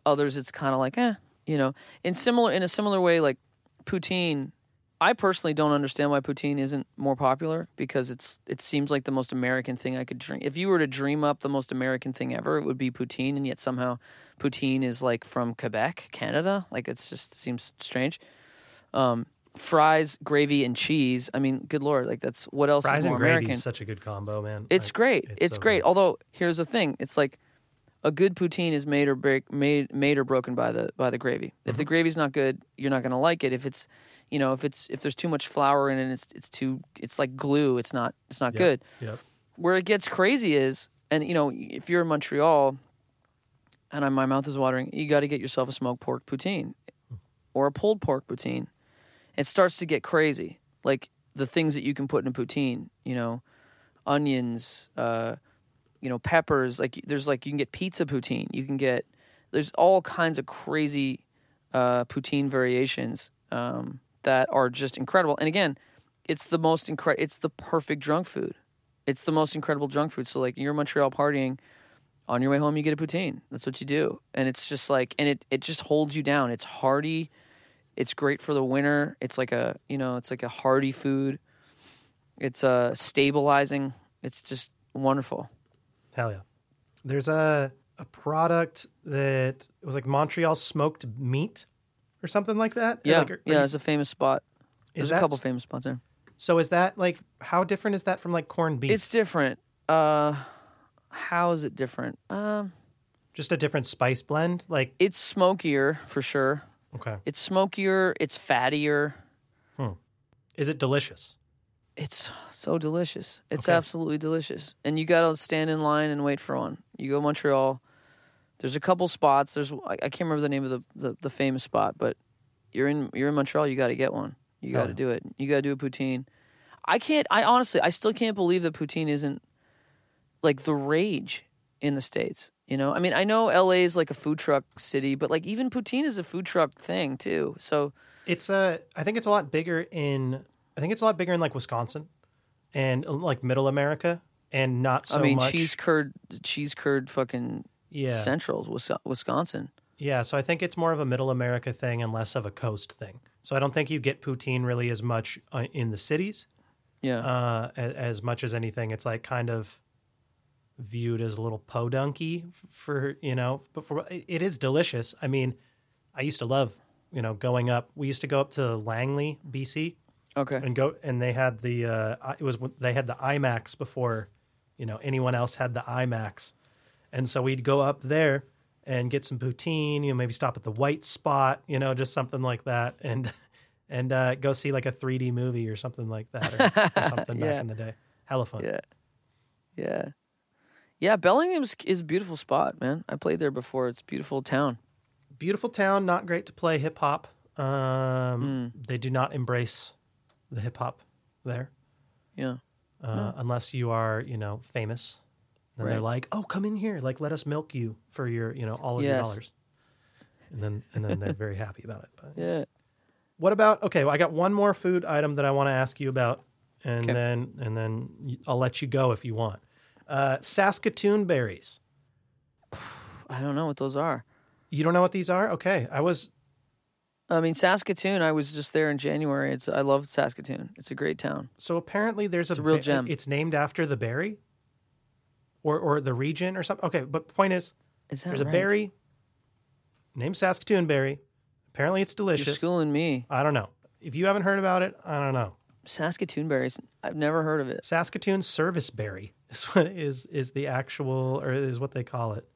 Others it's kind of like eh, you know. In similar in a similar way like poutine I personally don't understand why poutine isn't more popular because it's it seems like the most American thing I could drink. If you were to dream up the most American thing ever, it would be poutine, and yet somehow poutine is like from Quebec, Canada. Like it's just seems strange. Um, fries, gravy, and cheese. I mean, good lord, like that's what else Fries is and more gravy American? is such a good combo, man. It's Like, great. It's, so great. good. Although here's the thing: it's like a good poutine is made or break made made or broken by the by the gravy. If Mm-hmm. the gravy's not good, you're not going to like it. If it's you know if it's if there's too much flour in it, it's it's too it's like glue. It's not it's not Yep, good. Yep. Where it gets crazy is, and you know, if you're in Montreal, and I, my mouth is watering, you got to get yourself a smoked pork poutine or a pulled pork poutine. It starts to get crazy, like the things that you can put in a poutine. You know, onions, uh, you know, peppers. Like there's like you can get pizza poutine. You can get there's all kinds of crazy uh, poutine variations um, that are just incredible. And again, it's the most incredible. It's the perfect drunk food. It's the most incredible junk food. So like you're Montreal partying, on your way home you get a poutine. That's what you do, and it's just like, and it it just holds you down. It's hearty. It's great for the winter. It's like a you know, it's like a hearty food. It's uh stabilizing. It's just wonderful. Hell yeah. There's a a product that was like Montreal smoked meat or something like that. Yeah, Like, are- are yeah. you- It's a famous spot. is There's that a couple famous spots there. So is that like how different is that from like corned beef? It's different. Uh, how is it different? Um, just a different spice blend. Like it's smokier for sure. okay, It's smokier. It's fattier. Hmm. is it delicious? It's so delicious. It's Okay. absolutely delicious. And you got to stand in line and wait for one. You go Montreal. There's a couple spots. There's I, I can't remember the name of the, the, the famous spot, but you're in you're in Montreal. You got to get one. You got to yeah. do it. You got to do a poutine. I can't. I honestly, I still can't believe that poutine isn't like the rage in the states. You know, I mean, I know LA is like a food truck city, but like even poutine is a food truck thing too. So It's a. I think it's a lot bigger in. I think it's a lot bigger in like Wisconsin, and uh, like Middle America, and not so I mean, much. cheese curd, cheese curd, fucking yeah, Central's Wis- Wisconsin. yeah. So I think it's more of a Middle America thing and less of a coast thing. So I don't think you get poutine really as much uh, in the cities. Yeah, uh, as, as much as anything. It's like kind of viewed as a little podunky f- for you know, but for it it is delicious. I mean, I used to love you know going up. We used to go up to Langley, BC, okay. and go and they had the uh, it was they had the IMAX before you know anyone else had the IMAX, and so we'd go up there and get some poutine. You know, maybe stop at the White Spot. You know, just something like that, and and uh, go see like a 3D movie or something like that, or, or something Yeah. back in the day. Hella fun. Yeah, yeah, yeah. Bellingham's is a beautiful spot, man. I played there before. It's a beautiful town. Beautiful town, not great to play hip hop. Um, They do not embrace the hip hop there. Yeah, uh, unless you are, you know, famous. Then they're like, "Oh, come in here, like let us milk you for your, you know, all of your Yes. dollars." And then and then they're very happy about it. But yeah. what about? Okay, well, I got one more food item that I want to ask you about, and Okay. then and then I'll let you go if you want. Uh, Saskatoon berries. I don't know what those are. You don't know what these are? Okay, I was I mean, Saskatoon. I was just there in January. It's I love Saskatoon. It's a great town. so apparently there's It's a real gem. It's named after the berry. Or or the region or something. Okay, but the point is, Is that there's a berry named Saskatoon berry. Apparently, it's You're delicious. schooling me. I don't know. If you haven't heard about it, I don't know. Saskatoon berries. I've never heard of it. Saskatoon service berry is what is is the actual or is what they call it.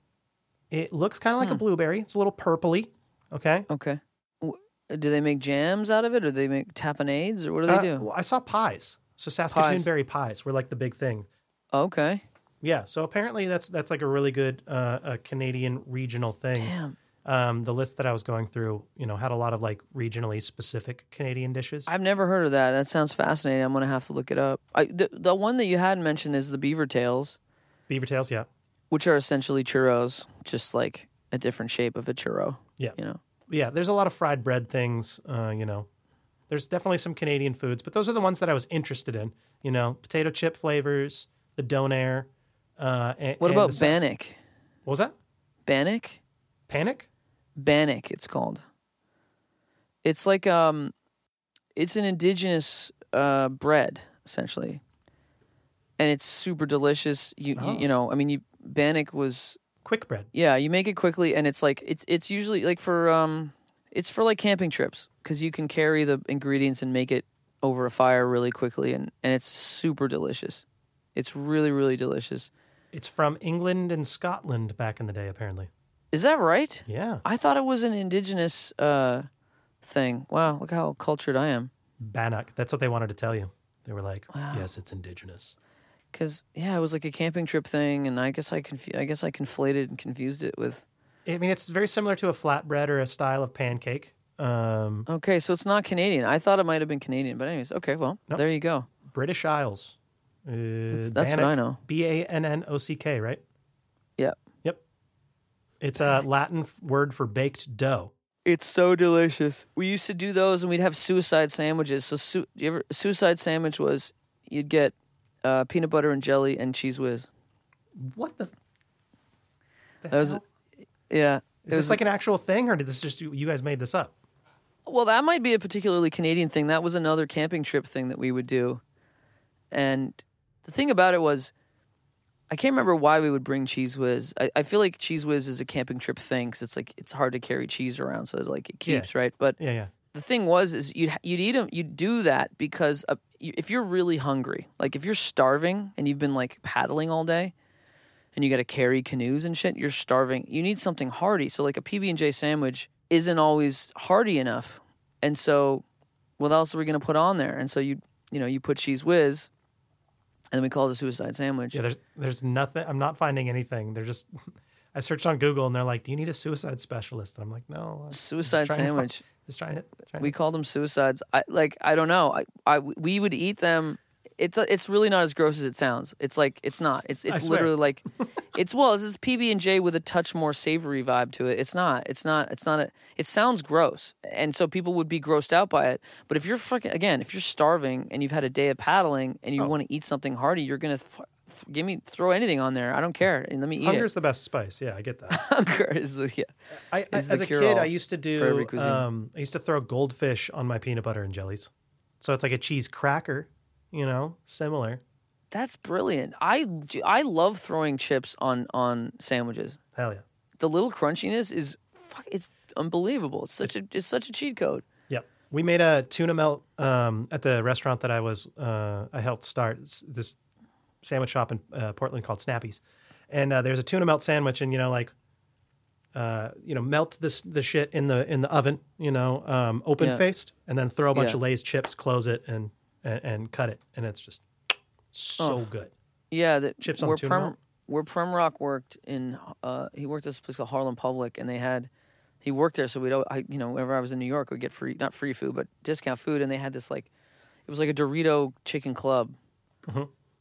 It looks kind of like a blueberry. It's a little purpley. Okay. Okay. Do they make jams out of it, or do they make tapenades, or what do they Uh, do? well, I saw pies. So Saskatoon Pies. berry pies were like the big thing. Okay. Yeah. So apparently that's that's like a really good uh, a Canadian regional thing. Damn. Um, the list that I was going through, you know, had a lot of like regionally specific Canadian dishes. I've never heard of that. That sounds fascinating. I'm gonna have to look it up. I, the the one that you had mentioned is the beaver tails, Beaver tails, yeah, which are essentially churros, just like a different shape of a churro. yeah, You know. yeah. There's a lot of fried bread things. Uh, you know, there's definitely some Canadian foods, but those are the ones that I was interested in. You know, potato chip flavors, the donair. Uh, and, What and about the bannock? What was that? Bannock? Panic? Bannock. It's called. It's like um, it's an indigenous uh bread essentially, and it's super delicious. You Oh. you, you know, I mean, you bannock was Quick bread. Yeah, you make it quickly, and it's like it's it's usually like for um, it's for like camping trips because you can carry the ingredients and make it over a fire really quickly, and and it's super delicious. It's really really delicious. It's from England and Scotland back in the day, apparently. Is that right? Yeah. I thought it was an indigenous uh thing. Wow, look how cultured I am. Bannock. That's what they wanted to tell you. They were like, yes, it's indigenous. Because yeah, it was like a camping trip thing, and I guess I confu- I guess I conflated and confused it with. I mean, it's very similar to a flatbread or a style of pancake. Um, Okay, so it's not Canadian. I thought it might have been Canadian, but anyways, okay, well Nope. there you go. British Isles. Uh, that's what I know. B A N N O C K, right? Yeah. Yep. It's a Latin word for baked dough. It's so delicious. We used to do those, and we'd have suicide sandwiches. So, su- you ever suicide sandwich was you'd get uh, peanut butter and jelly and Cheez Whiz. What the? the That was, hell? yeah. Is this was- like an actual thing, or did this just you guys made this up? well, that might be a particularly Canadian thing. That was another camping trip thing that we would do, and the thing about it was, I can't remember why we would bring Cheez Whiz. I, I feel like Cheez Whiz is a camping trip thing because it's like it's hard to carry cheese around, so like it Yeah. keeps right. But Yeah, yeah. the thing was is you'd you'd eat them you'd do that because uh, you, if you're really hungry like if you're starving and you've been like paddling all day and you got to carry canoes and shit you're starving you need something hearty so like a pb&j sandwich isn't always hearty enough and so what else are we going to put on there and so you you know you put cheese whiz and then we call it a suicide sandwich Yeah, there's there's nothing. I'm not finding anything. They're just. I searched on Google and they're like, "Do you need a suicide specialist?" And I'm like, "No." I'm suicide trying to sandwich Just trying to. Trying we to called them suicides. I like I don't know. I, I we would eat them. It's it's really not as gross as it sounds. It's like it's not. It's it's literally like it's well, it's PB and J with a touch more savory vibe to it. It's not. It's not. It's not a. It sounds gross, and so people would be grossed out by it. But if you're fucking again, if you're starving and you've had a day of paddling and you Oh. want to eat something hearty, you're gonna. Th- th- Give me throw anything on there. I don't care, and let me eat Hunger's it. the best spice. Yeah, I get that. Hunger is the yeah. I, I Is the as a kid, I used to do. Um, I used to throw goldfish on my peanut butter and jellies, so it's like a cheese cracker. You know, similar. That's brilliant. I I love throwing chips on on sandwiches. Hell yeah. the little crunchiness is fuck it's unbelievable. It's such a it's such a cheat code. Yep. We made a tuna melt um, at the restaurant that I was uh, I helped start It's this sandwich shop in uh, Portland called Snappy's, and uh, there's a tuna melt sandwich, and you know like. Uh, you know, melt this the shit in the in the oven. You know, um, open Yeah. faced, and then throw a bunch Yeah. of Lay's chips, close it, and, and and cut it, and it's just so good. Yeah, the, Chips on where tuna Prem where Prem Rock worked in uh he worked at this place called Harlem Public and they had he worked there so we'd I you know whenever I was in New York we'd get free not free food but discount food and they had this like it was like a Dorito chicken club.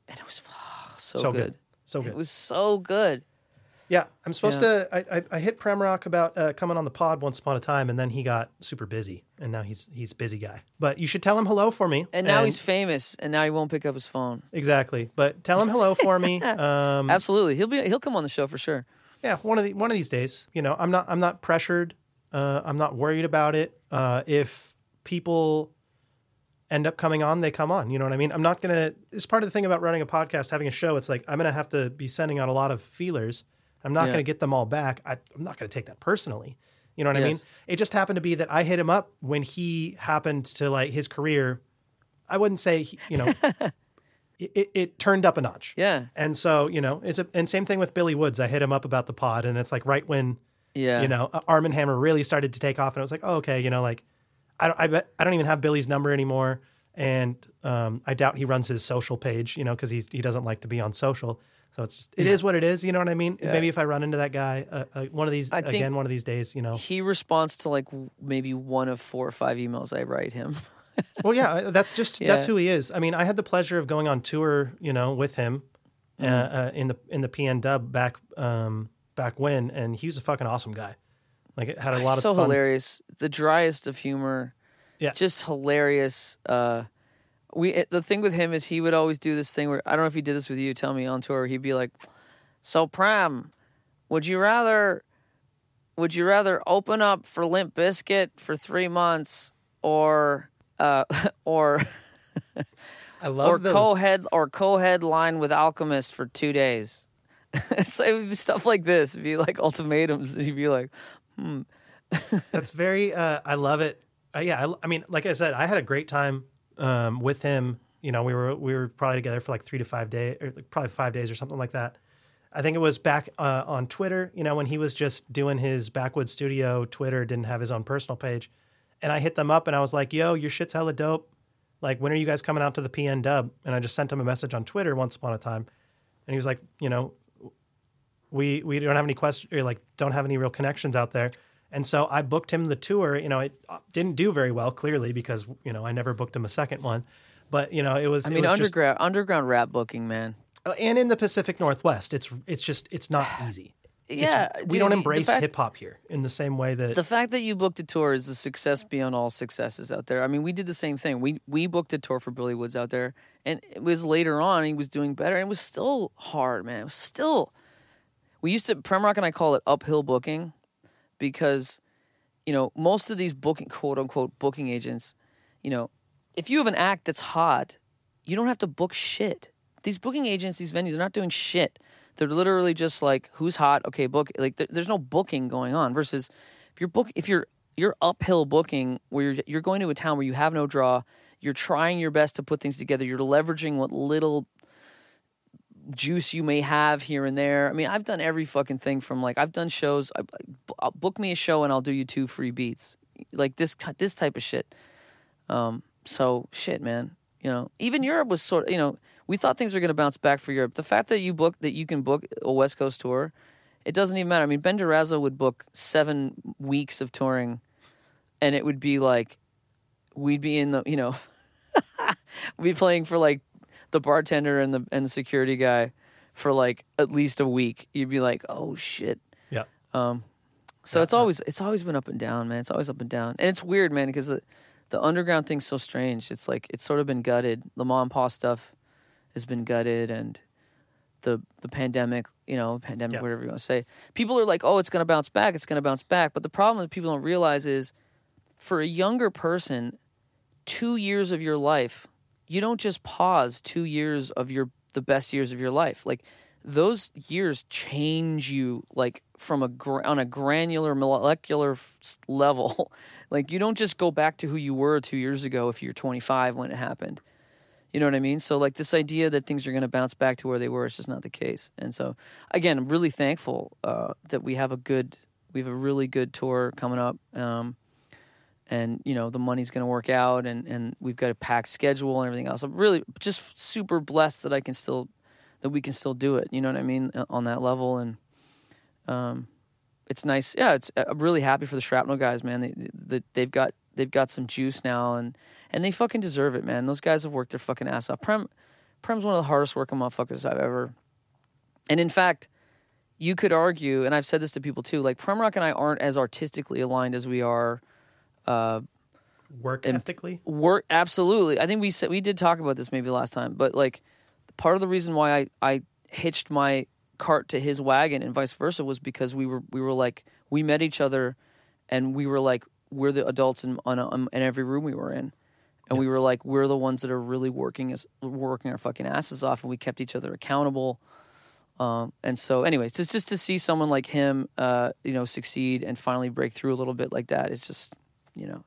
And it was oh, so, Mm-hmm. So good. good. So It was so good. Yeah, I'm supposed Yeah. to. I, I, I hit Prem Rock about uh, coming on the pod once upon a time, and then he got super busy, and now he's he's busy guy. But you should tell him hello for me. And now he's famous and now he won't pick up his phone. exactly. But tell him hello for me. Um, Absolutely. He'll be he'll come on the show for sure. yeah, one of the one of these days. You know, I'm not I'm not pressured. Uh, I'm not worried about it. Uh, if people end up coming on, they come on. You know what I mean? I'm not gonna. It's part of the thing about running a podcast, having a show. It's like I'm gonna have to be sending out a lot of feelers. I'm not Yeah. gonna get them all back. I, I'm not gonna take that personally. You know what I mean? It just happened to be that I hit him up when he happened to like his career. I wouldn't say he, you know. it, it, it turned up a notch. Yeah. And so, you know, it's a, and same thing with Billy Woods. I hit him up about the pod, and it's like right when Yeah. you know, uh, Armand Hammer really started to take off, and I was like, oh, okay, you know, like I don't, I bet I don't even have Billy's number anymore, and um, I doubt he runs his social page, you know, because he's he doesn't like to be on social. So it's just it is what it is, you know what I mean? Maybe if I run into that guy uh, uh, one of these I again one of these days, you know. He responds to like maybe one of four or five emails I write him. well, yeah, uh, that's just that's who he is. I mean, I had the pleasure of going on tour, you know, with him Mm-hmm. uh, in the in the PN Dub back um, back when, and he was a fucking awesome guy. Like, it had a lot of so hilarious. The driest of humor. Yeah. Just hilarious. Uh, we the thing with him is he would always do this thing where I don't know if he did this with you. Tell me on tour. He'd be like, "So Prem, would you rather would you rather open up for Limp Bizkit for three months or uh, or I love or those. co-head or co-headline with Alchemist for two days?" so it would be stuff like this. It'd be like ultimatums. And he'd be like, That's very. Uh, I love it. Uh, yeah, I, I mean, like I said, I had a great time um, with him. You know, we were we were probably together for like three to five days, or like probably five days or something like that. I think it was back uh, on Twitter. You know, when he was just doing his Backwoodz Studio Twitter, didn't have his own personal page, and I hit them up and I was like, "Yo, your shit's hella dope. Like, when are you guys coming out to the PN Dub?" And I just sent him a message on Twitter once upon a time, and he was like, "You know, we we don't have any question like don't have any real connections out there and so i booked him the tour you know it uh, didn't do very well clearly because you know i never booked him a second one but you know it was I mean, was just- underground underground rap booking, man. uh, and in the pacific northwest it's it's just it's not easy Yeah, we don't embrace hip hop here in the same way that The fact that you booked a tour is a success beyond all successes out there. I mean, we did the same thing. We we booked a tour for Billy Woods out there, and it was later on he was doing better, and it was still hard, man. It was still. We used to Prem Rock and I call it uphill booking, because, you know, most of these booking quote unquote booking agents, you know, if you have an act that's hot, you don't have to book shit. These booking agents, these venues, they're not doing shit. They're literally just like, who's hot? Okay, book. Like, there, there's no booking going on. Versus, if you're book, if you're you're uphill booking, where you're you're going to a town where you have no draw, you're trying your best to put things together. You're leveraging what little juice you may have here and there. I mean, I've done every fucking thing from like I've done shows. I, I, book me a show and I'll do you two free beats, like this this type of shit. Um, so shit, man. You know, even Europe was sort of, you know, we thought things were going to bounce back for Europe. The fact that you book that you can book a West Coast tour, it doesn't even matter. I mean, Ben Durazzo would book seven weeks of touring, and it would be like, we'd be in the, you know, we'd be playing for like the bartender and the and the security guy for like at least a week. You'd be like, oh shit. yeah Um So it's always it's always been up and down, man. It's always up and down, and it's weird, man, because the the underground thing's so strange. It's like it's sort of been gutted. The mom and pop stuff has been gutted, and the the pandemic, you know, pandemic, Yeah. whatever you want to say. People are like, oh, it's going to bounce back. It's going to bounce back. But the problem that people don't realize is, for a younger person, two years of your life, you don't just pause two years of your the best years of your life. Like those years change you like from a on a granular molecular level. like you don't just go back to who you were 2 years ago if you're 25 when it happened. You know what I mean? So like this idea that things are going to bounce back to where they were is just not the case. And so again, I'm really thankful uh, that we have a good we have a really good tour coming up. Um, and you know the money's going to work out and and we've got a packed schedule and everything else. I'm really just super blessed that i can still that we can still do it you know what i mean uh, on that level and um it's nice yeah it's i'm really happy for the ShrapKnel guys man. They, they they've got they've got some juice now and and they fucking deserve it man. Those guys have worked their fucking ass off. Prem prem's one of the hardest working motherfuckers i've ever and in fact you could argue and i've said this to people too like prem rock and i aren't as artistically aligned as we are work ethically? work absolutely. I think we said we did talk about this maybe last time but like part of the reason why i i hitched my cart to his wagon and vice versa was because we were we were like we met each other and we were like we're the adults in on, a, in every room we were in. And we were like, we're the ones that are really working as working our fucking asses off, and we kept each other accountable. Um, and so, anyways, just just to see someone like him, uh, you know, succeed and finally break through a little bit like that, it's just, you know,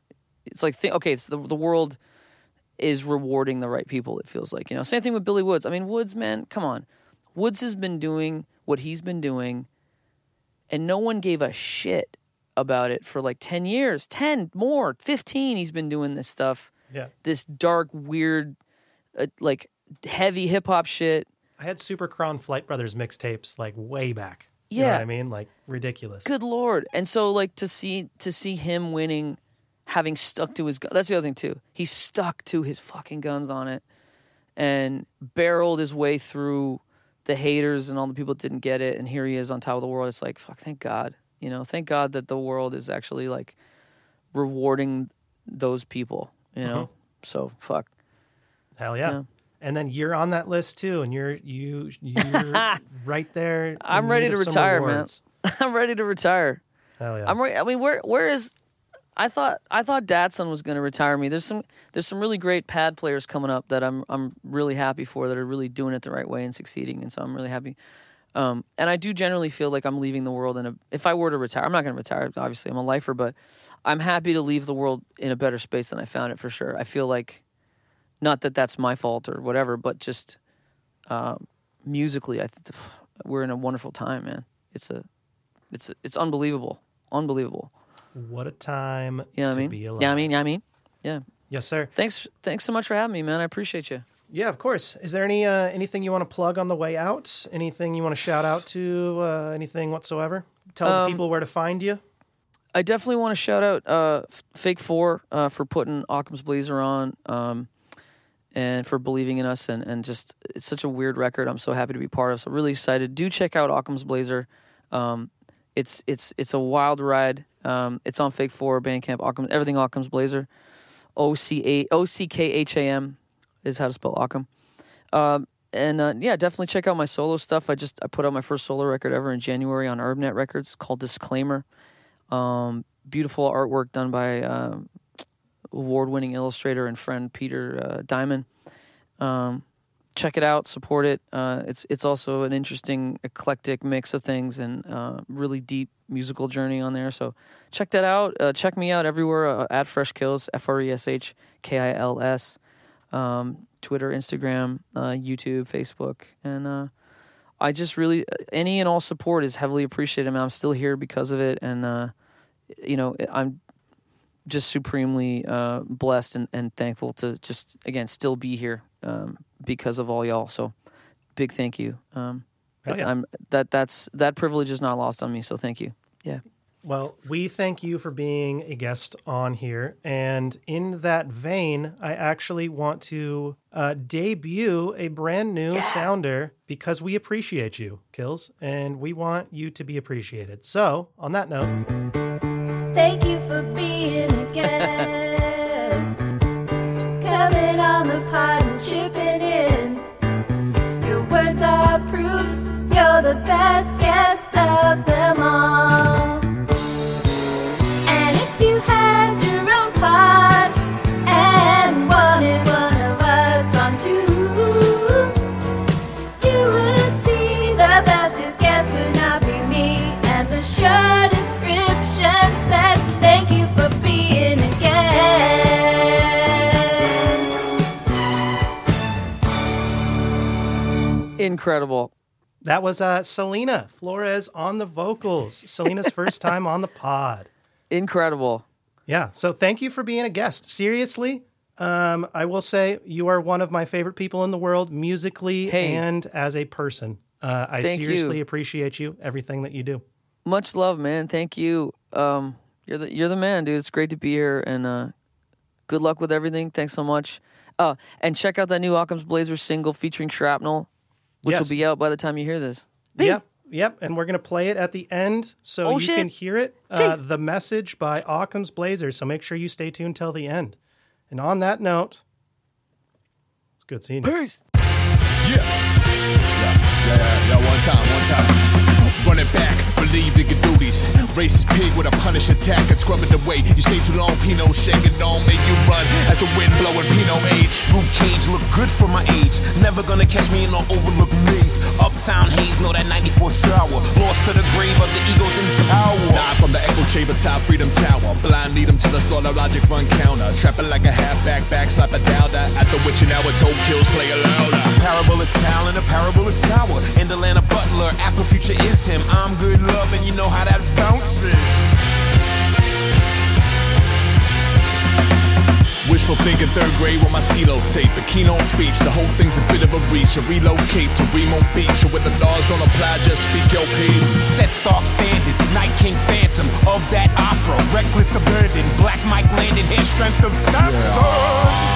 it's like th- okay, it's the the world is rewarding the right people. It feels like you know. Same thing with Billy Woods. I mean, Woods, man, come on. Woods has been doing what he's been doing, and no one gave a shit about it for like ten years, ten more, fifteen. He's been doing this stuff, Yeah. this dark, weird, uh, like heavy hip hop shit. I had Super Chron Flight Brothers mixtapes like way back. You know Yeah. what I mean? Like ridiculous. Good lord! And so, like to see to see him winning, having stuck to his gun. That's the other thing too. He stuck to his fucking guns on it, and barreled his way through the haters and all the people that didn't get it. And here he is on top of the world. It's like fuck. Thank God. You know, thank God that the world is actually like rewarding those people. You know. Uh-huh. So fuck. Hell yeah. Yeah. And then you're on that list too, and you're you you're right there. I'm ready to retire, man. I'm ready to retire. Hell yeah. I'm re- I mean, where where is? I thought I thought Datsun was going to retire me. There's some there's some really great pad players coming up that I'm I'm really happy for that are really doing it the right way and succeeding, and so I'm really happy. Um, and I do generally feel like I'm leaving the world in a. If I were to retire, I'm not going to retire. Obviously, I'm a lifer, but I'm happy to leave the world in a better space than I found it for sure. I feel like, not that that's my fault or whatever, but just um, musically, I th- we're in a wonderful time, man. It's a, it's a, it's unbelievable, unbelievable. What a time You know I mean? be alive. Yeah, I mean, yeah, I mean, yeah. yes, sir. Thanks, thanks so much for having me, man. I appreciate you. Yeah, of course. Is there any uh, anything you want to plug on the way out? Anything you want to shout out to? Uh, anything whatsoever? Tell Um, the people where to find you. I definitely want to shout out uh, Fake Four uh, for putting Ockham's Blazer on, um, and for believing in us, and and just it's such a weird record. I'm so happy to be part of. So really excited. Do check out Ockham's Blazer. Um, it's it's it's a wild ride. Um, it's on Fake Four Bandcamp. Ockham everything Ockham's Blazer. O C A O C K H A M is how to spell Ockham. Um, and uh, yeah, definitely check out my solo stuff. I just I put out my first solo record ever in January on Urbnet Records called Disclaimer. Um, beautiful artwork done by um, award-winning illustrator and friend Peter uh, Diamond. Um, check it out, support it. Uh, it's it's also an interesting, eclectic mix of things and uh, really deep musical journey on there. So check that out. Uh, check me out everywhere uh, at Fresh Kils, F R E S H K I L S. Um, Twitter, Instagram, uh, YouTube, Facebook, and uh, I just really any and all support is heavily appreciated. I mean, I'm still here because of it, and you know, I'm just supremely blessed and, and thankful to just again still be here um, because of all y'all. So, big thank you. Um, yeah. I'm that that's that privilege is not lost on me. So thank you. Yeah. Well, we thank you for being a guest on here. And in that vein, I actually want to uh, debut a brand new sounder because we appreciate you, Kils, and we want you to be appreciated. So, on that note, Thank you for being a guest. Coming on the pod and chipping the best guest of them all. And if you had your own pod and wanted one of us on too, you would see the bestest guest would not be me. And the show description says, Thank you for being a guest. Incredible. That was uh, Selena Flores on the vocals. Selena's first time on the pod. Incredible. Yeah. So thank you for being a guest. Seriously, um, I will say you are one of my favorite people in the world, musically Hey. and as a person. Uh, I Thank you. seriously appreciate you, everything that you do. Much love, man. Thank you. Um, you're the you're the man, dude. It's great to be here, and uh, good luck with everything. Thanks so much. Uh, and check out that new Ockham's Blazer single featuring ShrapKnel, which Yes. will be out by the time you hear this. Yep. Yep. And we're going to play it at the end so Oh, you shit. can hear it. Uh, the message by Ockham's Blazers. So make sure you stay tuned till the end. And on that note, it's good seeing you. Peace. Yeah. Yeah, yeah, yeah, yeah. One time, one time. Run it back, relieve your duties. Racist pig with a punish attack and scrub it away. You stay too long, Pinot shaking on, make you run as the wind blowing Pinot age. Luke Cage look good for my age. Never gonna catch me in no overlooked maze. Uptown haze, know that 94 sour. Lost to the grave of the egos in power. Dive from the echo chamber top freedom tower. Blind lead 'em to the slaughter logic run counter. Trapping like a halfback, back slap it down. At the witching hour, toe kills, play it louder. Parable of talent, a parable of sour. In the land of Butler, Afro future is him. I'm good love, and you know how that bounces. Wishful thinking third grade with mosquito tape. A keynote speech, the whole thing's a bit of a reach. A relocate to Remo Beach. So where the laws don't apply, just speak your piece. Set stark standards, Night King Phantom of that opera. Reckless abandon, Black Mike landed, hair strength of Samson. Strap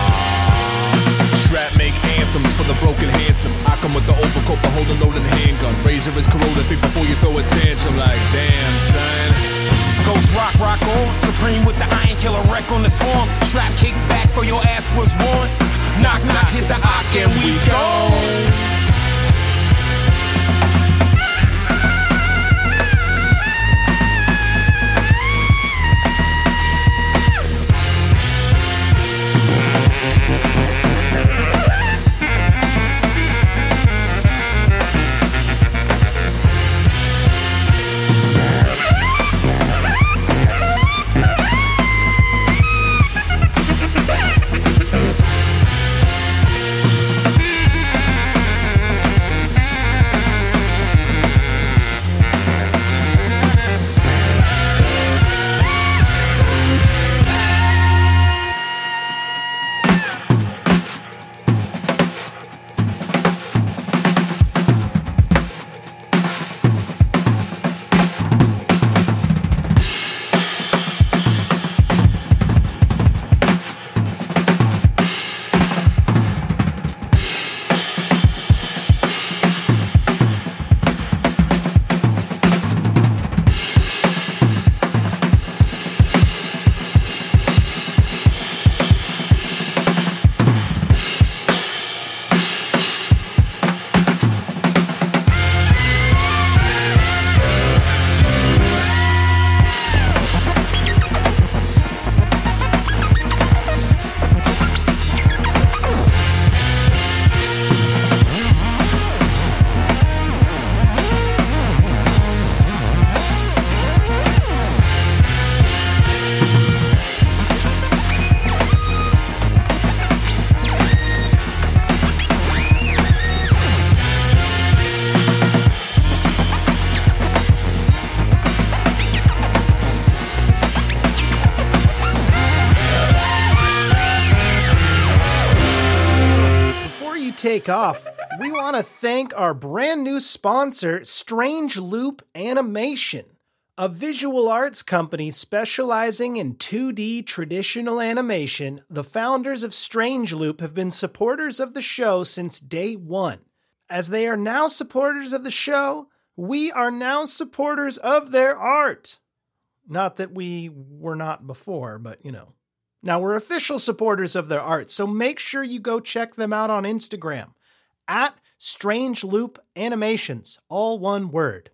make anthems for the broken handsome. I come with the overcoat, but hold a loaded handgun. Razor is corroded, think before you throw a tantrum. Like, damn, son. Ghost rock, rock on. Supreme with the iron killer wreck on the swarm. Strap kick back for your ass was worn. Knock, knock, hit the ock and we gone. Take off, we want to thank our brand new sponsor, Strange Loop Animation, a visual arts company specializing in 2D traditional animation. The founders of Strange Loop have been supporters of the show since day one. As they are now supporters of the show, we are now supporters of their art. Not that we were not before, but you know. Now, we're official supporters of their art, so make sure you go check them out on Instagram at Strange Loop Animations, all one word.